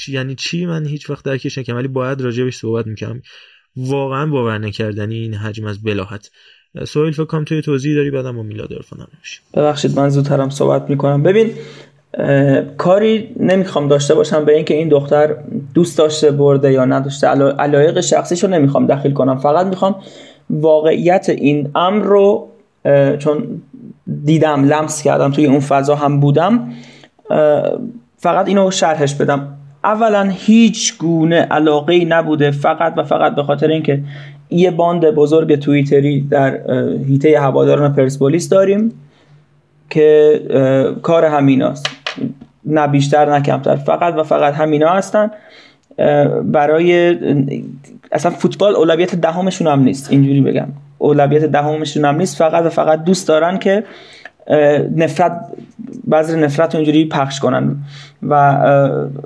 Speaker 1: یعنی چی؟ من هیچ وقت درکش نکردم ولی باید راجبش صحبت می‌کنم واقعا باور نکردنی این حجم از بلاحت. سویل فکر کنم توی توضیح داری بعدم با میلاد عرفان
Speaker 12: ببخشید من زودترم صحبت می‌کنم. ببین کاری نمی‌خوام داشته باشم به اینکه این دختر دوست داشته برده یا نداشته. علایق شخصیشو نمی‌خوام دخیل کنم. فقط می‌خوام واقعیت این امر رو چون دیدم لمس کردم توی اون فضا هم بودم فقط اینو شرحش بدم. اولا هیچ گونه علاقه نبوده فقط و فقط به خاطر اینکه یه باند بزرگ توییتری در هیته هواداران پرسپولیس داریم که کار همیناست نه بیشتر نه کمتر. فقط و فقط همینا هستن. برای اصلا فوتبال اولویت دهمشون هم نیست. اینجوری بگم. اولویت دهمشون هم نیست. فقط و فقط دوست دارن که نفرت بعضی نفرت اینجوری پخش کنن. و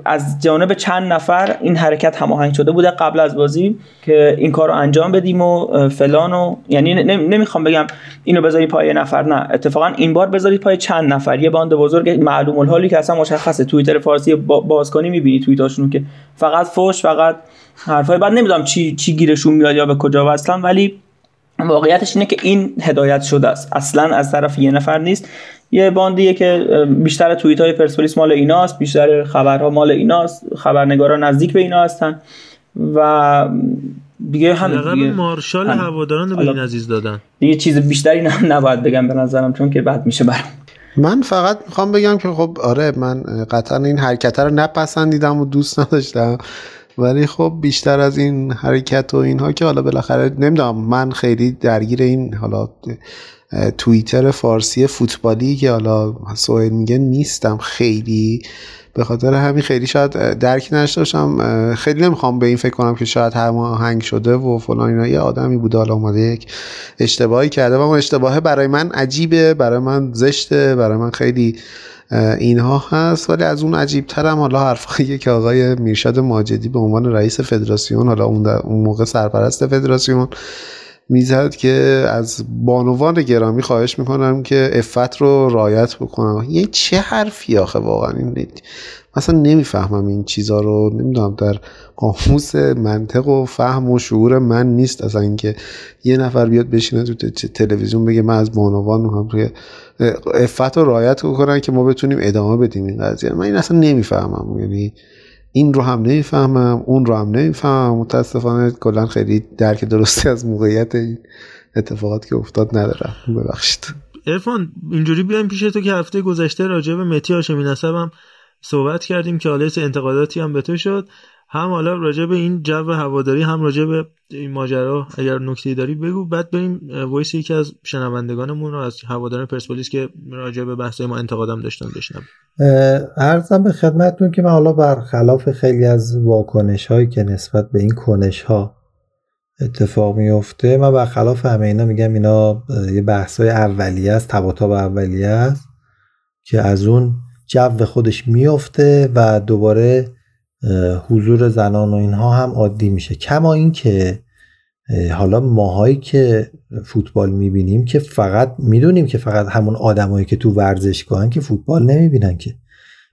Speaker 12: از جانب چند نفر این حرکت هماهنگ شده بوده قبل از بازی که این کار رو انجام بدیم و فلان و یعنی نمی‌خوام بگم اینو بذاری پای نفر نه. اتفاقا این بار بذاری پای چند نفر. یه باند بزرگ معلوم الحالی که اصلا مشخصه. توییتر فارسی باز کنی می‌بینی توییتاشونو که فقط فوش فقط حرفای بعد نمی‌دونم چی چی گیرشون میاد یا به کجا وصلن ولی واقعیتش اینه که این هدایت شده است. اصلا از طرف یه نفر نیست. یه باندیه که بیشتر توییت های پرسپولیس مال ایناست بیشتر خبرها مال ایناست خبرنگارا نزدیک به اینا هستن و دیگه هم
Speaker 1: دیگه مارشال هواداران به این عزیز دادن.
Speaker 12: دیگه چیز بیشتری نباید بگم به نظرم چون که بعد میشه برام.
Speaker 11: من فقط می‌خوام بگم که خب آره من قطعا این حرکت رو نپسندیدم و دوست نداشتم. ولی خب بیشتر از این حرکت و اینها که حالا بالاخره نمی‌دونم من خیلی درگیر این حالا توییتر فارسی فوتبالی که حالا سوهل میگه نیستم خیلی. به خاطر همین خیلی شاید درکی نشته باشم. خیلی نمی‌خوام به این فکر کنم که شاید هنگ شده و فلان اینا. یه آدمی بوده حالا اومده یک اشتباهی کرده و اون اشتباهه برای من عجیبه برای من زشته برای من خیلی اینها هست. ولی از اون عجیب ترم حالا حرفایی که آقای میرشاد ماجدی به عنوان رئیس فدراسیون حالا اون, اون موقع سرپرست فدراسیون می‌زد که از بانوان گرامی خواهش می‌کنم که افت رو رایت بکنم. یه چه حرفی آخه واقعا؟ این مثلا نمی‌فهمم این چیزا رو. نمی‌دونم در قاموس منطق و فهم و شعور من نیست. اصلا اینکه یه نفر بیاد بشینه تو تلویزیون بگه من از بانوان هم روی افت رو رایت کنن که ما بتونیم ادامه بدیم این قضیه. من این اصلا نمی‌فهمم. یعنی این رو هم نمی‌فهمم اون رو هم نمی‌فهمم. متاسفانه کلا خیلی درک درستی از موقعیت این اتفاقات که افتاد ندارم. ببخشید.
Speaker 1: ارفان اینجوری بیایم پیش تو که هفته گذشته راجع به متی هاشمی نسبم صحبت کردیم که حالا انتقاداتی هم به تو شد. هم حالا راجع به این جو هواداری هم راجع به این ماجرا اگر نکته داری بگو. بعد بریم وایس یکی از شنوندگانمون رو از هواداران پرسپولیس که راجع به بحث ما انتقادم داشتن بشنم
Speaker 13: ارزم به خدمتتون که من حالا برخلاف خیلی از واکنش هایی که نسبت به این کنش ها اتفاق میفته من برخلاف همه اینا میگم اینا یه بحث های اولیه است تباتاب اولیه است که از اون جو خودش میفته و دوباره حضور زنان و اینها هم عادی میشه. کما اینکه حالا ماهایی که فوتبال می‌بینیم که فقط می‌دونیم که فقط همون آدمایی که تو ورزشگاهن که فوتبال نمی‌بینن که.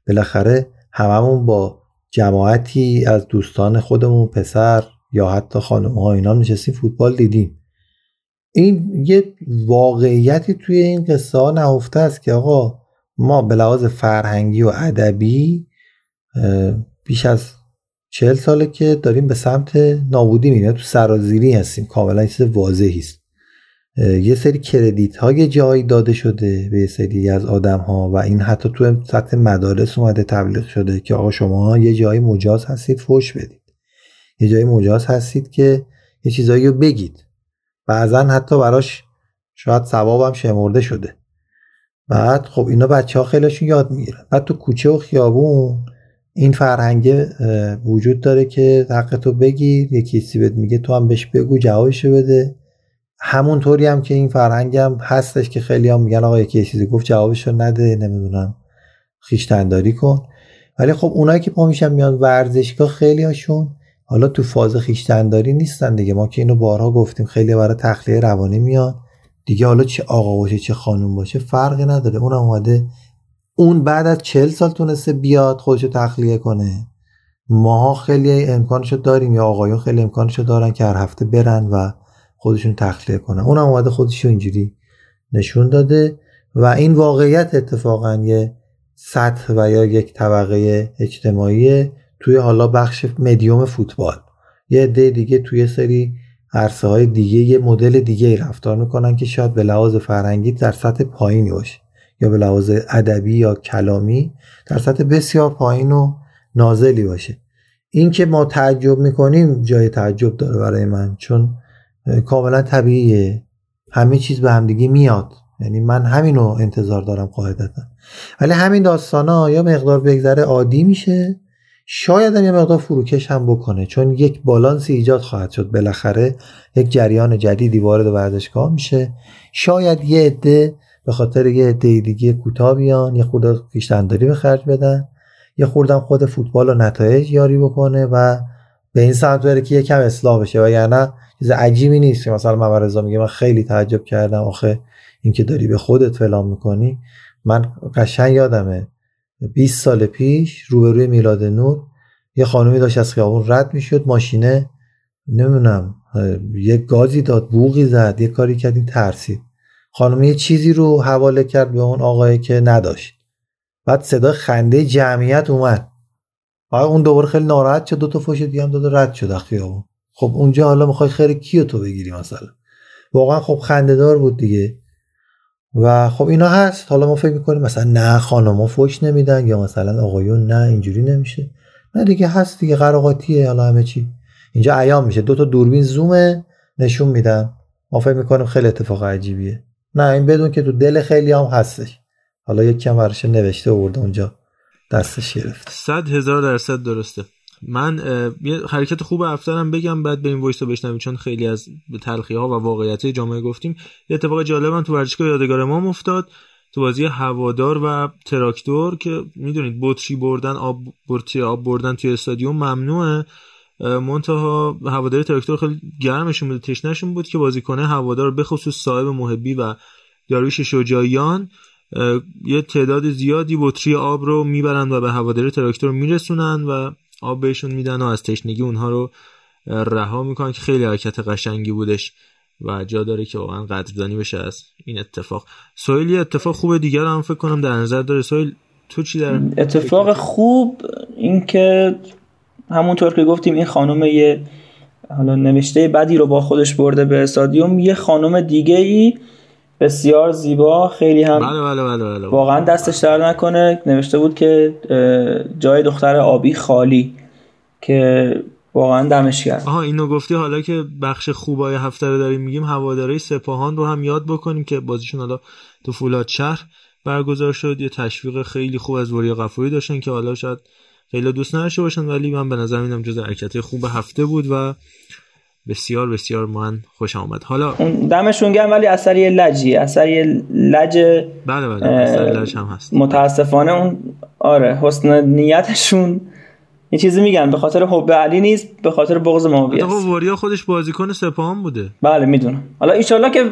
Speaker 13: بالاخره هممون با جماعتی از دوستان خودمون پسر یا حتی خانم ها اینا نشستیم فوتبال دیدیم. این یه واقعیتی توی این قصه ها نهفته است که آقا ما به لحاظ فرهنگی و ادبی بیش از چهل ساله که داریم به سمت نابودی میریم تو سرازیری هستیم. کاملا چیز واضحی است. یه سری کردیت های جایی داده شده به یه سری از آدم ها و این حتی تو سطح مدارس اومده تبلیغ شده که آقا شما یه جایی مجاز هستید فوش بدید. یه جایی مجاز هستید که یه چیزایی رو بگید. بعضا حتی براش شاید ثوابم شمرده شده. بعد خب اینا بچه ها خیلیشون یاد می‌گیرن. بعد تو کوچه و خیابون این فرهنگه وجود داره که حق تو بگیر یکی سی بهت میگه تو هم بهش بگو جوابشو بده. همونطوری هم که این فرهنگ هم هستش که خیلی هم میگن آقا یکی چیزی گفت جوابشو نده نمی‌دونم خیشتنداری کن. ولی خب اونایی که پا میشن میان ورزشگاه خیلی هاشون حالا تو فاز خیشتنداری نیستن دیگه. ما که اینو بارها گفتیم خیلی برای تخلیه روانی میان. دیگه حالا چه آقا باشه چه خانوم باشه فرقی نداره. اون اومده اون بعد از چل سال تونسته بیاد خودشو تخلیه کنه. ماها خیلی امکانشو داریم یا آقایون خیلی امکانشو دارن که هر هفته برن و خودشون تخلیه کنن. اونم اومده خودشو اینجوری نشون داده و این واقعیت اتفاقا یه سطح و یا یک طبقه اجتماعی توی حالا بخش مدیوم فوتبال. یه عده دیگه توی سری عرصه های دیگه یه مدل دیگه رفتار می‌کنن که شاید به لحاظ فرهنگی در سطح پایینی باشه یا به لحاظ ادبی یا کلامی در سطح بسیار پایین و نازلی باشه. این که ما تعجب می‌کنیم جای تعجب داره برای من چون کاملا طبیعیه. همه چیز به همدیگه میاد. یعنی من همینو انتظار دارم قاعدتا. ولی همین داستان ها یا مقدار بگذره عادی میشه شاید هم یه مقدار فروکش هم بکنه چون یک بالانس ایجاد خواهد شد. بالاخره یک جریان جدیدی وارد ورزشگاه میشه. شاید یه عده به خاطر یه عده دیگه کوتاه بیان یه خورده پیشتنداری به خرج بدن یه خوردم خود فوتبال و نتایج یاری بکنه و به این سمت بره که یکم اصلاح بشه. و یعنی چیز عجیبی نیست که مثلا من رضا میگه من خیلی تعجب کردم آخه اینکه داری به خودت فلان می‌کنی. من قشنگ یادمه 20 سال پیش روبروی میلاد نور یه خانومی داشت از خیابون رد می‌شد ماشینه نمی‌دونم یه گازی داد بوغی زد یه کاری کرد این ترسید. خانم یه چیزی رو حواله کرد به اون آقایی که نداشت. بعد صدا خنده جمعیت اومد. آقا اون دوباره خیلی ناراحت شد دو تا فوش دیگه هم داد رد شد خیابون. خب اونجا حالا می‌خوای خیر کیو تو بگیری مثلا؟ واقعا خب خنده دار بود دیگه. و خب اینا هست. حالا ما فکر می‌کنیم مثلا نه خانما فوش نمیدن یا مثلا آقایون نه اینجوری نمیشه. نه دیگه هست دیگه قراقاتیه حالا همه چی. اینجا ایام میشه. دو تا دوربین زومه نشون میدن. ما فکر می‌کنیم خیلی اتفاق عجیبیه. نه این بدون که تو دل خیلی هم هستش. حالا یک کم برش نوشته ورده اونجا. دستش گرفت
Speaker 1: صد هزار درصد درسته. من یه حرکت خوب افترم بگم بعد به این voice رو بشنویم چون خیلی از تلخی ها و واقعیت جامعه گفتیم. یه اتفاق جالب تو ورزشگاه یادگار امام افتاد تو بازی هوادار و تراکتور که می‌دونید بطری بردن آب بطری آب بردن توی استادیوم ممنوعه. منتها هوادار تراکتور خیلی گرمشون بود تشنهشون بود که بازیکن هوادار به خصوص صاحب محبی و داریوش شجاعیان یه تعداد زیادی بطری آب رو می‌برن و به هوادار تراکتور میرسونن و آب بهشون میدن و از تشنگی اونها رو رها می‌کنن که خیلی حرکت قشنگی بودش و جا داره که واقعا قدردانی بشه از این اتفاق. سویل یه اتفاق خوب دیگر هم فکر کنم در نظر داره. سویل تو چی در
Speaker 12: اتفاق خوب این که همونطور که گفتیم این خانم یه حالا نوشته بدی رو با خودش برده به استادیوم یه خانم دیگه ای بسیار زیبا. خیلی هم
Speaker 1: بله بله بله بله.
Speaker 12: واقعا دستش در نکنه. نوشته بود که جای دختر آبی خالی که واقعا دمش کرد
Speaker 1: آها اینو گفتی. حالا که بخش خوبای هفته رو داریم میگیم هواداری سپاهان رو هم یاد بکنیم که بازیشون حالا تو فولاد شهر برگزار شد. یه تشویق خیلی خوب از وریا قفوری داشتن که حالا شاید خیلی دوست نداشته باشن ولی من به نظر میدم جز حرکت خوب هفته بود و بسیار بسیار من خوش آمد حالا
Speaker 12: دمشون گرم ولی اثر یه لجی. اثر یه لج
Speaker 1: بله بله اثر لج هم هست.
Speaker 12: متاسفانه اون آره حسن نیتشون یه چیزی میگن. به خاطر حب علی نیست به خاطر بغض معاویه
Speaker 1: است. وریا خودش بازیکن سپاهان بوده.
Speaker 12: بله می‌دونم. حالا ایشالله که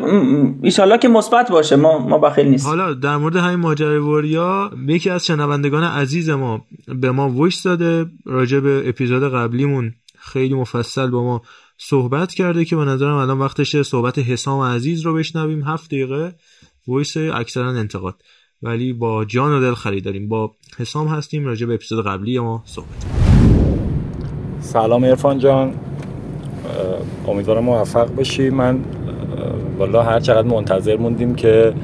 Speaker 12: ایشالله که مثبت باشه. ما ما بخیل نیست
Speaker 1: حالا در مورد همین ماجرای وریا یکی از شنوندگان عزیز ما به ما وایس داده. راجع به اپیزود قبلیمون خیلی مفصل با ما صحبت کرده که به نظرم الان وقتشه صحبت حسام عزیز رو بشنویم. هفت دقیقه. وایس اکثرا انتقاد. ولی با جان و دل خریداریم با حسام هستیم راجع به اپیزود قبلی ما صحبت
Speaker 17: سلام ارفان جان. امیدوارم موفق باشی من والا هر چقدر منتظر موندیم که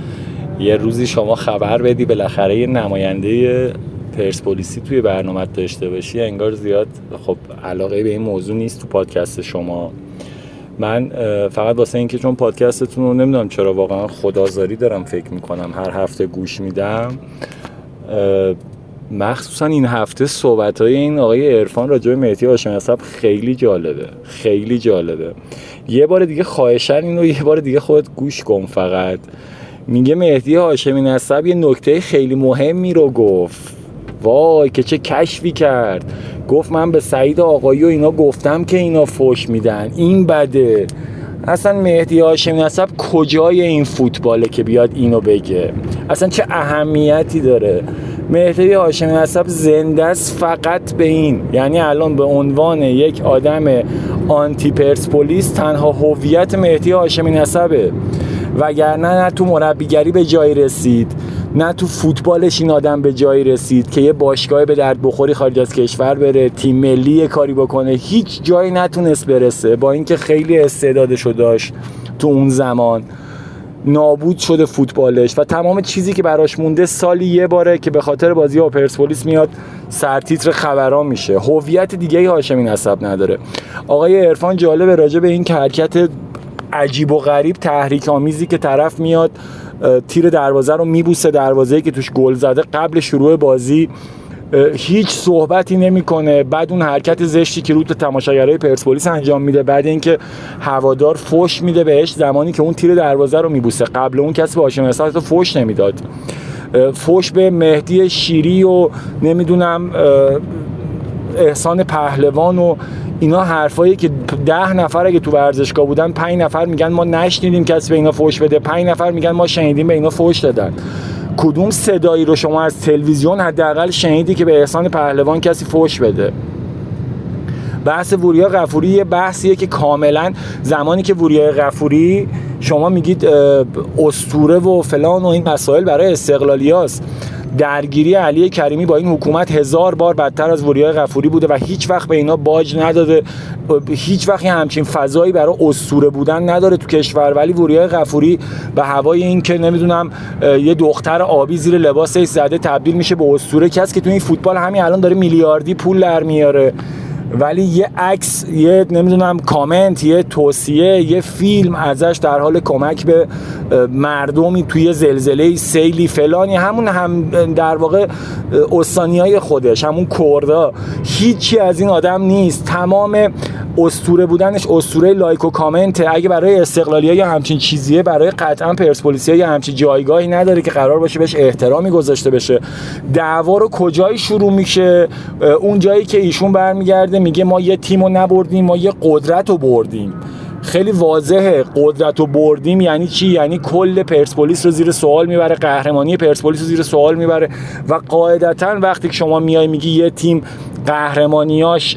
Speaker 17: یه روزی شما خبر بدی. بالاخره یه نماینده پرسپولیسی توی برنامه داشته باشی انگار زیاد خب علاقه به این موضوع نیست تو پادکست شما. من فقط واسه اینکه چون پادکستتون رو نمی‌دونم چرا واقعا خدازاری دارم فکر می‌کنم هر هفته گوش میدم. مخصوصا این هفته صحبت های این آقای عرفان راجع به مهدی هاشمی خیلی جالبه خیلی جالبه. یه بار دیگه خواهشن اینو یه بار دیگه خودت گوش کن فقط. میگه مهدی هاشمی نسب یه نکته خیلی مهمی رو گفت. وای که چه کشفی کرد. گفت من به سعید آقایی و اینا گفتم که اینا فوش میدن. این بده. اصلا مهدی هاشمی نسب کجای این فوتباله که بیاد اینو بگه؟ اصلا چه اهمیتی داره؟ مهدی هاشمی نسب زنده است فقط به این. یعنی الان به عنوان یک آدم آنتی پرسپولیس تنها هویت مهدی هاشمی نسبه. وگرنه نه تو مربیگری به جای رسید. نه تو فوتبالش این آدم به جایی رسید که یه باشگاه به درد بخوری خارج از کشور بره تیم ملی کاری بکنه. هیچ جایی نتونست برسه. با اینکه خیلی استعدادشو داشت تو اون زمان. نابود شده فوتبالش و تمام چیزی که براش مونده سالی یه باره که به خاطر بازی با پرسپولیس میاد سرتیتر خبران میشه. هویت دیگه هاشمی نسب نداره. آقای عرفان جالبه راجع به این حرکت عجیب و غریب تحریک آمیزی که طرف میاد تیر دروازه رو میبوسه دروازه که توش گل زده. قبل شروع بازی هیچ صحبتی نمی‌کنه. بعد اون حرکت زشتی که رو تماشاگرای پرسپولیس انجام میده. بعد اینکه هوادار فوش میده بهش زمانی که اون تیر دروازه رو میبوسه. قبل اون کسی باشه مثلا تو فوش نمی‌داد. فوش به مهدی شیری و نمی‌دونم احسان پهلوان و اینا حرفایی که ده نفر اگه تو ورزشگاه بودن پنج نفر میگن ما نشنیدیم کسی به اینا فوش بده. پنج نفر میگن ما شنیدیم به اینا فوش دادن. کدوم صدایی رو شما از تلویزیون حداقل شنیدی که به احسان پهلوان کسی فوش بده؟ بحث وریا غفوری یه بحثیه که کاملا زمانی که وریا غفوری شما میگید استوره و فلان و این مسائل برای استقلالیاست درگیری علی کریمی با این حکومت هزار بار بدتر از وریا غفوری بوده و هیچ وقت به اینا باج نداده. هیچ وقت همچین فضایی برای اسطوره بودن نداره تو کشور. ولی وریا غفوری به هوای این که نمی‌دونم یه دختر آبی زیر لباسش زده تبدیل میشه به اسطوره. کسی که تو این فوتبال همین الان داره میلیاردی پول در میاره. ولی یه عکس یه نمی‌دونم کامنت یه توصیه یه فیلم ازش در حال کمک به مردمی توی زلزله سیلی فلانی. همون هم در واقع استانیای خودش همون کردا. هیچی از این آدم نیست. تمام استوره بودنش استوره لایک و کامنت. اگه برای استقلالیه یا همچین چیزیه برای قطعا پرسپولیسیا یا همچین جایگاهی نداره که قرار باشه بهش احترامی گذاشته بشه. دعوا رو کجایی شروع میشه؟ اون جایی که ایشون برمیگرده میگه ما یه تیم رو نبردیم ما یه قدرت رو بردیم. خیلی واضحه. قدرت رو بردیم یعنی چی؟ یعنی کل پرسپولیس رو زیر سوال می‌بره قهرمانی پرسپولیس رو زیر سوال می‌بره و قاعدتا وقتی شما میای میگی یه تیم قهرمانیاش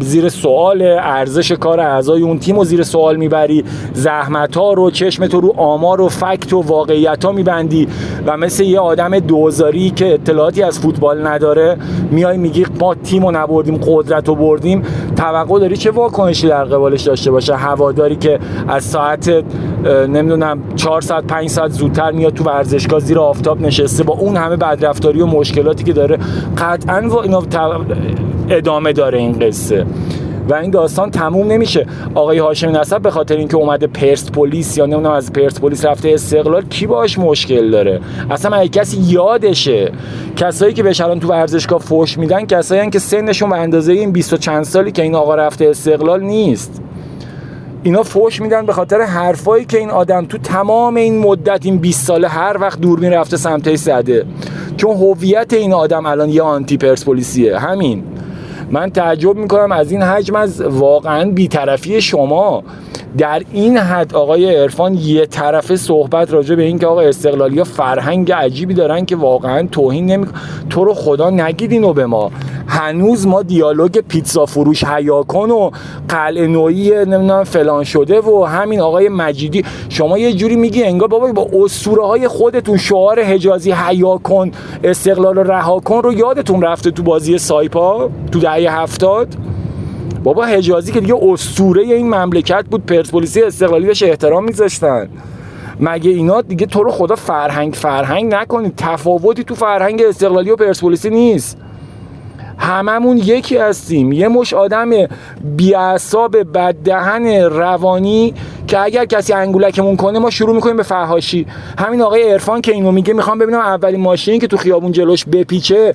Speaker 17: زیر سوال ارزش کار اعضای اون تیم رو زیر سوال می‌بری زحمت ها رو چشم تو رو آمار و فکت و واقعیت ها میبندی و مثل یه آدم دوزاری که اطلاعاتی از فوتبال نداره میای میگی ما تیم رو نبردیم قدرت رو بردیم توقع داری چه واکنشی در قبالش داشته باشه؟ هواداری که از ساعت نمی‌دونم 4 ساعت 5 ساعت زودتر میاد تو ورزشگاه زیر آفتاب نشسته. با اون همه بدرفتاری و مشکلاتی که داره قطعا اینا ادامه داره این قصه. و این داستان تموم نمیشه. آقای هاشمی نسب به خاطر اینکه اومده پرسپولیس یا نمی‌دونم از پرسپولیس رفته استقلال کی باش مشکل داره؟ اصلا اگه کسی یادشه؟ کسایی که بهش الان تو ورزشگاه فوش میدن کسایی که سنشون به اندازه این 20 و چند سالی که این آقا رفته استقلال نیست. اینا فوش میدن به خاطر حرفایی که این آدم تو تمام این مدت این 20 ساله هر وقت دور می‌رفته سمتش زده. چون هویت این آدم الان یه آنتی پرسپولیسیه. همین. من تعجب می‌کنم از این حجم از واقعا بیطرفی شما. در این حد آقای عرفان یه طرفه صحبت راجع به این که آقا استقلالی فرهنگ عجیبی دارن که واقعا توهین نمی تو رو خدا نگید اینو به ما. هنوز ما دیالوگ پیتزا فروش هیاکن و قلعه نوعی نمی‌دونم فلان شده و همین آقای مجیدی. شما یه جوری میگی انگار بابا با اسطوره های خودتون شعار حجازی هیاکن استقلال رها کن رو یادتون رفته تو بازی سایپا تو دهه هفتاد؟ بابا حجازی که دیگه اسطوره این مملکت بود. پرسپولیسی استقلالی بهش احترام میذاشتن. مگه اینا دیگه تو رو خدا فرهنگ فرهنگ نکنید. تفاوتی تو فرهنگ استقلالی و پرسپولیسی نیست. هممون یکی هستیم. یه مش آدم بیعصاب بددهن روانی که اگر کسی انگولکمون کنه ما شروع می‌کنیم به فهاشی همین آقای عرفان که اینو میگه می‌خوام ببینم اولین ماشین که تو خیابون جلوش بپیچه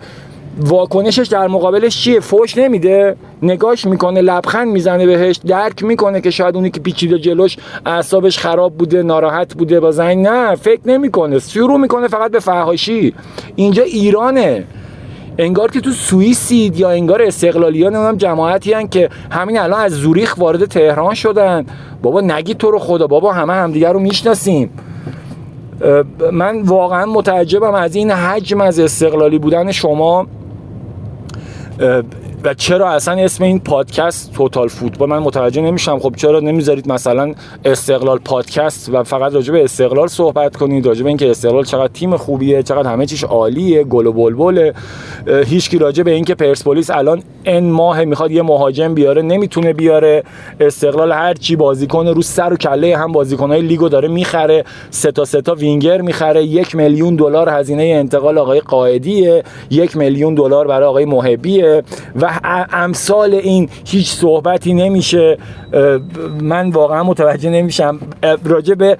Speaker 17: واکنشش در مقابلش چیه؟ فوش نمیده. نگاش می‌کنه لبخند می‌زنه بهش درک می‌کنه که شاید اونی که پیچیده جلوش اعصابش خراب بوده ناراحت بوده با زنگ. نه فکر نمی‌کنه. شروع می‌کنه فقط به فهاشی اینجا ایرانه. انگار که تو سوئیسید یا انگار استقلالی ها نمی‌دونم جماعتی هن که همین الان از زوریخ وارد تهران شدن. بابا نگی تو رو خدا. بابا همه همدیگه رو می‌شناسیم. من واقعا متعجبم از این حجم از استقلالی بودن شما. و چرا اصلا اسم این پادکست توتال فوتبال؟ من متوجه نمیشم. خب چرا نمی‌ذارید مثلا استقلال پادکست و فقط راجع به استقلال صحبت کنید؟ راجع به اینکه استقلال چقدر تیم خوبیه چقدر همه چیش عالیه گل و بلبل هیچکی راجع به اینکه پرسپولیس الان ان ماه می‌خواد یه مهاجم بیاره نمی‌تونه بیاره. استقلال هر چی بازیکن رو سر و کله هم بازیکنای لیگو داره می‌خره. سه تا سه تا وینگر می‌خره. یک میلیون دلار هزینه انتقال آقای قائدیه. یک میلیون دلار برای آقای محبیه. و امثال این هیچ صحبتی نمیشه. من واقعا متوجه نمیشم. راجع به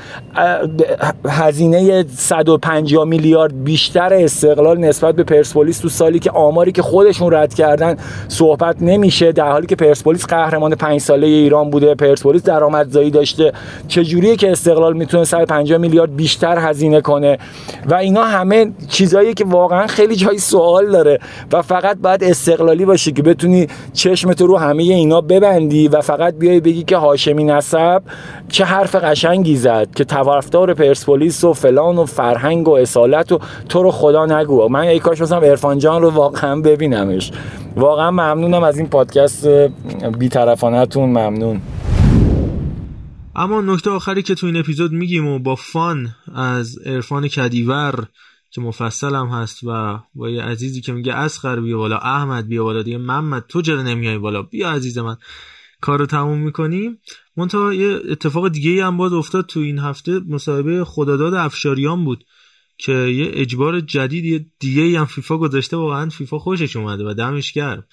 Speaker 17: هزینه 150 میلیارد بیشتر استقلال نسبت به پرسپولیس تو سالی که آماری که خودشون رد کردن صحبت نمیشه. در حالی که پرسپولیس قهرمان پنج ساله ایران بوده پرسپولیس درآمدزایی داشته. چجوریه که استقلال می‌تونه 150 میلیارد بیشتر هزینه کنه؟ و اینا همه چیزایی که واقعا خیلی جای سوال داره. و فقط باید استقلالی باشه بتونی چشمت رو همه اینا ببندی و فقط بیای بگی که هاشمی نسب چه حرف قشنگی زد که طرفدار پرسپولیس و فلان و فرهنگ و اصالت و تو رو خدا نگو. من ای کاش مثلا عرفان جان رو واقعا ببینمش. واقعا ممنونم از این پادکست بیطرفانهتون. ممنون.
Speaker 1: اما نکته آخری که تو این اپیزود میگیم و با فان از عرفان کدیور که مفصل هم هست و با یه عزیزی که میگه اسخر بیا بالا احمد بیا بالا دیگه محمد تو چرا نمیای بالا؟ بیا عزیز من. کارو تموم می‌کنیم. منتها یه اتفاق دیگه هم باید افتاد تو این هفته مصاحبه خداداد افشاریان بود که یه اجبار جدید دیگه هم فیفا گذاشته واقعا فیفا خوشش اومده و دمش گرم.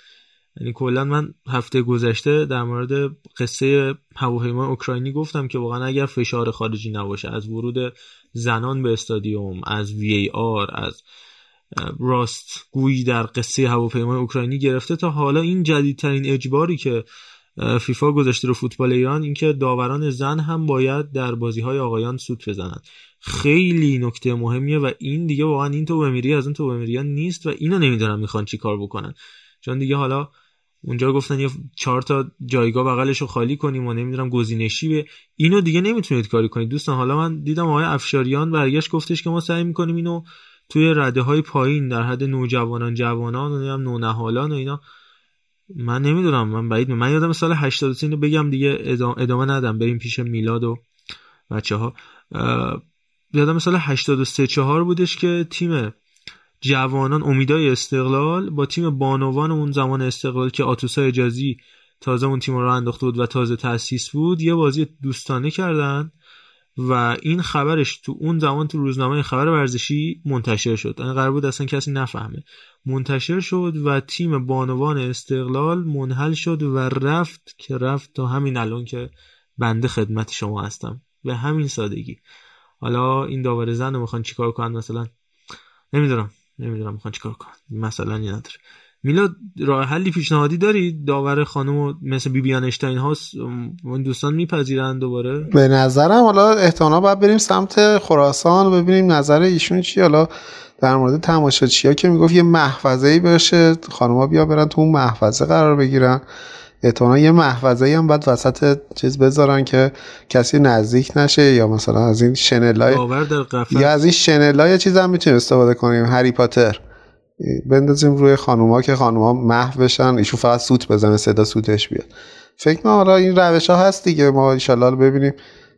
Speaker 1: یعنی کلا من هفته گذشته در مورد قصه هواپیمای اوکراینی گفتم که واقعا اگر فشار خارجی نباشه از ورود زنان به استادیوم از وی ای آر از راست گویی در قصه هواپیمای اوکراینی گرفته تا حالا این جدیدترین اجباری که فیفا گذاشته رو فوتبال ایران اینکه داوران زن هم باید در بازی های آقایان سوت بزنند خیلی نکته مهمیه و این دیگه واقعا این تو بمیری از اون تو بمیری نیست و اینو نمی‌دونم می‌خوان چی کار بکنن. چون دیگه حالا اونجا گفتن یه چهار تا جایگاه بغلش رو خالی کنیم و نمی‌دونم گزینشی به اینو دیگه نمی‌تونید کاری کنید. دوستان حالا من دیدم آقای افشاریان برگشت گفتش که ما سعی می‌کنیم اینو توی رده های پایین در حد نوجوانان جوانان و نونهالان و اینا. من نمی‌دونم من بعید من یادم سال 83 اینو بگم دیگه ادامه, ندم. بریم پیش میلاد و بچه ها یادم سال 83 4 بودش که تیم جوانان امیدای استقلال با تیم بانوان اون زمان استقلال که آتوسا اجازی تازه اون تیم رو انداخته بود و تازه تاسیس بود یه بازی دوستانه کردن و این خبرش تو اون زمان تو روزنامه خبر ورزشی منتشر شد. این قرار بود اصلا کسی نفهمه. منتشر شد و تیم بانوان استقلال منحل شد و رفت که رفت تا همین الان که بنده خدمت شما هستم. به همین سادگی. حالا این داور زن رو می‌خوان چیکار کنن مثلا؟ نمی‌دونم. نمی‌دونم می‌خوان چیکار کنن. مثلا یه نداره. میلاد راه حلی پیشنهادی داری؟ داور خانم مثل بی اشتاین هاست اون دوستان میپذیرن دوباره؟
Speaker 11: به نظرم حالا احتمالا باید بریم سمت خراسان ببینیم نظر ایشون چی حالا در مورد تماشاچی ها که می‌گفت یه محفظه ای باشه خانوما بیا برن تو اون محفظه قرار بگیرن. احتمالا یه محفظه هم باید وسط چیز بذارن که کسی نزدیک نشه یا مثلا از این شنلای یا از این شنلای چیز هم می‌تونیم استفاده کنیم. هری پاتر. بندازیم روی خانوما که خانوما محو بشن. ایشون فقط سوت بزنه صدا سوتش بیاد. فکر کنم حالا این روش ها هست دیگه. ما ان ببینیم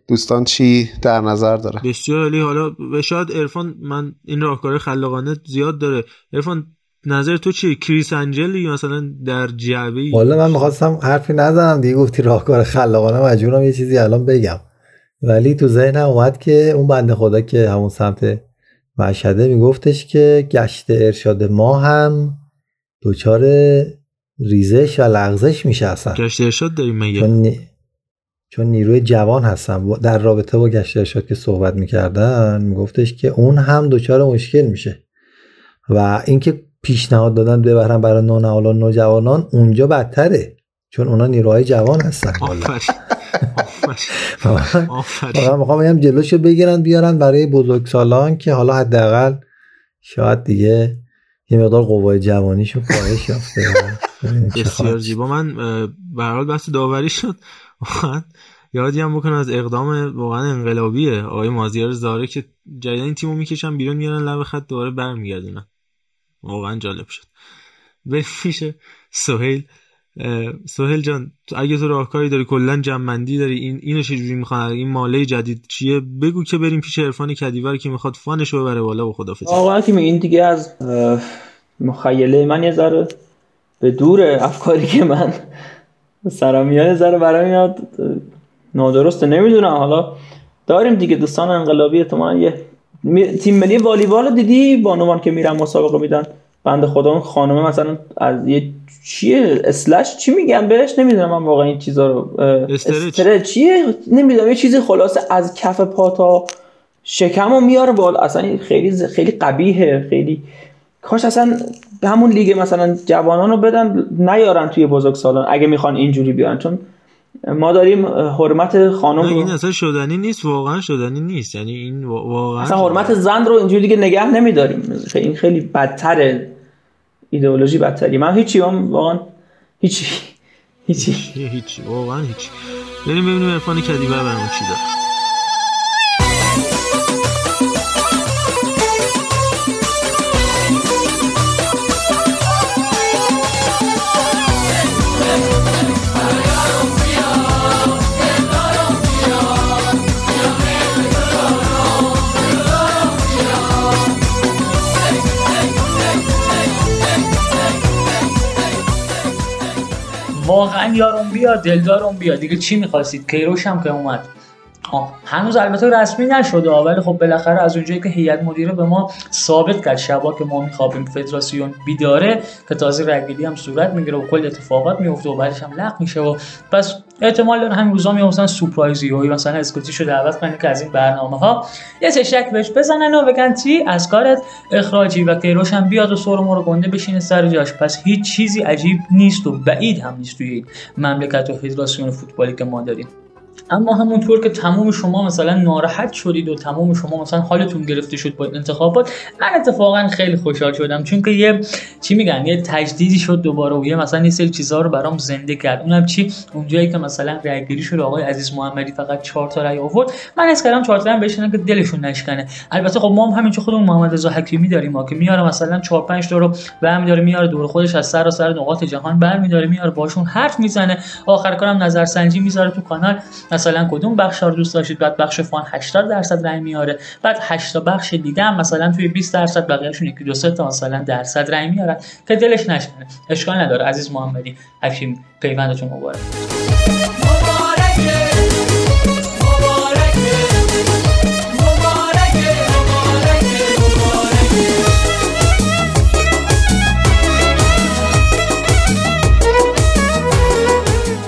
Speaker 11: دوستان چی در نظر داره
Speaker 1: بسیار عالی. حالا شاید عرفان من این راهکار خلاقانه زیاد داره. عرفان نظر تو چیه؟ کریس انجلی مثلا در جعبه
Speaker 13: والا من می‌خواستم حرفی نزنم دیگه گفتی راهکار خلاقانه مجبورم یه چیزی الان بگم. ولی تو ذهنم اومد که اون بنده خدا که همون سمت مشهده میگفتش که گشت ارشاد ما هم دچار ریزش و لغزش میشه اصلا.
Speaker 1: گشت ارشاد داریم مگه؟
Speaker 13: چون, نی... چون نیروی جوان هستم در رابطه با گشت ارشاد که صحبت می‌کردن میگفتش که اون هم دچار مشکل میشه. و اینکه پیشنهاد دادن ببرن برای نونهالان نوجوانان اونجا بدتره. چون اونا نیروهای جوان هستن. واقعا می‌خوام بگم جلوشو بگیرن بیارن برای بزرگسالان که حالا حداقل شاید دیگه یه مقدار قوای جوانیشو کاهش یافته.
Speaker 1: بسیار زیبا. من به حال بحث داوری شد. واقعا یادی هم بکنم از اقدام واقعا انقلابیه. آقای مازیار زاره که جدیدا این تیمو می‌کشن بیرون میارن لب خط دوباره برمیگردونن. واقعا جالب شد. بریم میشه. سهیل سهیل جان اگه تو راهکاری داری کلا جمعندی داری این اینو چجوری می‌خوان؟ این ماله جدید چیه؟ بگو که بریم پیش عرفان کدیور که می‌خواد فانشو ببره بالا و خدافظی
Speaker 12: آقا که این دیگه از مخیله من یه ذره به دور افکاری که من سرم میاد ذره برای میاد نادرسته نمی‌دونم. حالا داریم دیگه دوستان انقلابی تو یه تیم ملی والیبال دیدی؟ بانوان که میرن مسابقه میدن. بنده خدا اون خانم مثلا از یه چیه؟ اسلش چی میگم بهش؟ نمی‌دونم من واقعا این چیزا رو استره چیه؟ نمی‌دونم یه چیزی خلاصه از کف پا تا شکمو میاره بالا. اصلا خیلی خیلی قبیهه خیلی کاش اصلا به همون لیگ مثلا جوانان رو بدن نیارن توی بزرگ سالان اگه می‌خوان اینجوری بیان. چون ما داریم حرمت خانم
Speaker 1: این اصلا شدنی نیست واقعا شدنی نیست. یعنی این واقعا
Speaker 12: اصلا حرمت زن رو اینجوری دیگه نگه نمیداریم. این خیلی بدتره. ایدئولوژی بدتری. من هیچی هم واقعا هیچی هیچی.
Speaker 1: هیچی واقعا هیچی. بریم ببینیم عرفان کدیبه برامون چی داره.
Speaker 8: واقعا یارون بیا دلدارون بیا. دیگه چی می‌خواستید؟ کیروش هم که اومد. هنوز البته رسمی نشده ولی خب بالاخره از اونجایی که هیئت مدیره به ما ثابت کرد شبا که ما میخوابیم فدراسیون بیداره که تازه رگگیری هم صورت می‌گیره و کل اتفاقات میفته و بعدش هم لغو میشه و پس احتمال داره همین روزا میافتن سورپرایزی و مثلا اسکوتیشو دعوت کنه که از این برنامه ها یه تشک بهش بزنن و بگن چی؟ از کارت اخراجی و کیروش هم بیاد و سر رو گنده بشینه سر جاش. پس هیچ چیزی عجیب نیست و بعید هم نیست توی مملکت و فدراسیون فوتبالی که ما داریم. اما همونطور که تمام شما مثلا ناراحت شدید و تمام شما مثلا حالتون گرفته شد با انتخابات من اتفاقا خیلی خوشحال شدم. چون که یه چی میگن؟ یه تجدیدی شد دوباره و یه مثلا یه سری چیزا رو برام زنده کرد. اونم چی؟ اونجایی که مثلا رأیگیری شد آقای عزیز محمدی فقط 4 تا رأی آورد. من از کردم 4 تا بشینن که دلشون نشکنه. البته خب ما هم همینجوری خودمون محمد رضا حکیمی داریم ما که میاره مثلا 4 5 تا رو برمی‌داره میاره دور خودش از سر و سر نقاط جهان برمی‌داره میاره باشون حرف می‌زنه. آخر کارم نظرسنجی می‌ذاره تو کانال. مثلا کدوم بخش رو دوست داشتید؟ بعد بخش فان 80 درصد رای میاره. بعد 8 تا بخش دیگه هم مثلا توی 20 درصد بقیه‌شون یکی دو سه تا مثلا درصد رای میارن که دلش نشکنه اشکال نداره. عزیز محمدی حکیم پیوندتون مبارک.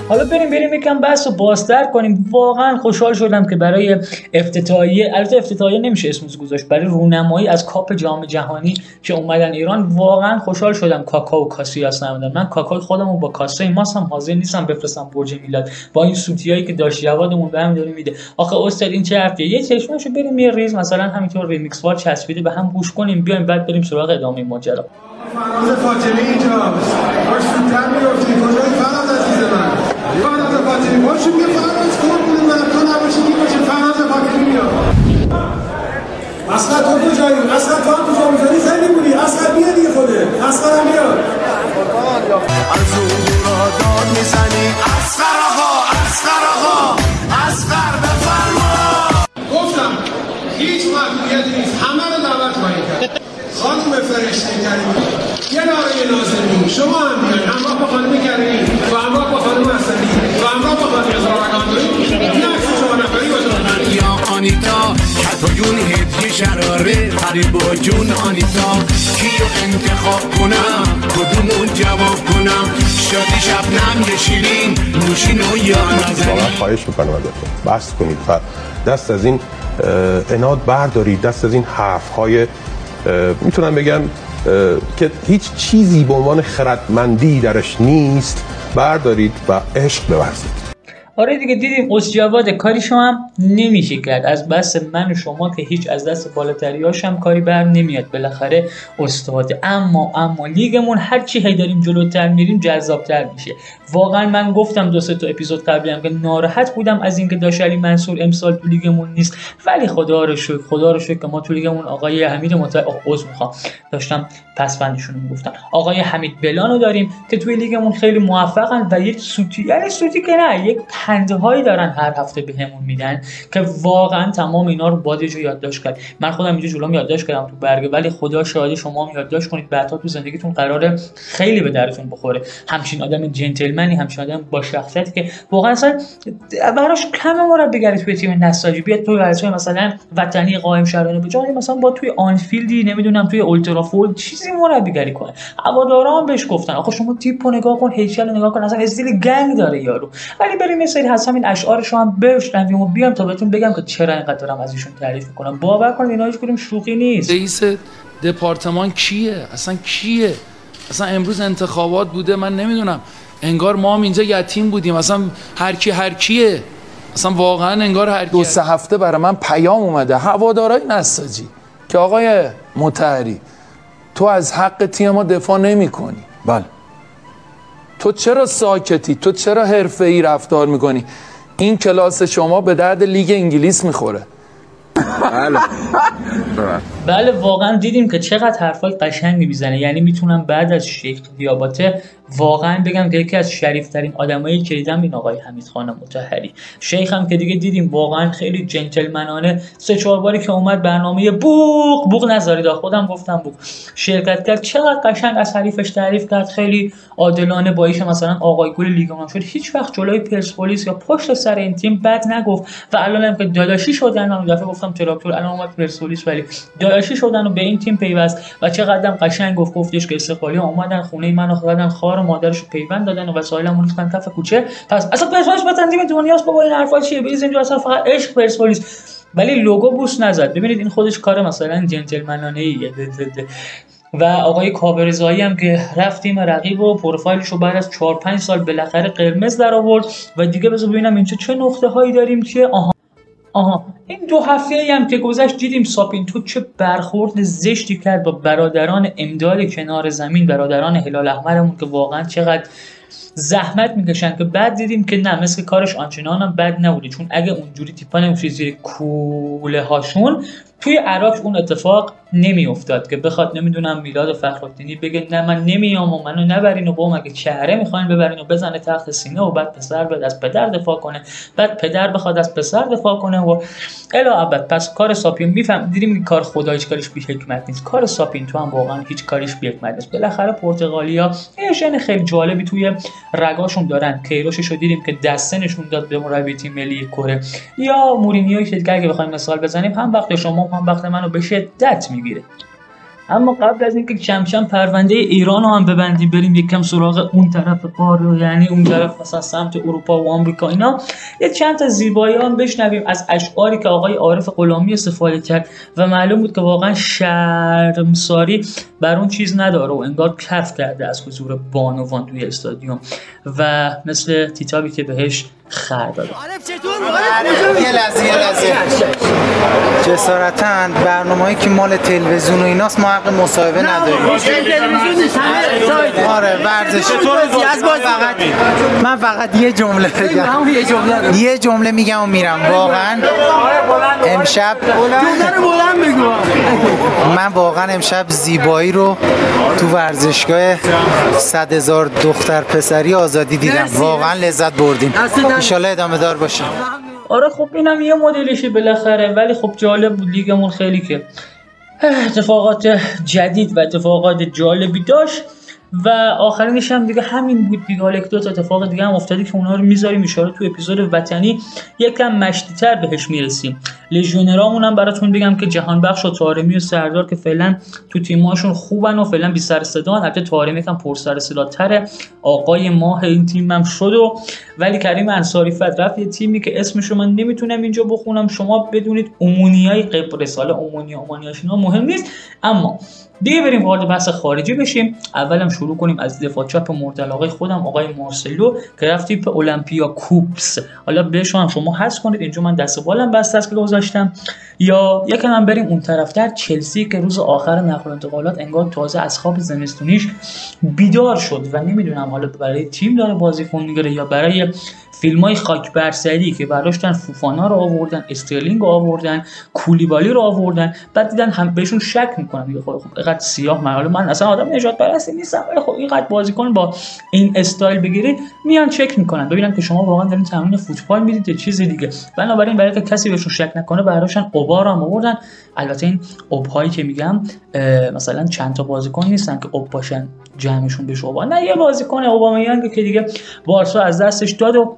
Speaker 8: حالا بریم بریم یکم بحث رو بازتر کنیم. واقعا خوشحال شدم که برای افتتاحیه البته افتتاحیه نمیشه اسمش گذاشت برای رونمایی از کاپ جام جهانی که اومدن ایران واقعا خوشحال شدم کاکا و کاسیاس من کاکای خودمو با کاسه ماست هم حاضر نیستم بفرستم برج میلاد. با این سوتیایی که داشت جوادمون بهم داره میده. آخه استاد این چه حرفیه؟ یه چشمشو بریم یه ریز مثلا همینطور ریمیکس وار چسبیده به هم گوش کنیم بیایم بعد بریم سراغ ادامه ماجرا.
Speaker 18: فراز فاطمی اینجاست. می‌رفتی. کجای عزیز من؟ فاطمی باشو بیا فراز قربون من تو نباشی کی باشه فراز فاطمی بیا. اصلا تو کجایی؟ اصلا تو هم کجا می‌زنی زنی بودی اصلا بیا دیگه خوده اصلا هم بیا. از اون را داد می‌زنی اصغر آقا اصغر آقا اصغر بفرما گفتم هیچ محدودیتی نیست. همه رو دعوت کنید. کرد خانم فرشته کریمی یه ناره نازنین شما هم بیاین همراه با خانم کریمی و همراه با خانم حسنی و همراه با خانم زارگاندوی این عکس شما نفری باشه.
Speaker 10: یا آنیتا حتی جون هدیه شراره. قریب و جون آنیتا. کیو انتخاب کنم؟ کدومو جواب کنم؟ شادی شبنم یه شیرین. نوشین و یا نازنین.
Speaker 19: واقعا خواهش می‌کنم ازتون. بس کنید. و دست از این اناد بردارید. دست از این حرف های می‌تونم بگم که هیچ چیزی به عنوان خردمندی درش نیست. بردارید و عشق بورزید.
Speaker 8: آره دیگه دیدیم اسجواد کاری شما هم نمیشه کرد. از بس من و شما که هیچ از دست بالاتریاش هم کاری بر نمیاد. بالاخره استاده اما اما لیگمون هر چی هی داریم جلوتر میریم جذابتر میشه. واقعا من گفتم دو سه تا اپیزود قبلی هم که ناراحت بودم از اینکه داشت علی منصور امسال تو لیگمون نیست. ولی خدا رو شکر خدا رو شکر که ما تو لیگمون آقای حمید مت عذر می‌خوام. داشتم پسفندشون می‌گفتم. آقای حمید بلانو داریم که توی لیگمون خیلی موفقن و یک سوتی یعنی سوتی که نه یک پنده هایی دارن هر هفته بهمون میدن که واقعا تمام اینا رو باید یه یادداشت کرد. من خودم اینجا جلوم یادداشت کردم تو برگه ولی خدا شاهد شما هم یادداشت کنید. بعدا تو زندگیتون قراره خیلی به درتون بخوره. همچین آدم جنتلمنی همچین آدم با شخصیتی که واقعا اصلا براش کم مربیگری توی تیم نساجی. بیاد توی ورزش مثلا وطنی قائم شهرانه به جای مثلا با توی آنفیلدی نمی‌دونم توی اولترافورد چیزی مربیگری کنه. هوادارا هم بهش گفتن آخه شما تیپو نگاه کن هیکل نگاه کن اصلا استیل گنگ داره یارو. ولی بریم سری از همین اشعارش رو هم بشنویم و بیام تا بهتون بگم که چرا اینقدر دارم از ایشون تعریف می‌کنم. باور کنید اینا هیچ کدوم شوخی نیست.
Speaker 20: رئیس دپارتمان کیه؟ اصلا کیه؟ اصلا امروز انتخابات بوده؟ من نمی‌دونم. انگار ما هم اینجا یتیم بودیم. اصلا هر کی هر کیه؟ اصلا واقعا انگار هر دو سه هفته برای من پیام اومده. هوادارای نساجی که آقای متحری تو از حق تیم ما دفاع نمی کنی بله. تو چرا ساکتی؟ تو چرا حرفه ای رفتار می‌کنی؟ این کلاس شما به درد لیگ انگلیس می‌خوره.
Speaker 19: بله.
Speaker 8: بله واقعا دیدیم که چقدر حرفای قشنگی می‌زنه. یعنی می‌تونم بعد از شیخ دیاباته واقعا بگم که یکی از شریفترین آدمایی که دیدم این آقای حمید خان متحری شیخ هم که دیگه دیدیم واقعا خیلی جنتلمنانه. سه چهار باری که اومد برنامه بوق بوق نذارید. خودم گفتم بوق. شرکت کرد. چقدر قشنگ از حریفش تعریف کرد. خیلی عادلانه با ایش مثلا آقای گل لیگ شد. هیچ وقت جلوی پرسپولیس یا پشت سر این تیم بد نگفت و الان هم که داداشی شدن من دفعه گفتم تراکتور الان اومد پرسپولیس ولی داداشی شدن و به این تیم پیوست. و چقدرم قشنگ گفت گفتش که استقلالی اومدن خونه منو خدادن خار و مادرش رو پیوند دادن و وسایلمون ریختن کف کوچه. پس اصلا پرسپولیس بتن تیم دنیاست بابا این حرفا چیه؟ بریز اینجا اصلا فقط عشق پرسپولیس. ولی لوگو بوس نزد. ببینید این خودش کار مثلا جنتلمنانه ایه و آقای کابرزایی هم که رفت تیم رقیب و پروفایلش رو بعد از 4 5 سال بالاخره قرمز در آورد و دیگه بذار ببینم اینجا چه نقطه هایی داریم که آها. آها این دو هفته ای هم که گذشت دیدیم ساپینتو چه برخورد زشتی کرد با برادران امداد کنار زمین برادران هلال احمرمون که واقعا چقدر زحمت می‌کشن که بعد دیدیم که نه مثل کارش آنچنان هم بد نبوده. چون اگه اونجوری تیپا نمیشه زیر کوله هاشون توی عراق اون اتفاق نمیافتاد که بخواد نمی‌دونم میلاد فخرالدینی بگه نه من نمیام و منو نبرین و با مگه چهره می‌خواین ببرین و بزنه تخت سینه و بعد پسر بیاد از پدر دفاع کنه. بعد پدر بخواد از پسر دفاع کنه و الا ابد. پس کار ساپین میفهم دیدیم این کار خدا هیچ کاریش بی حکمت نیست. کار ساپین تو هم واقعا هیچ کاریش بی حکمت نیست. بالاخره پرتغالیا یه ژن خیلی جالبی توی رگاشون دارن. کیروشش رو دیدیم که دسته نشون داد به مربی تیم ملی کره. یا مورینیو که اگه بخوایم مثال بزنیم هم وقت شما هم وقت منو به شدت می‌گیره. اما قبل از اینکه کم کم پرونده ایران رو هم ببندیم بریم یکم سراغ اون طرف قاره یعنی اون طرف مثلا سمت اروپا و آمریکا اینا. یه چند تا زیبایی هم بشنویم از اشعاری که آقای عارف غلامی استفاده کرد و معلوم بود که واقعا شرمساری بر اون چیز نداره و انگار کف کرده از حضور بانوان توی استادیوم. و مثل تیتابی که بهش خر داده
Speaker 21: یه لحظه یه لحظه. جسارتا برنامه‌ای که مال تلویزیون و ایناست ما حق مصاحبه نداریم. آره. ورزش. فقط من فقط یه جمله بگم. یه جمله میگم و میرم. واقعا امشب من واقعا امشب زیبایی رو تو ورزشگاه صد هزار دختر پسری آزادی دیدم. واقعا لذت بردیم. انشالله ادامه دار باشه
Speaker 8: آره خب اینم یه مدلشه بالاخره ولی خب جالب بود لیگمون خیلی که اتفاقات جدید و اتفاقات جالبی داشت. و آخرینش هم دیگه همین بود دیگه. حالا دو تا اتفاق دیگه هم افتادی که اونها رو می‌ذاریم اشاره تو اپیزود وطنی. یکم مشتیتر بهش می‌رسیم. لژیونرامون هم براتون بگم که جهان بخش و تارمی و سردار که فعلا تو تیماشون خوبن و فعلا بی سر صدان البته تارمی یکم پر سر صداتره آقای ماه این تیم هم شد و ولی کریم انصاری فت رفت یه تیمی که اسمش رو من نمی‌تونم اینجا بخونم. شما بدونید اومونیای قبرس حالا اومونیاش مهم نیست. اما دیگه بریم وارد بحث خارجی بشیم. اولم شروع کنیم از دفاع چپ مورد علاقه خودم آقای مارسلو که رفت تیپ اولمپیا کوپس. حالا بهش هم شما حس کنید. اینجا من دست بالم بسته است که گذاشتم. یا یکم هم بریم اون طرفتر. چلسی که روز آخر نقل انتقالات انگار تازه از خواب زمستونیش بیدار شد و نمی‌دونم حالا برای تیم داره بازیکن می‌گیره یا برای فیلم های خاک برسری که برداشتن فوفانا رو آوردن استرلینگ رو آوردن کولیبالی رو آوردن بعد دیدن هم بهشون شک می‌کنن. دیگه خب اینقدر سیاه من من اصلا آدم نجات پرستی نیستم. ولی خب اینقدر بازیکن با این استایل بگیرید میان چک می‌کنن. ببینن که شما واقعا دارین تمرین فوتبال می‌دید یا چیز دیگه. بنابراین برای که کسی بهشون شک نکنه برداشتن اوبا رو هم آوردن. البته این اوبهایی که میگم مثلا چند تا بازیکن نیستن که اوب باشن جمعشون بشه اوبا. نه یه بازیکن اوبامیانگ که دیگه بارسا از دستش داد و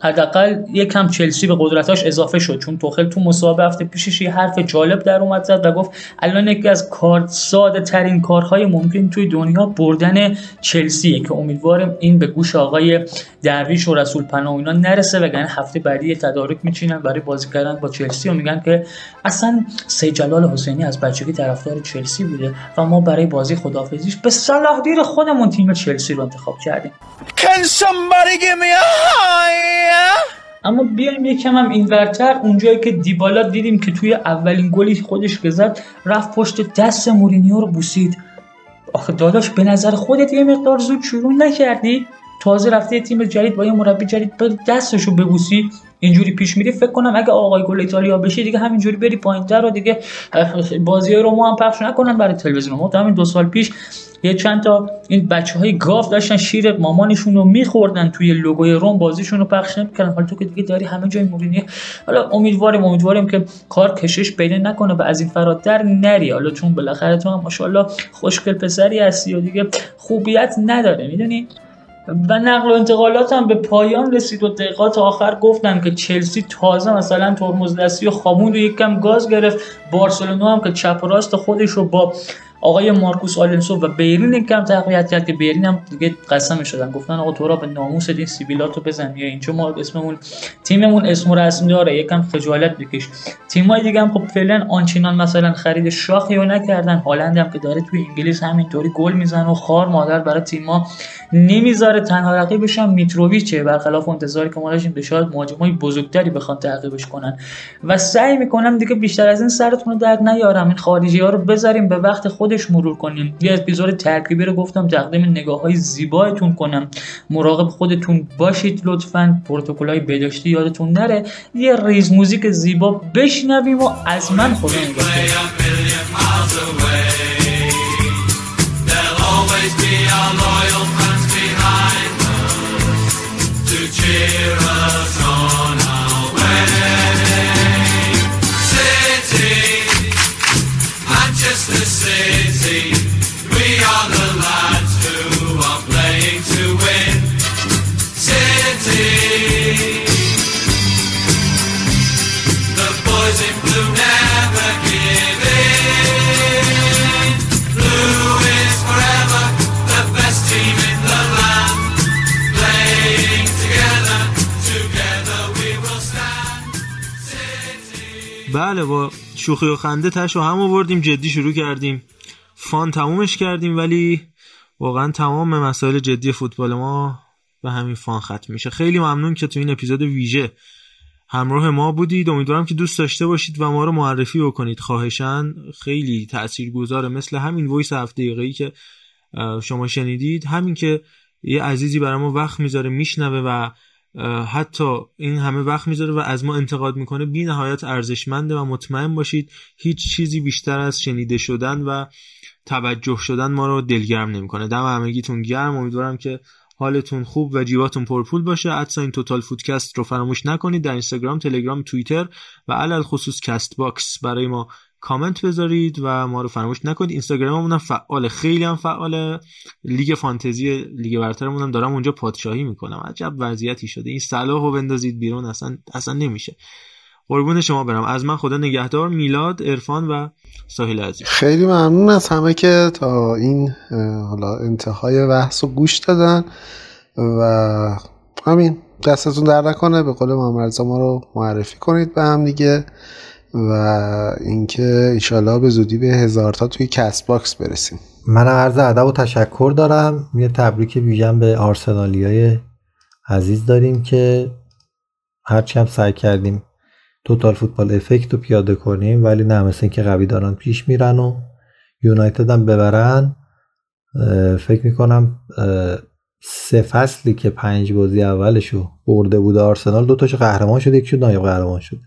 Speaker 8: حداقل یکم چلسی به قدرتاش اضافه شد چون توخل تو مسابقه هفته پیشش یه حرف جالب در اومد زد و گفت الان یکی از کار ساده ترین کارهای ممکن توی دنیا بردن چلسیه که امیدوارم این به گوش آقای درویش و رسول پناه اینا نرسه وگرنه هفته بعدی تدارک میچینن برای بازی کردن با چلسی و میگن که اصلا سید جلال حسینی از بچگی طرفدار چلسی بوده و ما برای بازی خدافزیش به صلاح دیر خودمون تیم چلسی رو انتخاب کردیم? اما بیایم یکم هم این ورتر اونجایی که دیبالا دیدیم که توی اولین گلی خودش زد رفت پشت دست مورینیو رو بوسید. آخه داداش به نظر خودت یه مقدار زود شروع نکردی؟ تازه رفته تیم جدید با یه مربی جدید دستشو ببوسی اینجوری پیش میری. فکر کنم اگه آقای گل ایتالیا بشه دیگه همینجوری بری پایینتر رو دیگه بازی روما هم پخش نکنن برای تلویزیون. ما همین دو سال پیش یه چند تا این بچه های گاف داشتن شیر مامانشون رو میخوردن توی لوگوی روم بازیشون رو پخش نمی‌کردن. حالا تو که دیگه داری همه جای مورینیو حالا امیدواریم امیدواریم که کار کشش پیدا نکنه و از این فراتر نری. حالا چون بالاخره تو هم ماشاءالله خوشگل پسری هستی و دیگه خوبیت نداره می‌دونی؟ و نقل و انتقالات هم به پایان رسید و دقیقات آخر گفتن که چلسی تازه مثلا ترمز دستی و خامون رو یکم گاز گرفت. بارسلونا هم که چپ راست خودش رو با آقای مارکوس آلنسو و بیرین کم تقویت کرد که بیرین هم دیگه قسم شدن گفتن آقا تو را به ناموس این سیبیلاتو بزن یا اینجا ما اسممون تیممون اسم رسم داره یکم خجالت بکش. تیمای دیگه هم خب فعلا آنچنان مثلا خرید شاخی رو نکردن. هالند هم که داره توی انگلیس همینطوری گل می‌زنه و خار مادر برای تیما نمی‌ذاره تنها رقیبش هم میتروویچه. برخلاف انتظاری که ما داشتیم به شاید مهاجمای بزرگتری بخوان تعقیبش کنن. و سعی می‌کنم دیگه بیشتر از این سرتون رو درد نیارم. این خارجی ها رو بذاریم. به وقت خودش مرور کنیم. یه اپیزود ترکیبی رو گفتم تقدیم نگاه های زیبایتون کنم. مراقب خودتون باشید لطفا. پروتکل های بداشتی یادتون نره. یه ریز موزیک زیبا بشنویم و از من خدا
Speaker 22: cheer Manchester City, we are the lads who are playing to win. City, the boys in blue never give in. Blue is forever the best team in the land. Playing together, together we will stand.
Speaker 1: بله با شوخی و خنده تشو هم آوردیم جدی شروع کردیم. فان تمومش کردیم ولی واقعا تمام مسائل جدی فوتبال ما به همین فان ختم میشه. خیلی ممنون که تو این اپیزود ویژه همراه ما بودید. امیدوارم که دوست داشته باشید و ما رو معرفی بکنید. خواهشان خیلی تاثیرگذاره مثل همین وایس هفته دقیقه‌ای که شما شنیدید. همین که یه عزیزی برای ما وقت می‌ذاره میشنوه و حتی این همه وقت می‌ذاره و از ما انتقاد می‌کنه. بی نهایت ارزشمنده و مطمئن باشید هیچ چیزی بیشتر از شنیده شدن و توجه شدن ما رو دلگرم نمی‌کنه. دم همگیتون گرم. امیدوارم که حالتون خوب و جیباتون پرپول باشه. ادسا این Total Footcast رو فراموش نکنید. در اینستاگرام تلگرام توییتر و علی الخصوص Castbox برای ما کامنت بذارید و ما رو فراموش نکنید. اینستاگراممون هم فعال خیلی هم فعال لیگ فانتزی لیگ برترمون هم دارم اونجا پادشاهی می‌کنم. عجب وضعیتی شده. این صلاح رو بندازید بیرون اصلا اصلا نمیشه. قربون شما برم. از من خدا نگهدار میلاد عرفان و ساحل عزیز.
Speaker 11: خیلی ممنون از همه که تا این حالا انتهای بحث رو گوش دادن و همین دستتون درد نکنه. به قول ما رو معرفی کنید به هم دیگه. و اینکه ایشالله به زودی به هزار تا توی CastBox برسیم.
Speaker 13: من عرض ادب و تشکر دارم. یه تبریک ویژن به آرسنالی های عزیز داریم که هرچی هم سعی کردیم توتال فوتبال افکت رو پیاده کنیم ولی نه مثل اینکه قوی دارن پیش میرن و یونایتد هم ببرن. فکر می‌کنم سه فصلی که پنج بازی اولشو برده بود آرسنال دو تاشو قهرمان شد یکیشو نایب قهرمان شد.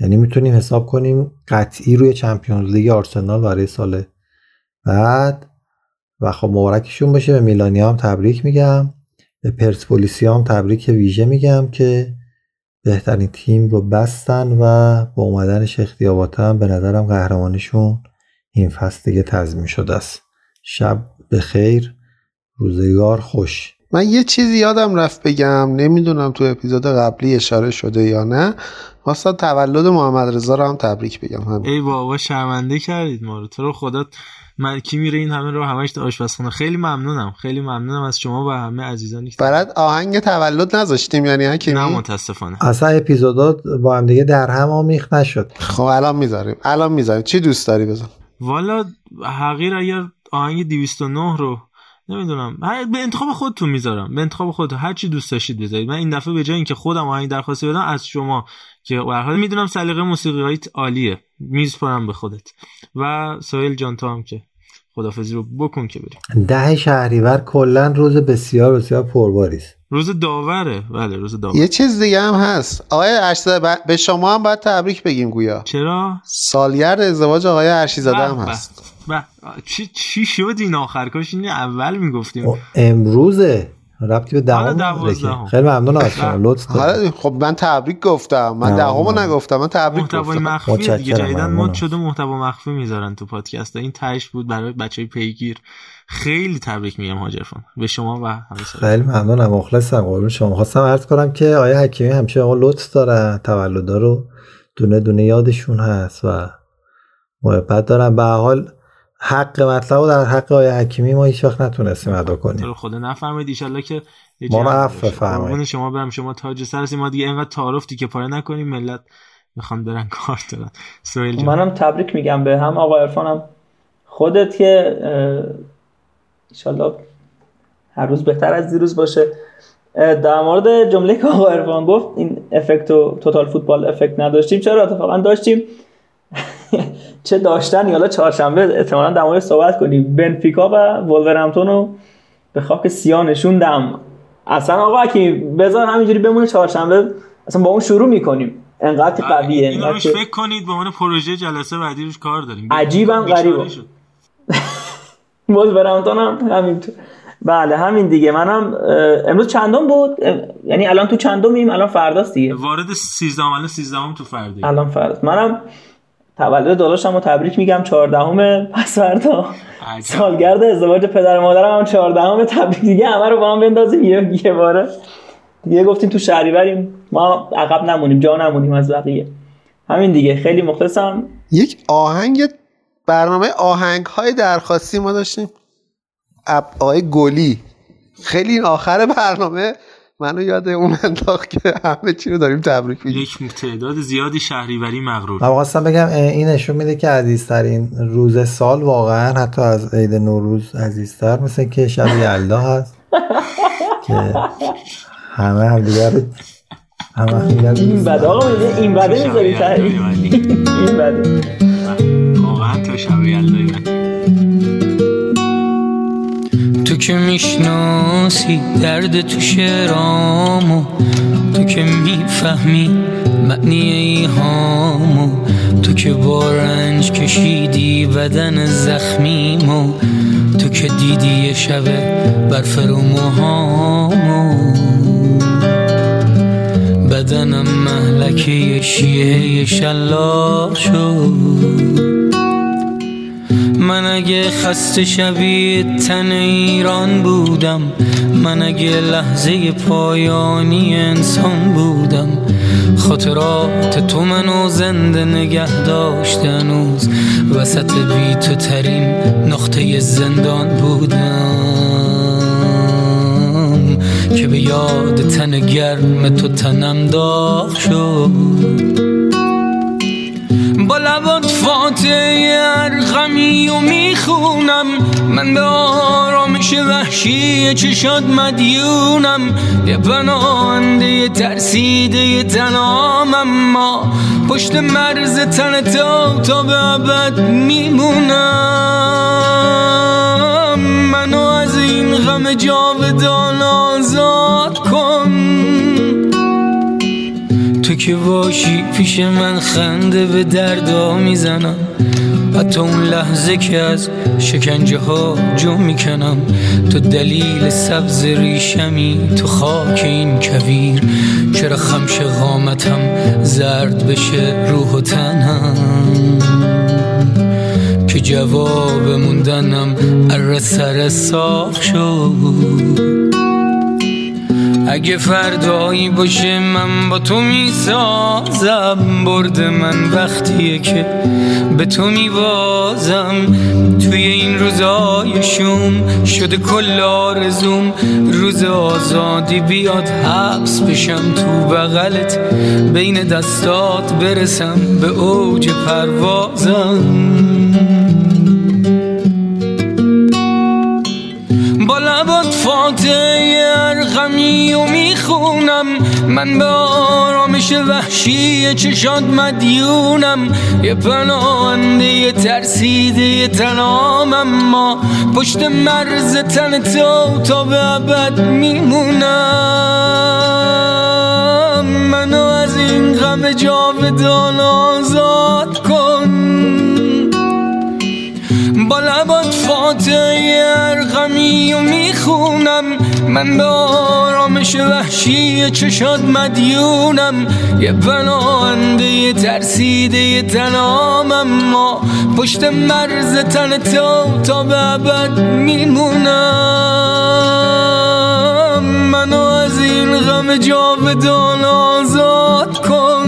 Speaker 13: یعنی می‌تونیم حساب کنیم قطعی روی چمپیونز لیگ آرسنال برای سال بعد. و خب مبارکشون باشه. به میلانی هم تبریک میگم. به پرسپولیسی هم تبریک ویژه میگم که بهترین تیم رو بستن و با اومدن شیخ هم به نظرم قهرمانشون این فصل دیگه تضمین شده است. شب به خیر روزگار خوش.
Speaker 11: من یه چیزی یادم رفت بگم. نمی‌دونم تو اپیزود قبلی اشاره شده یا نه. واسه تولد محمد رضا رو هم تبریک بگم. هم.
Speaker 1: ای بابا شرمنده کردید ما رو. تو رو خدا من کی میره این همه رو همش تو آشپزخونه. خیلی ممنونم. خیلی ممنونم از شما و همه عزیزانی
Speaker 11: برات آهنگ تولد نذاشتیم. یعنی حکیمی
Speaker 1: نه متاسفانه.
Speaker 13: اصلا اپیزودات با هم دیگه در هم آمیخ نشد.
Speaker 11: خب الان می‌ذاریم. الان می‌ذاریم. چی دوست داری بزن؟
Speaker 1: والا حقیر اگر آهنگ 209 رو نمی‌دونم. به انتخاب خودتون می‌ذارم. به انتخاب خودتون هر چی دوست داشتید بذارید. من این دفعه به جای اینکه خودم آهنگ درخواست بدم از شما که به حال می‌دونم سلیقه موسیقی عالیه. میسپارم به خودت. و سویل جان تو هم که خدافظی رو بکن که بریم.
Speaker 13: ده شهریور کلا روز بسیار بسیار پرباری است.
Speaker 1: روز داوره. بله روز داوره.
Speaker 11: یه چیز دیگه هم هست. آقای ارشیزاده به شما هم باید تبریک بگیم گویا.
Speaker 1: چرا؟
Speaker 11: سالگرد ازدواج آقای ارشیزاده هم هست.
Speaker 1: با. چی چی شد این آخر؟ کاش این اول می‌گفتیم.
Speaker 13: امروزه ربطی به دهم خیلی ممنون از شما لطف
Speaker 11: خب من تبریک گفتم. من دهمو نگفتم من تبریک
Speaker 1: محتوای مخفی دیگه جدیدن مد شده محتوا مخفی می‌ذارن تو پادکست. این تهش بود برای بچه پیگیر. خیلی تبریک میگم حاجرفان به شما و همه
Speaker 13: خیلی ممنونم مخلصم. قربون شما. خواستم عرض کنم که آیا حکیمی همیشه آقا لطف دارن تولدا رو دونه دونه یادشون هست و محبت دارن. به حال حق مطلب رو در حق آقای حکیمی ما هیچ وقت نتونستیم ادا کنیم.
Speaker 1: خدا نفرمایید ان که
Speaker 13: ما رو عفو فرمایید.
Speaker 1: شما برم. شما تاج سر ما دیگه اینقدر تعارفتی که پاره نکنیم. ملت می‌خوان برن کار دارن. سویل
Speaker 12: منم تبریک میگم به هم. آقا عرفانم خودت که ان هر روز بهتر از دیروز باشه. در مورد جمله که آقا عرفان گفت این افکت و توتال فوتبال افکت نداشتیم. چرا؟ اتفاقا داشتیم. چه داشتن حالا چهارشنبه احتمالاً در مورد صحبت کنیم. بنفیکا و ولورهمپتون رو به خاک سیاه نشوندم. اصلا آقا که بذار همینجوری بمونه چهارشنبه. اصلا با اون شروع می‌کنیم. انقدر قویه
Speaker 1: اینو روش فکر کنید به عنوان پروژه جلسه بعدی روش کار داریم.
Speaker 12: عجیبم غریبه. ولورهمپتون هم همینطور. بله همین دیگه. منم امروز چندم بود؟ یعنی الان تو چندمیم؟ الان فرداست دیگه.
Speaker 1: وارد 13 الان 13 تو فردا
Speaker 12: الان فردا منم تولد داداشم رو تبریک میگم چهاردهم پس فردا. سالگرد ازدواج پدر مادرم هم چهاردهم تبریک. دیگه همه رو با هم بندازیم یه یه باره. دیگه گفتیم تو شهریوریم ما عقب نمونیم جا نمونیم از بقیه. همین دیگه. خیلی مخلصم.
Speaker 11: یک آهنگ برنامه آهنگ های درخواستی ما داشتیم. آقای گلی. خیلی آخر برنامه. منو یاد اون انداخت که همه چی رو داریم تبریک میگیم.
Speaker 1: یک تعداد زیادی شهریوری مغرور.
Speaker 13: من خواستم بگم این نشون میده که عزیزترین روز سال واقعا حتی از عید نوروز عزیزتر مثل که شب یلدا هست. که همه هم دیگر همه
Speaker 12: دیگر این بده آقا این بده می‌ذاری این بده.
Speaker 1: واقعا تو شب یلدا
Speaker 23: که می‌شناسی درد تو شعرامو تو که می‌فهمی معنی ایهامو تو که با رنج کشیدی بدن زخمیمو تو که دیدی شبه برف رو موهامو بدنم محلکه شیه شلاق شد. من اگه خسته شبیه تن ایران بودم من اگه لحظه پایانی انسان بودم. خاطرات تو منو زنده نگه داشت هنوز وسط بی تو ترین نقطه زندان بودم. که به یاد تن گرم تو تنم داغ شد. با لبات فاتحه ارغمی و می‌خونم. من به آرامش وحشی چشاد مدیونم. یه پناهنده ترسیده تنام اما پشت مرز تن تو تا به ابد میمونم. منو از این غم جاودان آزاد کن. که باشی پیش من خنده به دردا می‌زنم. حتی اون لحظه که از شکنجه ها جو می‌کنم. تو دلیل سبز ریشمی تو خاک این کویر. چرا خمش قامتم زرد بشه روح و تنم؟ که جواب موندنم ار سر ساخ شد. اگه فردایی باشه من با تو می‌سازم برد من وقتیه که به تو میوازم توی این روزای شوم شده کل آرزوم. روز آزادی بیاد حبس بشم تو بغلت. بین دستات برسم به اوج پروازم. فاتحه ارغمی و می‌خونم. من به آرامش وحشی چشاد مدیونم. یه پناهنده ترسیده تنام اما پشت مرز تن تو تا به ابد میمونم. منو از این غم جاودان آزاد با لبات فاتحه ارغمی و می‌خونم. من به آرامش وحشی چشاد مدیونم. یه پناهنده ترسیده تنام. اما پشت مرز تن تو تا به ابد میمونم. منو از این غم جاودان آزاد کن.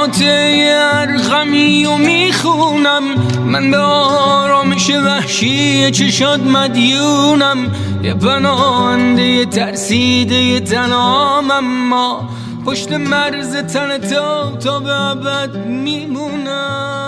Speaker 23: لبات فاتحه ارغمی و می‌خونم. من به آرامش وحشی چشاد مدیونم. یه پناهنده ترسیده تنام اما پشت مرز تن تو تا به ابد میمونم.